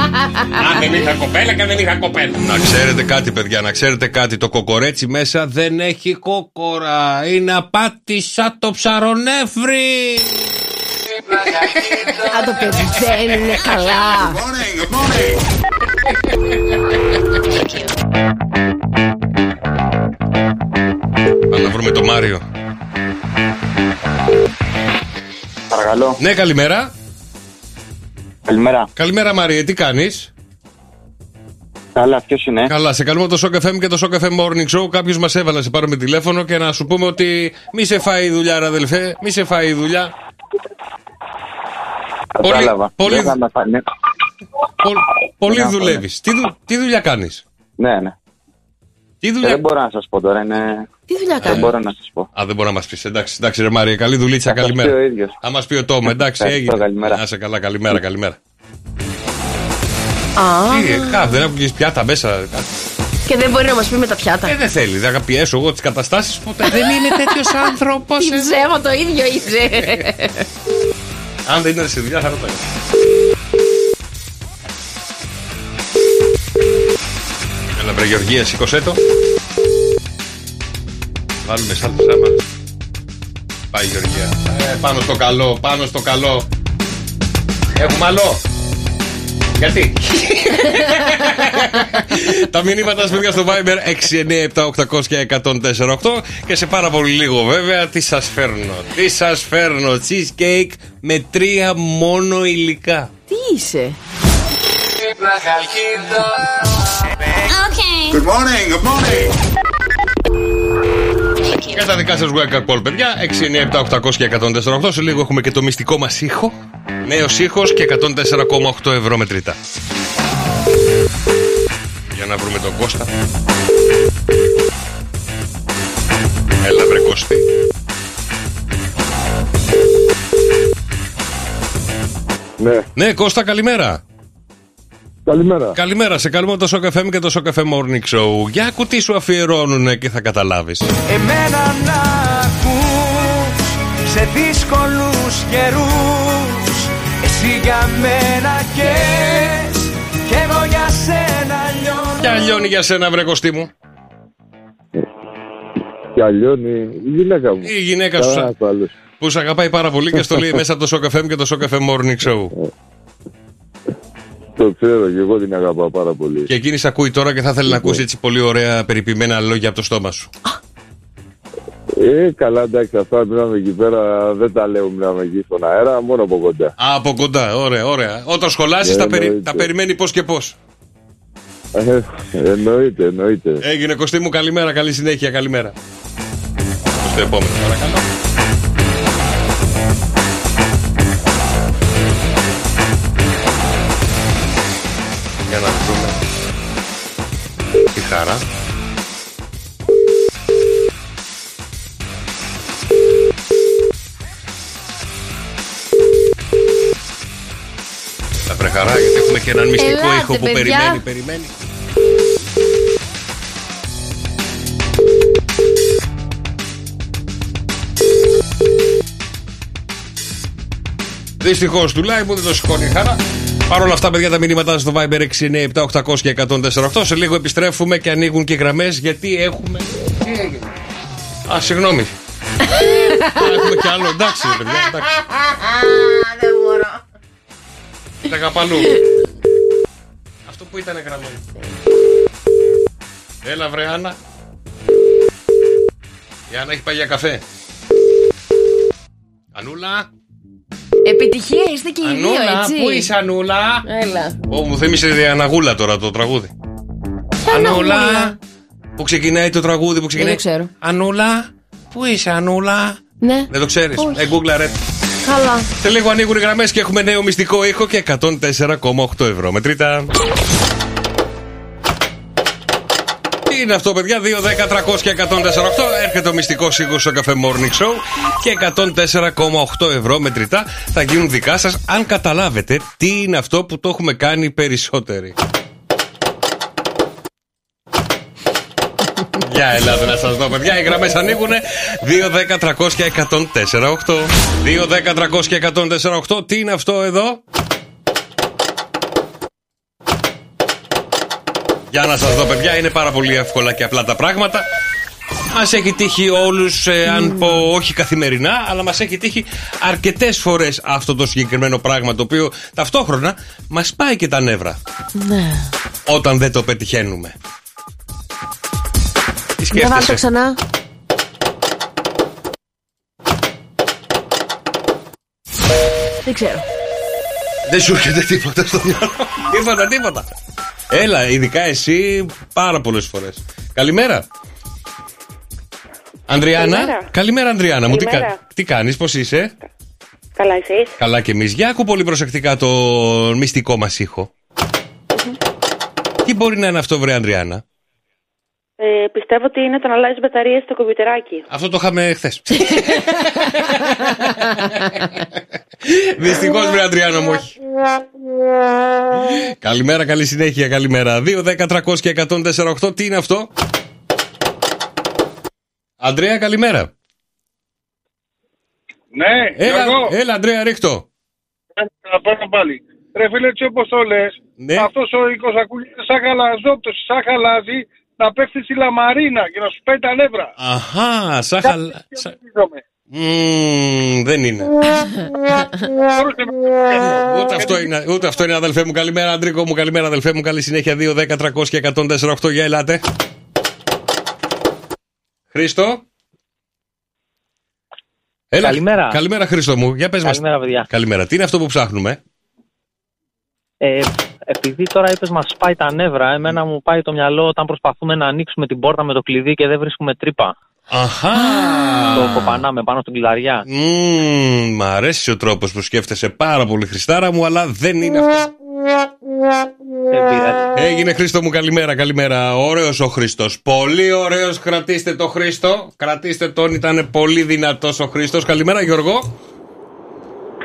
F: Αν δεν είχα κοπέλα και αν δεν είχα κοπέλα. Να ξέρετε κάτι, παιδιά, να ξέρετε κάτι. Το κοκορέτσι μέσα δεν έχει κόκορα. Είναι απάτη σαν το ψαρονέφρι.
E: Α, το παιδί δεν είναι καλά.
F: Πάμε να βρούμε το Μάριο.
J: Παρακαλώ.
F: Ναι, καλημέρα.
J: Καλημέρα.
F: Καλημέρα, Μαρία, τι κάνεις;
J: Καλά, ποιος είναι;
F: Καλά, σε καλούμε το Shock FM και το Shock FM Morning Show. Κάποιος μας έβαλε να σε πάρουμε τηλέφωνο και να σου πούμε ότι μη σε φάει η δουλειά, ρε αδελφέ. Μη σε φάει η δουλειά.
J: Κατάλαβα.
F: πολύ-
J: Δεν θα με φανεί.
F: Πο- Πολύ
J: Ναι,
F: δουλεύεις. Τι, δου- τι δουλειά κάνεις;
J: Ναι, ναι.
F: Τι
J: Ε,
F: δουλειά.
J: Δεν μπορώ να σας πω τώρα. Είναι...
E: Τι δουλειά
J: Δεν
E: κάνεις;
J: μπορώ να σας πω.
F: Α, δεν μπορεί να μας πεις. Εντάξει, εντάξει, ρε Μάρια, καλή δουλίτσα,
J: Θα σας
F: καλημέρα.
J: πει ο ίδιος.
F: Α μας πει ο Τόμ, εντάξει,
J: Ευχαριστώ,
F: έγινε.
J: καλημέρα.
F: Να σε καλά, καλημέρα, καλημέρα.
E: Α,
F: Τι, ε, κάτι, δεν άκουγε πιάτα μέσα. κάτι.
E: και δεν μπορεί να μας πει με τα πιάτα.
F: Ε, δεν θέλει, δεν θα πιέσω εγώ τις καταστάσεις ποτέ. δεν είμαι τέτοιος άνθρωπος.
E: Τι ψέμα το ίδιο είσαι.
F: Αν δεν ήταν στη δουλειά, θα ρωτάει. Έλα, βρε Γεωργία, σήκωσέ το. Βάλουμε σάλτο άμα. Πάει η Γεωργία. Ε, πάνω στο καλό, πάνω στο καλό. Έχουμε άλλο. Γιατί; Τα μηνύματα σας παιδιά στο Viber 697 και 104 και σε πάρα πολύ λίγο βέβαια τι σας φέρνω. Τι σας φέρνω. Cheesecake με τρία μόνο υλικά.
E: Τι είσαι;
O: Good morning, good morning.
F: Και τα δικά σας wake up call παιδιά 697 800 και 104 Σε λίγο έχουμε και το μυστικό μας ήχο. Νέος ήχος και 104,8 ευρώ μετρητά Για να βρούμε τον Κώστα. Έλα βρε Κώστη.
U: Ναι,
F: Ναι Κώστα καλημέρα
U: καλημέρα.
F: Καλημέρα, σε καλούμε το Shock FM και το Shock FM Morning Show Για ακού σου αφιερώνουν και θα καταλάβεις
I: Εμένα να ακούς σε δύσκολους καιρούς Εσύ για μένα καις και εγώ για σένα λιώνω
F: Και αλλιώνει για σένα βρε Κωστή μου
U: Και αλλιώνει η γυναίκα μου.
F: Η γυναίκα σου
U: Καλά,
F: σα-
U: το άλλο.
F: που σε αγαπάει πάρα πολύ και στο λέει μέσα από το Shock FM και το Shock FM Morning Show.
U: Το ξέρω και εγώ την αγαπάω πάρα πολύ.
F: Και εκείνης σε ακούει τώρα και θα ήθελε να ακούσει έτσι πολύ ωραία περιποιημένα λόγια από το στόμα σου.
U: Ε, καλά, εντάξει, αυτά μιλάμε εκεί πέρα δεν τα λέω, μιλάμε εκεί στον αέρα, μόνο από κοντά.
F: Α, από κοντά, ωραία, ωραία. Όταν σχολάσεις,
U: Ναι,
F: τα, περι...
U: εννοείται.
F: τα περιμένει πώς και πώς.
U: Ε, εννοείται, εννοείται.
F: Έγινε Κωστή μου, καλημέρα, καλή συνέχεια, καλημέρα. Στο επόμενο, παρακαλώ. Χαρά, γιατί έχουμε και έναν μυστικό
E: Ελάτε,
F: ήχο που
E: παιδιά.
F: περιμένει, περιμένει. Δυστυχώς του live μου δεν το σηκώνει η χαρά. Παρ' όλα αυτά, παιδιά, τα μηνύματά στο Viber 697 800 και 148. Σε λίγο επιστρέφουμε και ανοίγουν και γραμμές γιατί έχουμε. Τι έγινε. Α, συγγνώμη. Α, έχουμε κι άλλο. Εντάξει, ρε παιδιά, εντάξει.
E: Δεν μπορώ.
F: Τα καπαλού. Αυτό που ήταν γραμμένο. Έλα, βρε Άννα. Η Άννα έχει πάει για καφέ. Ανούλα.
E: Επιτυχία είστε και οι δύο,
F: Ανούλα,
E: έτσι.
F: πού είσαι, Ανούλα;
E: Έλα.
F: Ω, μου θύμισε η Αναγούλα τώρα το τραγούδι.
E: Ανούλα.
F: Που ξεκινάει το τραγούδι που ξεκινάει.
E: Δεν το ξέρω.
F: Ανούλα. Πού είσαι, Ανούλα;
E: Ναι.
F: Δεν το ξέρεις.
E: Όχι.
F: Ε, Google ρε.
E: Καλά.
F: Σε λίγο ανοίγουν οι γραμμές και έχουμε νέο μυστικό ήχο και 104,8 ευρώ. Μετρήτα. Τι Τι είναι αυτό, παιδιά, 2, 10, 300 και 104,8. Έρχεται ο μυστικός ήχο στο καφέ Morning Show και 104,8 ευρώ μετρητά θα γίνουν δικά σας αν καταλάβετε τι είναι αυτό που το έχουμε κάνει περισσότεροι. Για ελάτε να σας δω, παιδιά. Οι γραμμές ανοίγουν 2, 10, 300 και 104,8. 2, 10, 300 και 104,8. Τι είναι αυτό εδώ; Για να σας δω, παιδιά, είναι πάρα πολύ εύκολα και απλά τα πράγματα. Μας έχει τύχει όλους, αν πω όχι καθημερινά, αλλά μας έχει τύχει αρκετές φορές αυτό το συγκεκριμένο πράγμα το οποίο ταυτόχρονα μας πάει και τα νεύρα.
E: Ναι.
F: Όταν δεν το πετυχαίνουμε. Τι
E: Για βάλτε
F: σκέφτεσαι;
E: ξανά. Δεν ξέρω.
F: Δεν σου έρχεται τίποτα στο μυαλό. τίποτα, τίποτα. Έλα, ειδικά εσύ πάρα πολλές φορές. Καλημέρα. Ανδριάννα;
V: Καλημέρα.
F: Καλημέρα, Ανδριάννα μου. Τι, κα...
V: Καλημέρα.
F: τι κάνεις, πώς είσαι;
V: Καλά εσείς;
F: Καλά και εμείς. Για άκου πολύ προσεκτικά το μυστικό μας ήχο. Τι μπορεί να είναι αυτό, βρε Ανδριάννα;
V: Ε, πιστεύω ότι είναι το να αλλάζεις μπαταρίες στο κομπιουτεράκι.
F: Αυτό το είχαμε χθες. Δυστυχώς, βρε Ανδριάννα μου, όχι. Καλημέρα, καλή συνέχεια, καλημέρα. 2, 10, 300 και 104,8. Τι είναι αυτό; Αντρέα, καλημέρα.
P: Ναι,
F: Έλα,
P: Γιώργο.
F: έλα Αντρέα, ρίχτω.
P: Να πάω πάλι. Ρε φίλε, έτσι όπως το λες,
F: Ναι.
P: αυτός ο οίκος ακούγεται σαν χαλαζόπτωση, σαν χαλάζι, να πέφτει στη λαμαρίνα και να σου πάει τα νεύρα.
F: Αχά, σαν χαλα... σα- Μμμ, δεν είναι. Ούτε αυτό, είναι, ούτε αυτό είναι, αδελφέ μου. Καλημέρα, Αντρίκο μου. Καλημέρα, αδελφέ μου. Καλή συνέχεια. 2, 10, 300 και 104,8. Για ελάτε. Χρήστο. Έλα.
R: Καλημέρα.
F: Καλημέρα, Χρήστο μου. Για πες μας.
R: Καλημέρα, παιδιά.
F: Καλημέρα. Τι είναι αυτό που ψάχνουμε;
R: Ε, επειδή τώρα είπες μας πάει τα νεύρα, εμένα μου πάει το μυαλό όταν προσπαθούμε να ανοίξουμε την πόρτα με το κλειδί και δεν βρίσκουμε τρύπα.
F: Αχά.
R: Το κοπανάμε πάνω στην κλειδαριά.
F: Μμμ, μ' αρέσει ο τρόπος που σκέφτεσαι πάρα πολύ, Χριστάρα μου, αλλά δεν είναι αυτό. Έγινε Χρήστο μου, καλημέρα, καλημέρα. Ωραίος ο Χρήστος. Πολύ ωραίος. Κρατήστε το Χρήστο. Κρατήστε τον, ήταν πολύ δυνατός ο Χρήστος. Καλημέρα, Γιώργο.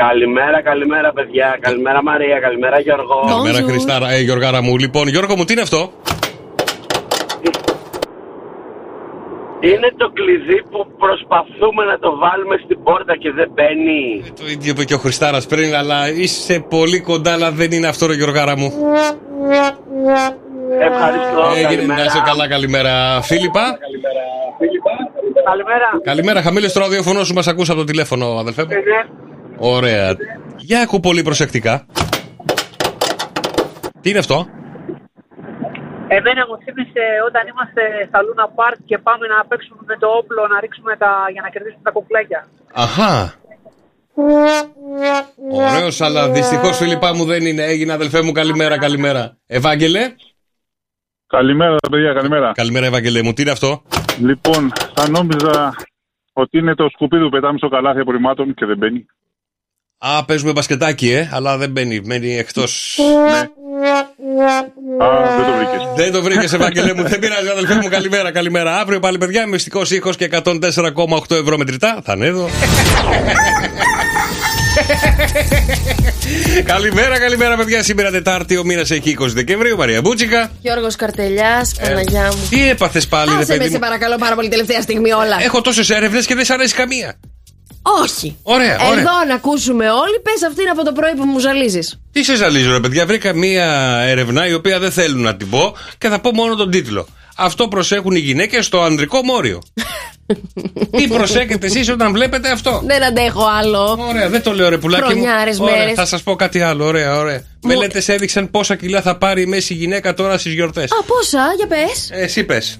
W: Καλημέρα, καλημέρα παιδιά. Καλημέρα Μαρία, καλημέρα Γιώργο.
F: Καλημέρα, Χριστάρα. Ε, Γιωργάρα μου. Λοιπόν, Γιώργο μου, τι είναι αυτό;
W: Είναι το κλειδί που προσπαθούμε να το βάλουμε στην πόρτα και δεν μπαίνει.
F: Το ίδιο είπε και ο Χριστάρας πριν, αλλά είσαι πολύ κοντά, αλλά δεν είναι αυτό, ρε Γιωργάρα μου.
W: Ευχαριστώ.
F: Έγινε,
W: καλημέρα.
F: να είσαι καλά, καλημέρα. Φίλιππα;
W: Καλημέρα.
F: Καλημέρα, χαμήλωσε το ραδιόφωνο σου, μας ακούσα από το τηλέφωνο, αδελφέ μου. Ωραία. Για ακού πολύ προσεκτικά. Τι είναι αυτό;
X: Εμένα μου θύμισε όταν είμαστε στα Λούνα Πάρκ και πάμε να παίξουμε με το όπλο να ρίξουμε τα, για να κερδίσουμε τα κουκλάκια.
F: Αχά. Ωραίος, αλλά δυστυχώς, Φίλιππά μου δεν είναι. Έγινε, αδελφέ μου, καλημέρα, καλημέρα. Ευάγγελε;
Y: Καλημέρα, παιδιά, καλημέρα.
F: Καλημέρα, Ευάγγελε μου. Τι είναι αυτό;
Y: Λοιπόν, θα νόμιζα ότι είναι το σκουπίδι που πετάμε στο καλάθι απορριμμάτων και δεν μπαίνει.
F: Α, παίζουμε μπασκετάκι, ε, αλλά δεν μπαίνει. Μένει εκτός.
Y: Α, δεν το βρήκες.
F: Δεν το βρήκες, Ευάγγελε μου. Δεν πειράζει, αδελφέ μου. Καλημέρα, καλημέρα. Αύριο πάλι, παιδιά, μυστικό ήχος και 104,8 ευρώ μετρητά. Θα είναι εδώ. καλημέρα, καλημέρα, παιδιά. Σήμερα Τετάρτη, ο μήνας έχει 20 Δεκεμβρίου. Μαρία Μπούτσικα.
E: Γιώργος Καρτελιάς, Παναγιά μου.
F: Τι έπαθες πάλι, ρε
E: Άσε με,
F: παιδί
E: σε
F: μου.
E: παρακαλώ πάρα πολύ τελευταία στιγμή όλα.
F: Έχω τόσες έρευνες και δεν σ' αρέσει καμία.
E: Όχι.
F: Ωραία, ωραία.
E: Εδώ να ακούσουμε όλοι, πες αυτήν από το πρωί που μου ζαλίζεις.
F: Τι σε ζαλίζω, ρε παιδιά. Βρήκα μία έρευνα η οποία δεν θέλουν να την πω και θα πω μόνο τον τίτλο. Αυτό προσέχουν οι γυναίκες στο ανδρικό μόριο. Τι προσέχετε εσείς όταν βλέπετε αυτό;
E: Δεν αντέχω άλλο.
F: Ωραία, δεν το λέω ρε πουλάκι μου.
E: Χρονιάρες,
F: Ωραία,
E: μέρες.
F: Θα σας πω κάτι άλλο. Ωραία, ωραία. Μελέτες έδειξαν πόσα κιλά θα πάρει η μέση γυναίκα τώρα στις γιορτές.
E: Α, πόσα, για πες.
F: Εσύ πες.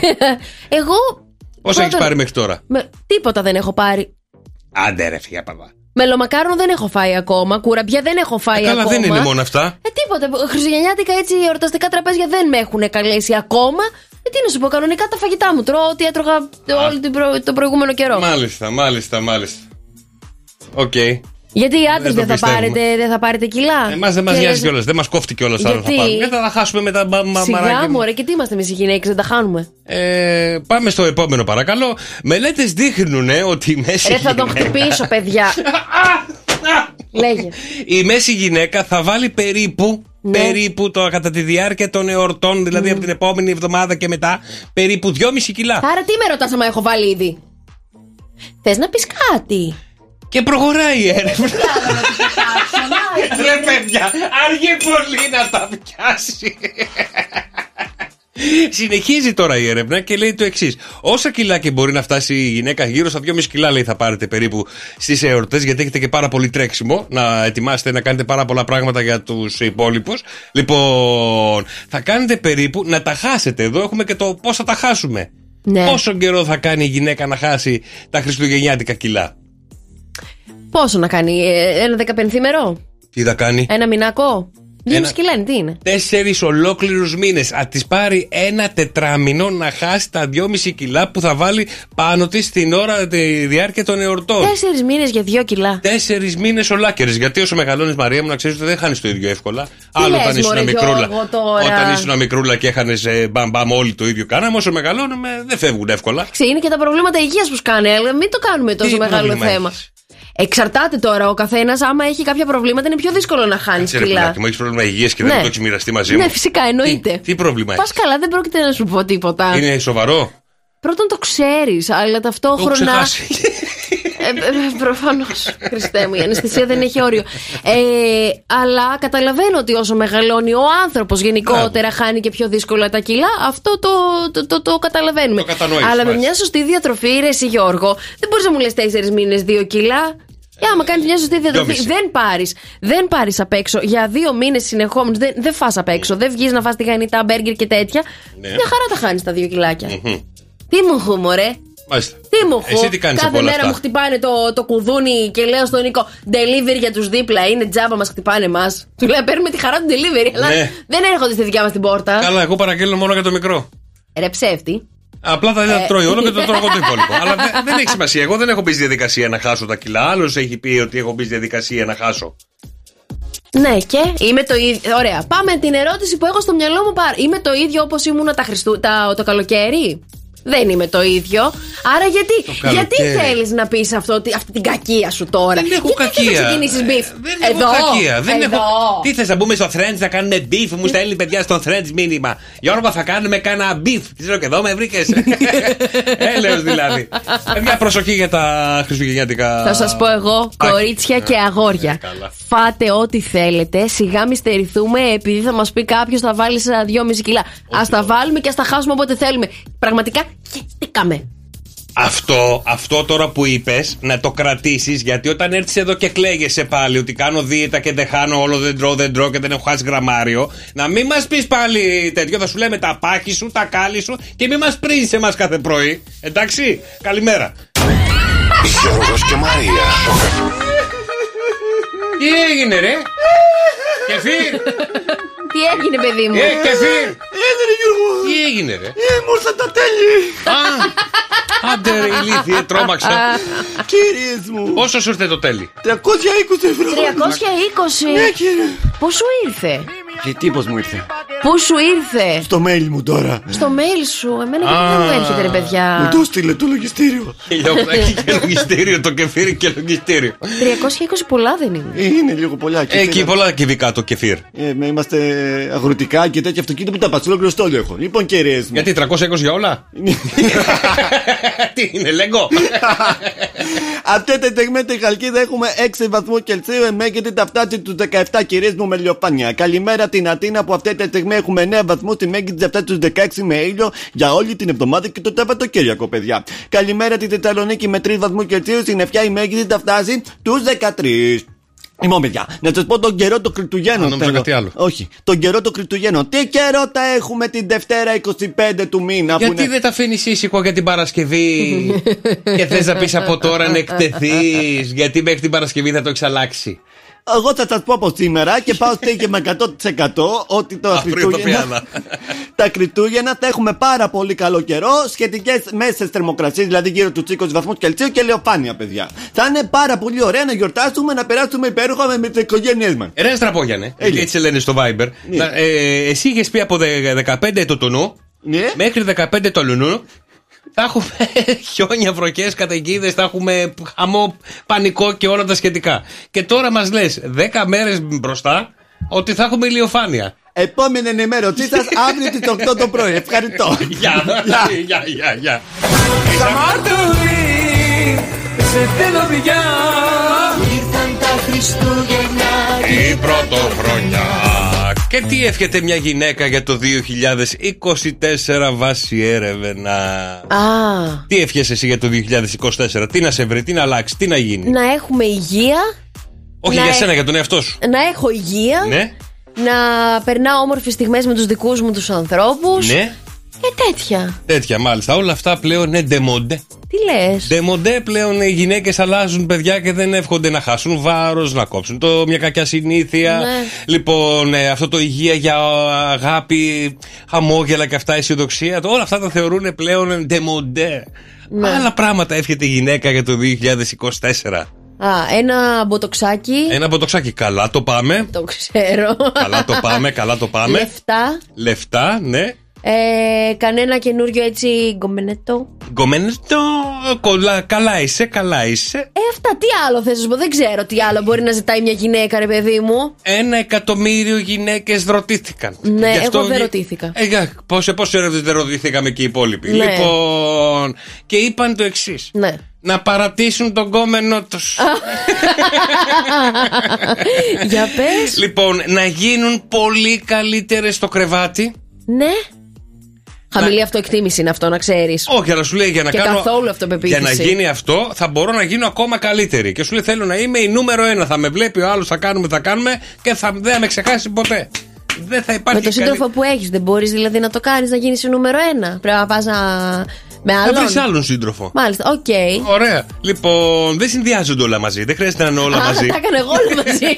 E: Εγώ.
F: Πόσα έχεις
E: πρώτον,
F: πάρει μέχρι τώρα;
E: με- τίποτα δεν έχω πάρει.
F: Άντε ρε φυγιά παπά.
E: Μελομακάρονο δεν έχω φάει ακόμα. Κουραμπιά δεν έχω φάει
F: Καλά,
E: ακόμα.
F: δεν είναι μόνο αυτά.
E: Ε, τίποτα. Χριστουγεννιάτικα έτσι εορταστικά τραπέζια δεν με έχουν καλέσει ακόμα. Ε, τι να σου πω, κανονικά τα φαγητά μου τρώω ό,τι έτρωγα όλο την προ... το προηγούμενο καιρό.
F: Μάλιστα, μάλιστα, μάλιστα. Οκ.
E: Γιατί οι άντρες
F: Δεν
E: δεν,
F: το
E: θα
F: πιστεύουμε.
E: πάρετε, δεν θα πάρετε κιλά.
F: Εμάς δεν μας
E: Και
F: νοιάζει
E: λες,
F: κιόλας. Δεν μας κόφτει κιόλας αν θα
E: Γιατί;
F: πάρουμε. Δεν θα τα χάσουμε με τα μπα- μα-
E: Σιγά
F: Μαράκια.
E: μωρέ, και τι είμαστε εμείς οι γυναίκες, δεν τα χάνουμε;
F: Ε, πάμε στο επόμενο παρακαλώ. Μελέτες δείχνουν ε, ότι η μέση,
E: Ρε, θα τον
F: γυναίκα,
E: χτυπήσω, παιδιά. Λέγε.
F: η μέση γυναίκα θα βάλει περίπου,
E: Ναι.
F: περίπου το, κατά τη διάρκεια των εορτών, δηλαδή από την επόμενη εβδομάδα και μετά, περίπου 2,5 κιλά.
E: Άρα τι με ρωτάς άμα έχω βάλει ήδη; Θες να πεις κάτι;
F: Και προχωράει η έρευνα. Ρε παιδιά, αργεί πολύ να τα πιάσει. Συνεχίζει τώρα η έρευνα και λέει το εξής. Όσα κιλά και μπορεί να φτάσει η γυναίκα, γύρω στα 2,5 κιλά λέει θα πάρετε περίπου στις εορτές, γιατί έχετε και πάρα πολύ τρέξιμο να ετοιμάσετε να κάνετε πάρα πολλά πράγματα για τους υπόλοιπους. Λοιπόν, θα κάνετε περίπου να τα χάσετε. Εδώ έχουμε και το πώς θα τα χάσουμε.
E: Ναι.
F: Πόσο καιρό θα κάνει η γυναίκα να χάσει τα χριστουγεννιάτικα κιλά.
E: Πόσο να κάνει, ε, ένα δεκαπενθήμερο,
F: Τι θα κάνει;
E: ένα μηνακό; Δύο
F: Ένα-
E: μισή κιλά είναι, τι είναι;
F: Τέσσερις ολόκληρους μήνες. Α της πάρει ένα τετράμινο να χάσει τα 2,5 κιλά που θα βάλει πάνω της την ώρα τη διάρκεια των εορτών.
E: Τέσσερις μήνες για δύο κιλά.
F: Τέσσερις μήνες ολάκερε. Γιατί όσο μεγαλώνεις, Μαρία μου, να ξέρεις ότι δεν χάνεις το ίδιο εύκολα. Άλλο
E: λες,
F: όταν ήσουν
E: μωρέ,
F: μικρούλα.
E: Γιώργο, τώρα;
F: Όταν ήσουν μικρούλα και έχανες μπαμ μπαμ όλοι το ίδιο κάναμε. Όσο μεγαλώνουμε, δεν φεύγουν εύκολα.
E: Εντάξει, είναι και τα προβλήματα υγείας που σκάνε, αλλά μην το κάνουμε τόσο μεγάλο
F: πρόβλημα
E: θέμα. Εξαρτάται τώρα ο καθένας, άμα έχει κάποια προβλήματα, είναι πιο δύσκολο να χάνει
F: Ξέρε,
E: κιλά.
F: πουλάκι μου, έχεις πρόβλημα υγείας και
E: Ναι.
F: δεν το έχει μοιραστεί μαζί μου.
E: Ναι, φυσικά εννοείται.
F: Τι πρόβλημα
E: Πας
F: έχεις;
E: καλά, δεν πρόκειται να σου πω τίποτα.
F: Είναι σοβαρό;
E: Πρώτον το ξέρεις, αλλά
F: Το έχω
E: ταυτόχρονα.
F: ξεχάσει.
E: Ε, ε, Προφανώς. Χριστέ μου, η αναισθησία δεν έχει όριο. Ε, αλλά καταλαβαίνω ότι όσο μεγαλώνει ο άνθρωπος γενικότερα χάνει και πιο δύσκολα τα κιλά. Αυτό το, το, το, το καταλαβαίνουμε.
F: κατανοείς,
E: αλλά με
F: μάλιστα.
E: μια σωστή διατροφή, ρε εσύ Γιώργο, δεν μπορείς να μου λες τέσσερις μήνες δύο κιλά. Και άμα κάνει μια σωστή διατροφή,
F: Δυόμιση.
E: δεν πάρεις δεν πάρεις απ' έξω για δύο μήνες συνεχόμενους. Δεν, δεν φας απ' έξω. Δεν βγεις να φας τηγανιτά, μπέργκερ και τέτοια.
F: Ναι.
E: Μια χαρά τα χάνεις τα δύο κιλάκια.
F: Μμμ.
E: Τι μου έχω, μωρέ;
F: Μάλιστα.
E: Τι μου έχω.
F: Εσύ τι κάνεις
E: Κάθε
F: από όλα
E: μέρα
F: αυτά;
E: μου χτυπάνε το, το κουδούνι και λέω στον Νίκο delivery για τους δίπλα. Είναι τζάμπα, μας χτυπάνε εμά. Του λέω παίρνουμε τη χαρά του delivery, αλλά
F: Ναι.
E: δεν έρχονται στη δικιά μας την πόρτα.
F: Καλά, εγώ παραγγέλνω μόνο για το μικρό.
E: Ρε ψεύτη.
F: Απλά θα
E: Ε.
F: τα τρώει όλο και το τρώω εγώ το υπόλοιπο. Αλλά δεν, δεν έχει σημασία. Εγώ δεν έχω μπει στη διαδικασία να χάσω τα κιλά. Άλλος έχει πει ότι έχω μπει στη διαδικασία να χάσω.
E: Ναι, και είμαι το ίδιο. Ωραία. Πάμε την ερώτηση που έχω στο μυαλό μου. Πάρα. Είμαι το ίδιο όπως ήμουνα τα Χριστού... τα... το καλοκαίρι; Δεν είμαι το ίδιο. Άρα γιατί, γιατί
F: καλοκαίρι.
E: θέλεις να πεις αυτή την κακία σου τώρα;
F: Δεν έχω
E: γιατί
F: κακία.
E: θες να ξεκινήσεις beef;
F: Δεν
E: Εδώ.
F: έχω κακία. Δεν
E: Εδώ.
F: έχω... Τι θες να μπούμε στο Threads να κάνουμε beef. Μου στέλνει παιδιά στο Threads μήνυμα. Γιώργο, θα κάνουμε κάνα beef. Τι ξέρω και εδώ με βρήκες; Έλεος δηλαδή. Μια προσοχή για τα χριστουγεννιάτικα.
E: Θα σας πω εγώ, κορίτσια και αγόρια.
F: καλά.
E: Φάτε ό,τι θέλετε. Σιγά μη στερηθούμε, επειδή θα μας πει κάποιος θα βάλει ένα 2,5 κιλά. Α τα βάλουμε και ας τα χάσουμε όποτε θέλουμε. Πραγματικά χαιστήκαμε.
F: Αυτό, αυτό τώρα που είπες, να το κρατήσεις, γιατί όταν έρθεις εδώ και κλαίγεσαι πάλι ότι κάνω δίαιτα και δεν χάνω όλο, δεν τρώω, δεν τρώω και δεν έχω χάσει γραμμάριο, να μην μας πεις πάλι τέτοιο, θα σου λέμε τα πάχη σου, τα κάλλη σου και μην μας πρίζεις εμάς κάθε πρωί. Εντάξει, καλημέρα.
C: Γιώργος και Μαρία.
F: Τι έγινε, ρε! Κεφίρ!
E: Τι έγινε, παιδί μου;
F: Ε, κεφίρ!
L: Έγινε Γιώργο;
F: Τι έγινε, ρε!
L: Ε, μου ήρθαν τα τέλη.
F: Α, άντε ρε ηλίθιε, τρόμαξα.
L: Κυρίες μου.
F: Πόσο σου ήρθε το τέλει;
L: 320 ευρώ.
E: 320.
L: Ναι, κύριε.
E: Πού σου ήρθε;
L: Και τι πώς μου ήρθε.
E: Πού σου ήρθε;
L: Στο mail μου τώρα.
E: Στο mail σου; Εμένα γιατί δεν μου έρχεται, ρε
L: Μου
E: παιδιά.
L: το στείλε το λογιστήριο.
F: Έχει και λογιστήριο, το κεφίρ και λογιστήριο.
E: 320 πολλά δεν είναι.
L: Ε, Είναι λίγο πολλά. και
F: Εκεί
L: πήρα-
F: πολλά κυβικά το κεφίρ.
L: Ε, με είμαστε αγροτικά και τέτοια αυτοκίνητα που τα πατσούλο κλωστόλιο έχω. Λοιπόν, κυρίε μου.
F: Γιατί 320 για όλα; Τι είναι, λέγκο;
L: Αυτή τη στιγμή τη Χαλκίδα έχουμε 6 βαθμούς Κελσίου. Εμέγεται τα φτάσει του 17 κυρίε μου με λιοφάνεια. Καλημέρα την Αθήνα που αυτή τη στιγμή έχουμε 9 βαθμούς. Τη Μέγη τα φτάσει τους 16 με ήλιο για όλη την εβδομάδα και το Σαββατοκύριακο, παιδιά. Καλημέρα τη Θεσσαλονίκη με 3 βαθμούς Κελσίου. Στην Ευχιά η Μέγη τα φτάσει τους 13. Λοιπόν, παιδιά, να σας πω τον καιρό των Χριστουγέννων.
F: νόμιζα
L: θέλω.
F: κάτι άλλο.
L: Όχι, τον καιρό των Χριστουγέννων. Τι καιρό τα έχουμε την Δευτέρα 25 του μήνα. που
F: Γιατί
L: είναι...
F: δεν τα αφήνεις ήσυχο για την Παρασκευή; Και θες να πεις από τώρα να εκτεθείς, γιατί μέχρι την Παρασκευή θα το έχει αλλάξει.
L: Εγώ θα σας πω από σήμερα και πάω στοίχημα 100% ότι το
F: Αύριο το
L: Χριστούγεννα,
F: πιάνα.
L: τα Χριστούγεννα θα έχουμε πάρα πολύ καλό καιρό, σχετικές μέσες θερμοκρασίες, δηλαδή γύρω του 20 βαθμούς Κελσίου και λεωφάνεια, παιδιά. Θα είναι πάρα πολύ ωραία να γιορτάσουμε, να περάσουμε υπέροχα με, με τις οικογένειές μας.
F: Ρε Στραπόγιανε,
L: Έλα.
F: έτσι λένε στο Viber.
L: Ναι.
F: Να, ε, εσύ είχες πει από δε- 15 το τονού
L: Ναι.
F: μέχρι 15 το λουνού. Θα έχουμε χιόνια, βροχές, καταιγίδες, θα έχουμε χαμό, πανικό και όλα τα σχετικά. Και τώρα μας λες 10 μέρες μπροστά ότι θα έχουμε ηλιοφάνεια.
L: Επόμενη ενημέρωσή σας αύριο στι 8 το πρωί. Ευχαριστώ.
F: Γεια, γεια, γεια, γεια.
I: Σαμάρτουρη, σε θέλω πια.
M: Ήρθαν τα Χριστούγεννα
F: Η πρωτοχρονιά. Και τι εύχεται μια γυναίκα για το 2024 βάσει έρευνα;
E: Α,
F: Τι εύχεσαι εσύ για το 2024, τι να σε βρει, τι να αλλάξει, τι να γίνει;
E: να έχουμε υγεία.
F: Όχι
E: να
F: για
E: ε-
F: σένα, για τον εαυτό σου.
E: Να έχω υγεία.
F: Ναι,
E: Να περνάω όμορφες στιγμές με τους δικούς μου τους ανθρώπους.
F: ναι,
E: Ε, τέτοια.
F: τέτοια μάλιστα. Όλα αυτά πλέον είναι ντεμοντέ.
E: Τι λες;
F: Ντεμοντέ πλέον οι γυναίκες αλλάζουν παιδιά και δεν εύχονται να χάσουν βάρος, να κόψουν το, μια κακιά συνήθεια.
E: Ναι.
F: Λοιπόν, ε, αυτό το υγεία για αγάπη, χαμόγελα και αυτά, αισιοδοξία. το- Όλα αυτά τα θεωρούν πλέον ντεμοντέ.
E: Ναι.
F: Άλλα πράγματα εύχεται η γυναίκα για το 2024.
E: Α, ένα μποτοξάκι.
F: Ένα μποτοξάκι. Καλά το πάμε.
E: Το ξέρω.
F: Καλά το πάμε, καλά το πάμε.
E: Λεφτά.
F: Λεφτά, ναι.
E: Ε, κανένα καινούριο έτσι γκομενέτο;
F: Γκομενέτο, κολλά, καλά είσαι, καλά είσαι.
E: Ε, αυτά τι άλλο θες να σου πω. Δεν ξέρω τι άλλο μπορεί να ζητάει μια γυναίκα, ρε παιδί μου.
F: Ένα εκατομμύριο γυναίκες ρωτήθηκαν.
E: Ναι,
F: Γι' αυτό
E: εγώ δεν
F: γι-
E: ρωτήθηκα.
F: Ε, για- πώς, σε πόσε ώρες δεν ρωτήθηκαμε και οι υπόλοιποι.
E: Ναι.
F: Λοιπόν. Και είπαν το εξής.
E: Ναι.
F: Να παρατήσουν τον κόμενό τους.
E: Για πες.
F: λοιπόν, να γίνουν πολύ καλύτερες στο κρεβάτι.
E: Ναι. Χαμηλή αυτοεκτίμηση είναι αυτό, να ξέρεις.
F: Όχι, αλλά σου λέει για να
E: Και
F: κάνω.
E: καθόλου αυτοπεποίθηση.
F: Για να γίνει αυτό, θα μπορώ να γίνω ακόμα καλύτερη. Και σου λέει θέλω να είμαι η νούμερο ένα. Θα με βλέπει ο άλλος, θα κάνουμε, θα κάνουμε και θα, δεν θα με ξεχάσει ποτέ. Δεν θα υπάρχει
E: Με το σύντροφο που έχεις δεν μπορείς δηλαδή να το κάνεις να γίνεις νούμερο ένα. Πρέπει να πας να... με
F: Θα
E: άλλον.
F: βρεις άλλον σύντροφο.
E: Μάλιστα, οκ.
F: Ωραία. Λοιπόν, δεν συνδυάζονται όλα μαζί. Δεν χρειάζεται να είναι όλα
E: Α,
F: μαζί.
E: τα έκανα εγώ όλα μαζί.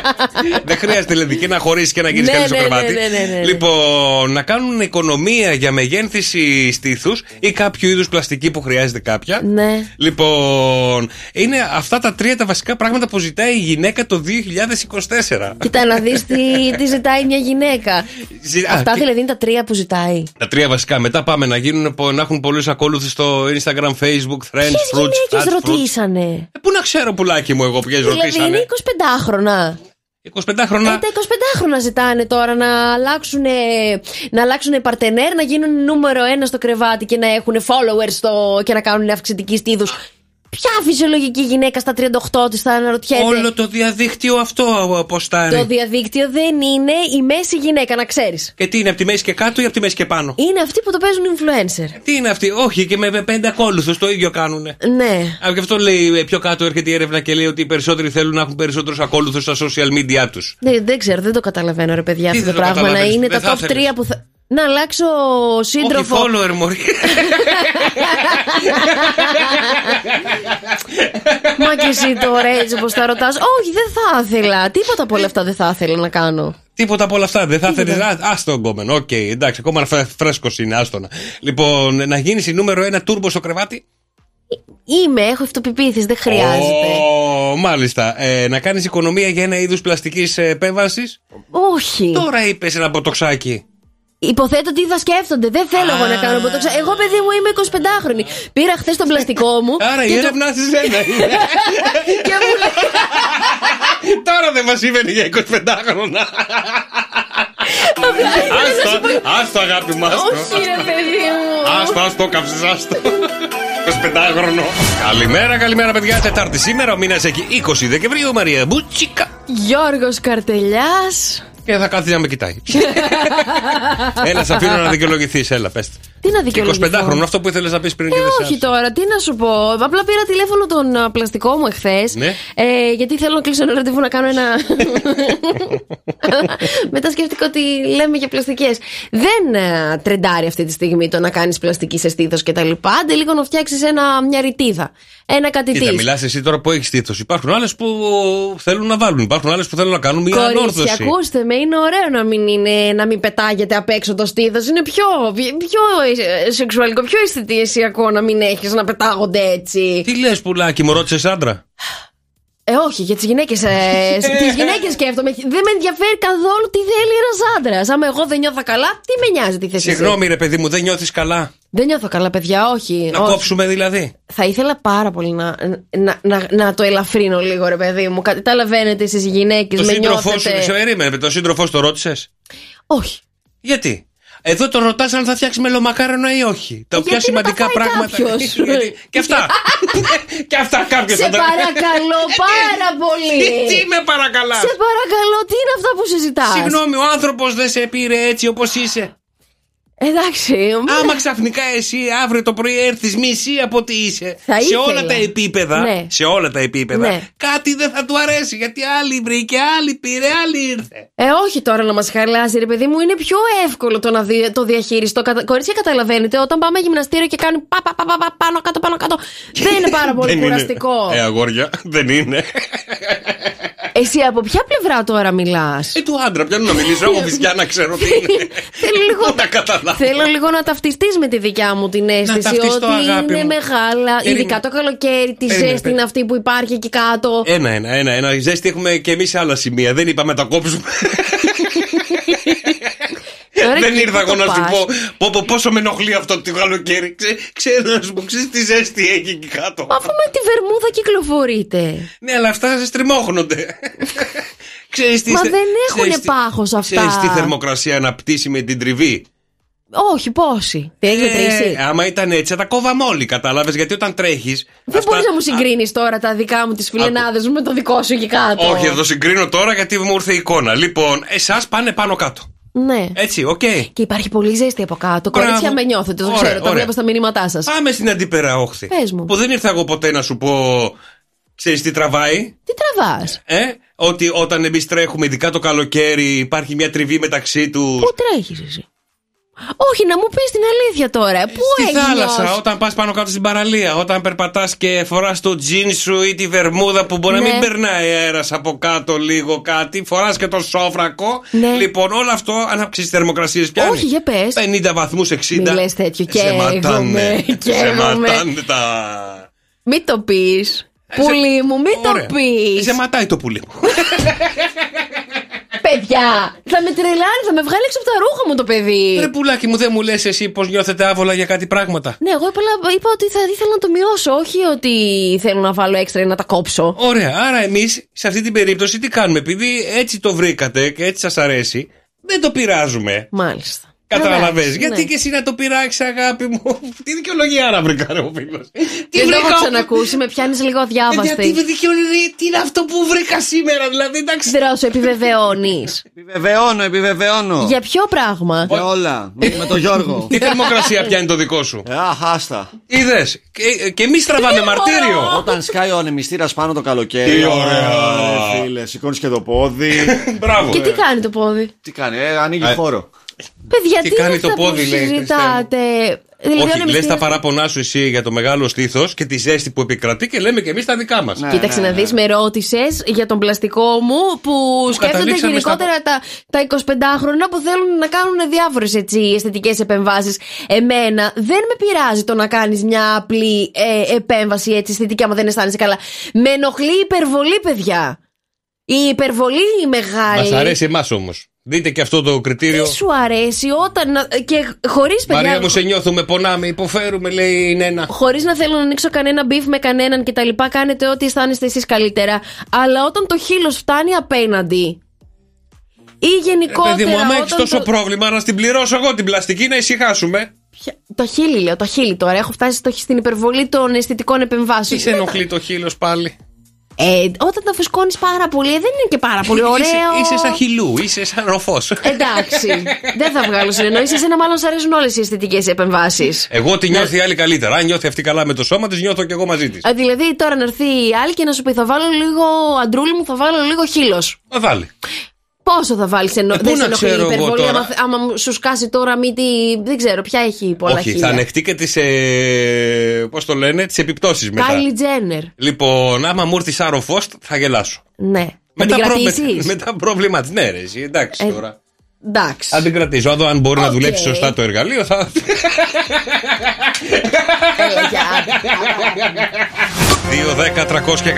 F: δεν χρειάζεται δηλαδή και να χωρίσεις και να γίνει
E: Ναι,
F: κάτι στο
E: ναι, ναι,
F: κρεβάτι.
E: ναι, ναι, ναι.
F: Λοιπόν, να κάνουν οικονομία για μεγένθηση στήθους ή κάποιο είδους πλαστική που χρειάζεται κάποια.
E: ναι.
F: Λοιπόν, είναι αυτά τα τρία τα βασικά πράγματα που ζητάει η γυναίκα το 2024.
E: Κοίτα να δεις τι, τι ζητάει μια γυναίκα.
F: Ζη- α,
E: Αυτά
F: και-
E: δηλαδή είναι τα τρία που ζητάει.
F: Τα τρία βασικά. Μετά πάμε να, γίνουν, να έχουν πολλούς ακόλουθου στο Instagram, Facebook, Friends,
E: Ποιες
F: Fruits,
E: γυναίκες
F: Fast Fruits.
E: ρωτήσανε;
F: Ε, Πού να ξέρω, πουλάκι μου, εγώ ποιες
E: Δηλαδή
F: ρωτήσανε;
E: είναι 25χρονα.
F: 25 χρόνια.
E: Ε, τα 25χρονα ζητάνε τώρα να αλλάξουν, να αλλάξουν παρτενέρ, να γίνουν νούμερο ένα στο κρεβάτι και να έχουν followers στο, και να κάνουν αυξητική στήθους. Ποια φυσιολογική γυναίκα στα 38 της θα αναρωτιέται;
F: Όλο το διαδίκτυο αυτό αποστάρει.
E: Το διαδίκτυο δεν είναι η μέση γυναίκα, να ξέρεις.
F: Και τι είναι, από τη μέση και κάτω ή από τη μέση και πάνω;
E: Είναι αυτοί που το παίζουν influencer.
F: Τι είναι αυτή, όχι και με πέντε ακόλουθου το ίδιο κάνουν.
E: Ναι.
F: Α, γι' αυτό λέει ε, πιο κάτω έρχεται η έρευνα και λέει ότι οι περισσότεροι θέλουν να έχουν περισσότερους ακόλουθους στα social media τους.
E: Δεν, δεν ξέρω, δεν το καταλαβαίνω, ρε παιδιά,
F: Τι
E: αυτό
F: δεν
E: το
F: το
E: πράγμα. Να
F: καταλαβαίνεις,
E: είναι
F: δεν
E: τα
F: θα
E: top 3
F: ήθελες.
E: που θα. Να αλλάξω σύντροφο.
F: Όχι follower, Μωρή.
E: Μα και εσύ τώρα έτσι όπως τα ρωτάς. Όχι, δεν θα ήθελα. Τίποτα από όλα αυτά δεν θα ήθελα να κάνω.
F: Τίποτα από όλα αυτά. Δεν θα ήθελες. Άστο εγκόμενο. Οκ, εντάξει, ακόμα φρέσκος είναι, άστονα. Λοιπόν, να γίνεις η νούμερο ένα τούρμπο στο κρεβάτι;
E: Είμαι, έχω αυτοπεποίθηση, δεν χρειάζεται.
F: Ω, μάλιστα. Ε, να κάνεις οικονομία για ένα είδο πλαστικής επέμβασης;
E: Όχι.
F: Τώρα είπες ένα ποτοξάκι.
E: Υποθέτω ότι θα σκέφτονται. Δεν θέλω εγώ να κάνω ποτοξα. Εγώ, παιδί μου, είμαι 25χρονη. Πήρα χθες τον πλαστικό μου.
F: Άρα η
E: και το-
F: έρευνά σε σένα είναι.
E: και μου λέει.
F: Τώρα δεν μας είπε για 25 χρόνια. Άστο, άστο αγάπη μου, άστο.
E: Όχι, ρε παιδί μου.
F: Άστο, άστο, κάψεις, άστο. 25 χρονό. Καλημέρα, καλημέρα, παιδιά. Τετάρτη σήμερα, ο μήνας έχει 20 Δεκεμβρίου. Μαρία Μπουτσίκα.
E: Γιώργος Καρτελιάς
F: Και θα κάθεται να με κοιτάει. Έλα, σε αφήνω να δικαιολογηθείς. Έλα, πες.
E: Τι να δικαιολογηθώ;
F: 25χρονο, αυτό που ήθελες να πεις πριν
E: Ε,
F: και δεν σε
E: όχι τώρα, τι να σου πω. Απλά πήρα τηλέφωνο τον α, πλαστικό μου εχθές.
F: Ναι.
E: Ε, γιατί θέλω να κλείσω ένα ραντεβού να κάνω ένα. Αλλά Μετά σκέφτηκα ότι λέμε για πλαστικές. Δεν ε, τρεντάρει αυτή τη στιγμή το να κάνεις πλαστική σε στήθος κτλ. Άντε λίγο να φτιάξεις μια ρητίδα. Ένα κάτι
F: Κοίτα,
E: τι.
F: μιλάς εσύ τώρα που έχεις στήθος. Υπάρχουν άλλες που θέλουν να βάλουν. Υπάρχουν άλλες που θέλουν να κάνουν μια
E: Κορίτσια,
F: ανόρθωση.
E: ακούστε με, είναι ωραίο να μην, είναι, να μην πετάγεται απ' έξω το στήθος. Είναι πιο, πιο ε, σεξουαλικό, πιο αισθητησιακό να μην έχεις να πετάγονται έτσι.
F: Τι λες, πουλάκι, μου ρώτησες άντρα;
E: Ε, όχι, για τις γυναίκες. Ε, τις γυναίκες σκέφτομαι. Δεν με ενδιαφέρει καθόλου τι θέλει ένας άντρας. Άμα εγώ δεν νιώθω καλά, τι με νοιάζει τι θες εσύ;
F: Συγγνώμη, ρε παιδί μου, δεν νιώθεις καλά;
E: Δεν νιώθω καλά, παιδιά, όχι.
F: Να
E: όχι.
F: κόψουμε δηλαδή;
E: Θα ήθελα πάρα πολύ να, να, να, να το ελαφρύνω λίγο, ρε παιδί μου. Καταλαβαίνετε εσείς οι γυναίκες,
F: Το
E: με
F: σύντροφό σου,
E: νιώθετε.
F: σε περίμενε, το σύντροφό σου το ρώτησες;
E: Όχι.
F: Γιατί; Εδώ τον ρωτάς αν θα φτιάξει μελομακάρονο ή όχι. Τα πιο
E: Γιατί να
F: σημαντικά
E: τα φάει
F: πράγματα.
E: κάποιος.
F: Γιατί- Και αυτά. και αυτά κάποιος
E: Σε παρακαλώ πάρα πολύ.
F: Τι, τι με παρακαλάς;
E: Σε παρακαλώ, τι είναι αυτά που συζητάς;
F: Συγγνώμη, ο άνθρωπος δεν σε πήρε έτσι όπως είσαι.
E: Εντάξει.
F: Άμα ξαφνικά εσύ αύριο το πρωί έρθεις μισή από τι είσαι,
E: Θα
F: σε
E: ήθελα.
F: όλα τα επίπεδα,
E: Ναι.
F: σε όλα τα επίπεδα,
E: Ναι.
F: κάτι δεν θα του αρέσει. Γιατί άλλη βρήκε, άλλη πήρε, άλλη ήρθε.
E: Ε, όχι τώρα να μας χαλάσει, ρε παιδί μου. Είναι πιο εύκολο το να δι- το διαχειριστώ. Κατα... Κορίτσια, καταλαβαίνετε, όταν πάμε γυμναστήριο και κάνει πα, πα, πα, πα, πα, πάνω κάτω, πάνω κάτω. δεν είναι πάρα πολύ
F: Δεν είναι.
E: κουραστικό.
F: Ε, αγόρια, δεν είναι.
E: Εσύ από ποια πλευρά τώρα μιλάς;
F: Ε, του άντρα, πιάνω να μιλήσω. Εγώ φυσικά να ξέρω τι είναι.
E: Θέλω λίγο,
F: Να καταλάβω.
E: θέλω λίγο να ταυτιστείς με τη δικιά μου την αίσθηση
F: ταυτιστώ,
E: ότι
F: αγάπη
E: είναι
F: μου.
E: μεγάλα.
F: Περίμενε.
E: Ειδικά το καλοκαίρι, τη
F: Περίμενε,
E: ζέστη είναι αυτή που υπάρχει εκεί κάτω.
F: Ένα, ένα, ένα, ένα. Ζέστη έχουμε και εμείς σε άλλα σημεία. Δεν είπαμε τα κόψουμε.
E: Τώρα
F: Δεν
E: εκεί
F: ήρθα
E: που
F: εγώ
E: το
F: να σου
E: πας;
F: πω, πω, πω πόσο με ενοχλεί αυτό το καλοκαίρι. Ξέ, ξέρω να σου πω, ξέρεις τι ζέστη έχει εκεί κάτω.
E: Αφού με τη βερμούδα κυκλοφορείτε.
F: Ναι, αλλά αυτά σε στριμώχνονται. Ξέρεις τι
E: Μα
F: θε-
E: δεν έχουνε
F: ξέρεις τι-
E: πάχος αυτά.
F: Ξέρεις τι θερμοκρασία να πτήσει με την τριβή;
E: Όχι, πόσοι; Τι έχει μετρήσει.
F: Ε, άμα ήταν έτσι, θα τα κόβαμε όλοι, κατάλαβες; Γιατί όταν τρέχεις.
E: Δεν μπορείς να μου συγκρίνεις τώρα τα δικά μου, τις φιλενάδες μου με το δικό σου εκεί κάτω.
F: Όχι, θα το συγκρίνω τώρα γιατί μου ήρθε η εικόνα. Λοιπόν, εσάς πάνε πάνω κάτω.
E: Ναι.
F: Έτσι, οκ.
E: Και υπάρχει πολύ ζέστη από κάτω.
F: Μπράβο.
E: Κορίτσια με νιώθετε, το
F: Ωραία,
E: ξέρω, το
F: ωραία.
E: βλέπω στα μηνύματά σας.
F: Πάμε στην αντίπερα όχθη.
E: Πες μου.
F: Που δεν ήρθα εγώ ποτέ να σου πω. Ξέρεις τι τραβάει;
E: Τι τραβάς;
F: Ε, ότι όταν εμείς τρέχουμε, ειδικά το καλοκαίρι, υπάρχει μια τριβή μεταξύ τους.
E: Πού τρέχεις εσύ; Όχι, να μου πεις την αλήθεια τώρα. Πού
F: Στη
E: έχει
F: θάλασσα,
E: νιώσει;
F: όταν πας πάνω κάτω στην παραλία, όταν περπατάς και φοράς το τζιν σου ή τη βερμούδα που μπορεί
E: Ναι.
F: να μην περνάει αέρας από κάτω λίγο κάτι, φοράς και το σώβρακο.
E: Ναι.
F: Λοιπόν, όλο αυτό ανάψει σε θερμοκρασίες πιάνει.
E: Όχι, για πες.
F: 50 βαθμούς 60.
E: Μη λες τέτοιο,
F: Σε
E: καίγομαι,
F: ματάνε. Σε
E: καίγομαι.
F: ματάνε τα.
E: Μην το πεις. Πουλί μου, μην
F: Ωραία.
E: το πει.
F: Σε ματάει το πουλί μου.
E: Παιδιά, θα με τρελάνει, θα με βγάλει έξω από τα ρούχα μου το παιδί.
F: Ρε πουλάκι μου, δεν μου λες εσύ πώς νιώθετε άβολα για κάτι πράγματα.
E: Ναι, εγώ είπα, είπα ότι θα ήθελα να το μειώσω, όχι ότι θέλω να βάλω έξτρα ή να τα κόψω.
F: Ωραία, άρα εμείς σε αυτή την περίπτωση τι κάνουμε, επειδή έτσι το βρήκατε και έτσι σας αρέσει, δεν το πειράζουμε.
E: Μάλιστα.
F: Καταλαβες.
E: Εντάξει,
F: Γιατί
E: ναι.
F: και εσύ να το πειράξεις, αγάπη μου. Τι δικαιολογία άρα βρήκα, ρε ο φίλος.
E: Δεν το έχω ξανακούσει, με πιάνεις λίγο αδιάβαστη.
F: Γιατί με δικαιολογία, τι είναι αυτό που βρήκα σήμερα, δηλαδή εντάξει.
E: Δρόσο, επιβεβαιώνεις.
L: Επιβεβαιώνω, επιβεβαιώνω.
E: Για ποιο πράγμα;
L: Για όλα. Με με τον Γιώργο.
F: Τι θερμοκρασία πιάνει το δικό σου;
L: Ε, Αχ, άστα.
F: Είδες. Και, και εμείς τραβάμε μαρτύριο.
L: Όταν σκάει ο ανεμιστήρας πάνω το καλοκαίρι.
F: Τι ωραία.
L: ρε Φίλε, σηκώνεις και το πόδι.
F: Μπράβο.
E: Και τι κάνει το πόδι;
L: Τι κάνει, ε, ανοίγει
F: Ε,
L: χώρο.
E: Παιδιά,
F: Τι
E: τι,
F: κάνει
E: είναι
F: το
E: αυτά
F: πόδι,
E: που
F: λέει,
E: συζητάτε; Δηλαδή, ο
F: Όχι, λες
E: ανεμιστήρας-
F: τα παράπονά σου εσύ για το μεγάλο στήθος και τη ζέστη που επικρατεί και λέμε και εμείς τα δικά μας.
L: Ναι.
E: Κοίταξε να δεις, με ρώτησες για τον πλαστικό μου που σκέφτονται
F: καταλήξαμε
E: γενικότερα τα, τα 25χρονα που θέλουν να κάνουν διάφορες αισθητικές επεμβάσεις. Εμένα δεν με πειράζει το να κάνεις μια απλή ε, επέμβαση έτσι αισθητική άμα δεν αισθάνεσαι καλά. Με ενοχλεί η υπερβολή, παιδιά. Η υπερβολή η μεγάλη.
F: Μας αρέσει εμάς όμως. Δείτε και αυτό το κριτήριο.
E: Τι σου αρέσει όταν. να- και χωρίς παιδιά.
F: Μαρία μου, σε νιώθουμε, πονάμε, υποφέρουμε, λέει η Νένα.
E: Χωρίς να θέλω να ανοίξω κανένα beef με κανέναν κτλ. Κάνετε ό,τι αισθάνεστε εσείς καλύτερα. Αλλά όταν το χείλος φτάνει απέναντι. Ή γενικότερα.
F: Ε, Παιδί μου, άμα έχεις
E: όταν
F: τόσο
E: το...
F: πρόβλημα, να στην πληρώσω εγώ την πλαστική, να ησυχάσουμε.
E: Ποια- Το χείλι, λέω, το χείλι τώρα. Έχω φτάσει στο... στην υπερβολή των αισθητικών
F: Τι
E: επεμβάσεων.
F: σε ενοχλεί το χείλος πάλι;
E: Ε, όταν το φουσκώνεις πάρα πολύ, ε, δεν είναι και πάρα πολύ ωραίο.
F: Είσαι, είσαι σαν χιλού, είσαι σαν ροφός.
E: Εντάξει. δεν θα βγάλω συνεννόηση. Εσένα μάλλον σ' αρέσουν όλες οι αισθητικές επεμβάσεις.
F: Εγώ τη νιώθει η άλλη καλύτερα. Αν νιώθει αυτή καλά με το σώμα της, νιώθω και εγώ μαζί της.
E: Δηλαδή τώρα να έρθει η άλλη και να σου πει θα βάλω λίγο αντρούλι μου, θα βάλω λίγο χείλος.
F: Να βάλει.
E: Πόσο θα βάλεις ενώ
F: Ε, πού
E: δεν
F: να
E: σε ενοχλεί η
F: ξέρω εγώ
E: υπερβολή,
F: τώρα;
E: άμα, άμα σου σκάσει τώρα μύτη. Δεν ξέρω, ποια έχει πολλά
F: Όχι,
E: χίλια.
F: θα ανεχτεί και τις. Ε, Πώς το λένε, τις επιπτώσεις μετά.
E: Κάιλι Τζένερ.
F: Λοιπόν, άμα μου έρθει σαν ροφό, θα γελάσω.
E: Ναι. Θα
F: Μετά,
E: την
F: προ-
E: κρατήσεις;
F: με- μετά πρόβλημα τη. Ναι, ρε, εσύ, εντάξει
E: Ε,
F: τώρα.
E: Εντάξει.
F: Αν την κρατήσω, αν μπορεί να
E: Οκ.
F: δουλέψει σωστά το εργαλείο, θα. 2, 10, 300 και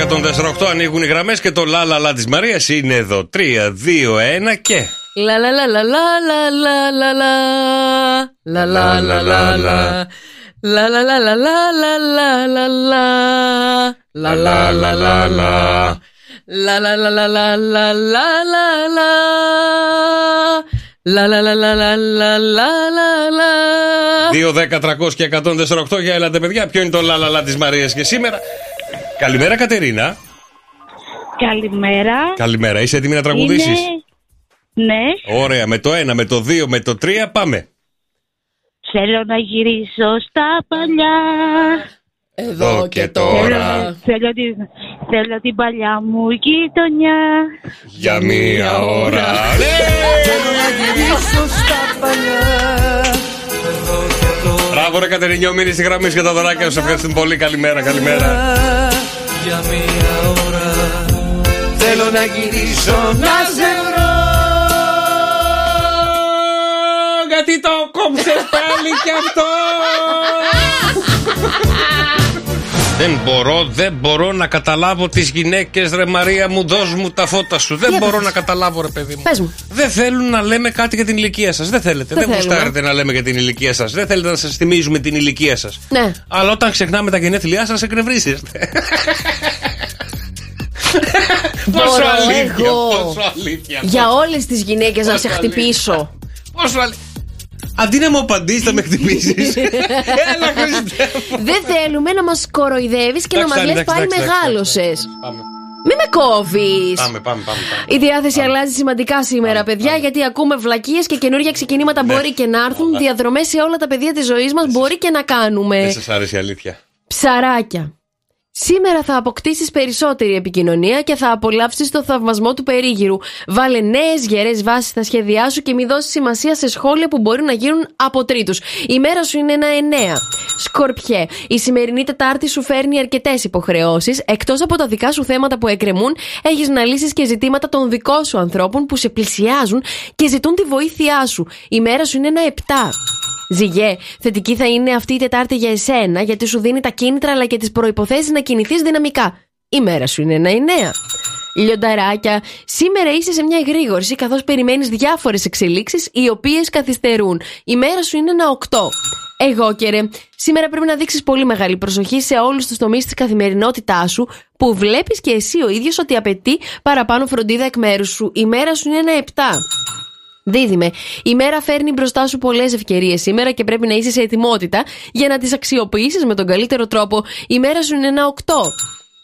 F: 148 ανοίγουν οι γραμμές και το λα λα λα της Μαρίας είναι εδώ. 3, 2, 1 και.
E: Λα λα λα λα λα λα λα λα λα λα λα λα λα λα Λα λα λα λα λα λα λα λα λα La la la la la La la la la la la la la la La la la la la la la la
F: 2, 10, 300 και 148 για έλατε παιδιά. Ποιο είναι το λα λα λα της Μαρίας και σήμερα; Καλημέρα Κατερίνα.
Q: Καλημέρα.
F: Καλημέρα. Είσαι έτοιμη να τραγουδήσεις;
Q: Είναι... Ναι,
F: Ωραία. Με το 1, με το 2, με το 3 πάμε.
Q: θέλω να γυρίσω στα παλιά.
E: Εδώ
F: και
Q: Θέλω,
F: τώρα.
Q: θέλω, την, θέλω την παλιά μου γειτονιά.
F: Για μία ώρα.
M: Θέλω να γυρίσω στα παλιά
F: Μπράβο, ρε Κατερινιό, μείνεις στη γραμμή και τα δωράκια σου. Ευχαριστούμε πολύ. Καλημέρα, καλημέρα.
M: Για μία ώρα Θέλω να γυρίσω να σε βρω
F: Γιατί το κόψε πάλι κι αυτό. Δεν μπορώ, δεν μπορώ να καταλάβω τις γυναίκες ρε Μαρία μου δώσ' μου τα φώτα σου. Δεν
E: Για
F: μπορώ
E: πες.
F: να καταλάβω ρε παιδί μου.
E: Πες μου.
F: Δεν θέλουν να λέμε κάτι για την ηλικία σας. Δεν θέλετε,
E: Δεν
F: δεν,
E: θέλουμε.
F: γουστάρετε να λέμε για την ηλικία σας. Δεν θέλετε να σας θυμίζουμε την ηλικία σας.
E: Ναι.
F: Αλλά όταν ξεχνάμε τα γενέθλιά σας εκνευρίζεστε. Πόσο
E: Μπορώ
F: αλήθεια,
E: εγώ
F: πόσο αλήθεια.
E: Για όλες τις γυναίκες να
F: Πόσο
E: σε χτυπήσω.
F: Πόσο αλήθεια Αντί να μου απαντήσεις, θα με χτυπήσεις. Έλα, Χριστέ.
E: Δεν θέλουμε να μας κοροϊδεύεις και να
F: Εντάξει,
E: μας λες
F: εντάξει,
E: πάλι
F: εντάξει, εντάξει,
E: μεγάλωσες
F: Πάμε.
E: Μη με κόβεις
F: Πάμε, πάμε, πάμε. πάμε.
E: Η διάθεση αλλάζει σημαντικά σήμερα, παιδιά, γιατί ακούμε βλακίες και καινούργια ξεκινήματα
F: Ναι.
E: μπορεί και να έρθουν. Διαδρομές σε όλα τα πεδία της ζωής μας μπορεί και να κάνουμε.
F: Δεν σας άρεσε η αλήθεια.
E: Ψαράκια. Σήμερα θα αποκτήσεις περισσότερη επικοινωνία και θα απολαύσεις το θαυμασμό του περίγυρου. Βάλε νέες γερές βάσεις στα σχέδιά σου και μη δώσεις σημασία σε σχόλια που μπορεί να γίνουν από τρίτους. Η μέρα σου είναι ένα εννέα. Σκορπιέ, η σημερινή Τετάρτη σου φέρνει αρκετές υποχρεώσεις. Εκτός από τα δικά σου θέματα που εκκρεμούν, έχεις να λύσεις και ζητήματα των δικών σου ανθρώπων που σε πλησιάζουν και ζητούν τη βοήθειά σου. Η μέρα σου είναι ένα επτά. Ζυγέ, θετική θα είναι αυτή η Τετάρτη για εσένα, γιατί σου δίνει τα κίνητρα αλλά και τις προποθέσει να κινηθείς δυναμικά. Η μέρα σου είναι ένα εννέα. Λιονταράκια, σήμερα είσαι σε μια εγρήγορση καθώς περιμένεις διάφορες εξελίξεις οι οποίες καθυστερούν. Η μέρα σου είναι ένα οκτώ. Εγώ και ρε, σήμερα πρέπει να δείξεις πολύ μεγάλη προσοχή σε όλους τους τομείς της καθημερινότητάς σου που βλέπεις και εσύ ο ίδιος ότι απαιτεί παραπάνω φροντίδα εκ μέρους σου. Η μέρα σου είναι ένα επτά. Δίδυμε, η μέρα φέρνει μπροστά σου πολλές ευκαιρίες σήμερα και πρέπει να είσαι σε ετοιμότητα για να τις αξιοποιήσεις με τον καλύτερο τρόπο. Η μέρα σου είναι ένα 8.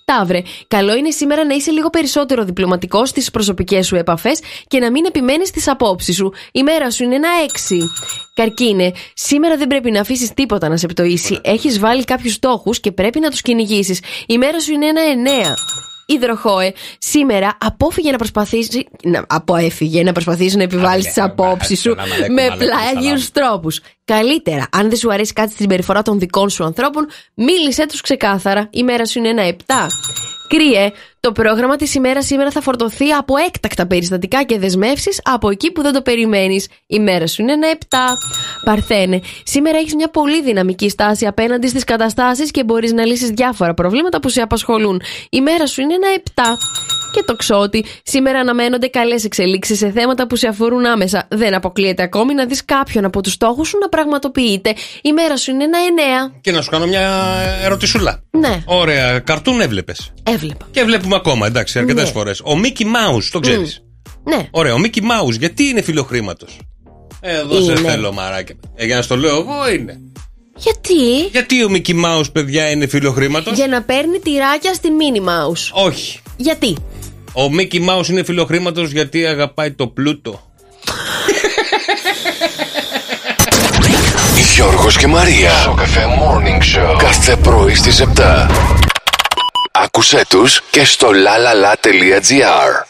E: Ταύρε, καλό είναι σήμερα να είσαι λίγο περισσότερο διπλωματικός στις προσωπικές σου επαφές και να μην επιμένεις στις απόψεις σου. Η μέρα σου είναι ένα 6. Καρκίνε, σήμερα δεν πρέπει να αφήσεις τίποτα να σε πτωίσει. Έχεις βάλει κάποιους στόχους και πρέπει να τους κυνηγήσεις. Η μέρα σου είναι ένα 9. Υδροχόε, σήμερα απόφυγε να προσπαθήσει. Να, αποέφυγε να προσπαθήσει να επιβάλλει τις απόψεις σου με πλάγιους τρόπους. Καλύτερα, αν δεν σου αρέσει κάτι στην συμπεριφορά των δικών σου ανθρώπων, μίλησέ τους ξεκάθαρα. Η μέρα σου είναι ένα 7. Κρύε, το πρόγραμμα της ημέρας σήμερα θα φορτωθεί από έκτακτα περιστατικά και δεσμεύσεις από εκεί που δεν το περιμένεις. Η μέρα σου είναι ένα 7. Παρθένε, σήμερα έχεις μια πολύ δυναμική στάση απέναντι στις καταστάσεις και μπορείς να λύσεις διάφορα προβλήματα που σε απασχολούν. Η μέρα σου είναι ένα 7. Και το ξότι, σήμερα αναμένονται καλές εξελίξεις σε θέματα που σε αφορούν άμεσα. Δεν αποκλείεται ακόμη να δεις κάποιον από τους στόχους σου να πραγματοποιείται. Η μέρα σου είναι ένα 9.
F: Και να σου κάνω μια ερωτησούλα.
E: Ναι,
F: Ωραία, καρτούν έβλεπες.
E: έβλεπα.
F: Και βλέπουμε ακόμα, εντάξει, αρκετές
E: Ναι.
F: φορές. Ο Μίκη Μάους, το ξέρεις.
E: Ναι.
F: Ωραία, ο Μίκη Μάους, γιατί είναι φιλοχρήματος; Εδώ σε
E: Είναι.
F: θέλω, μαράκια. Ε, για να στο λέω εγώ είναι.
E: Γιατί;
F: Γιατί ο Μίκη Μάους, παιδιά, είναι φιλοχρήματος;
E: Για να παίρνει τυράκια στην Minnie Mouse.
F: Όχι.
E: Γιατί;
F: Ο Μίκη Μάους είναι φιλοχρήματος γιατί αγαπάει το πλούτο.
C: Γιώργος και Μαρία. Στο καφέ Morning Show. Κάθε πρωί στις 7. Άκουσέ τους και στο lalala.gr.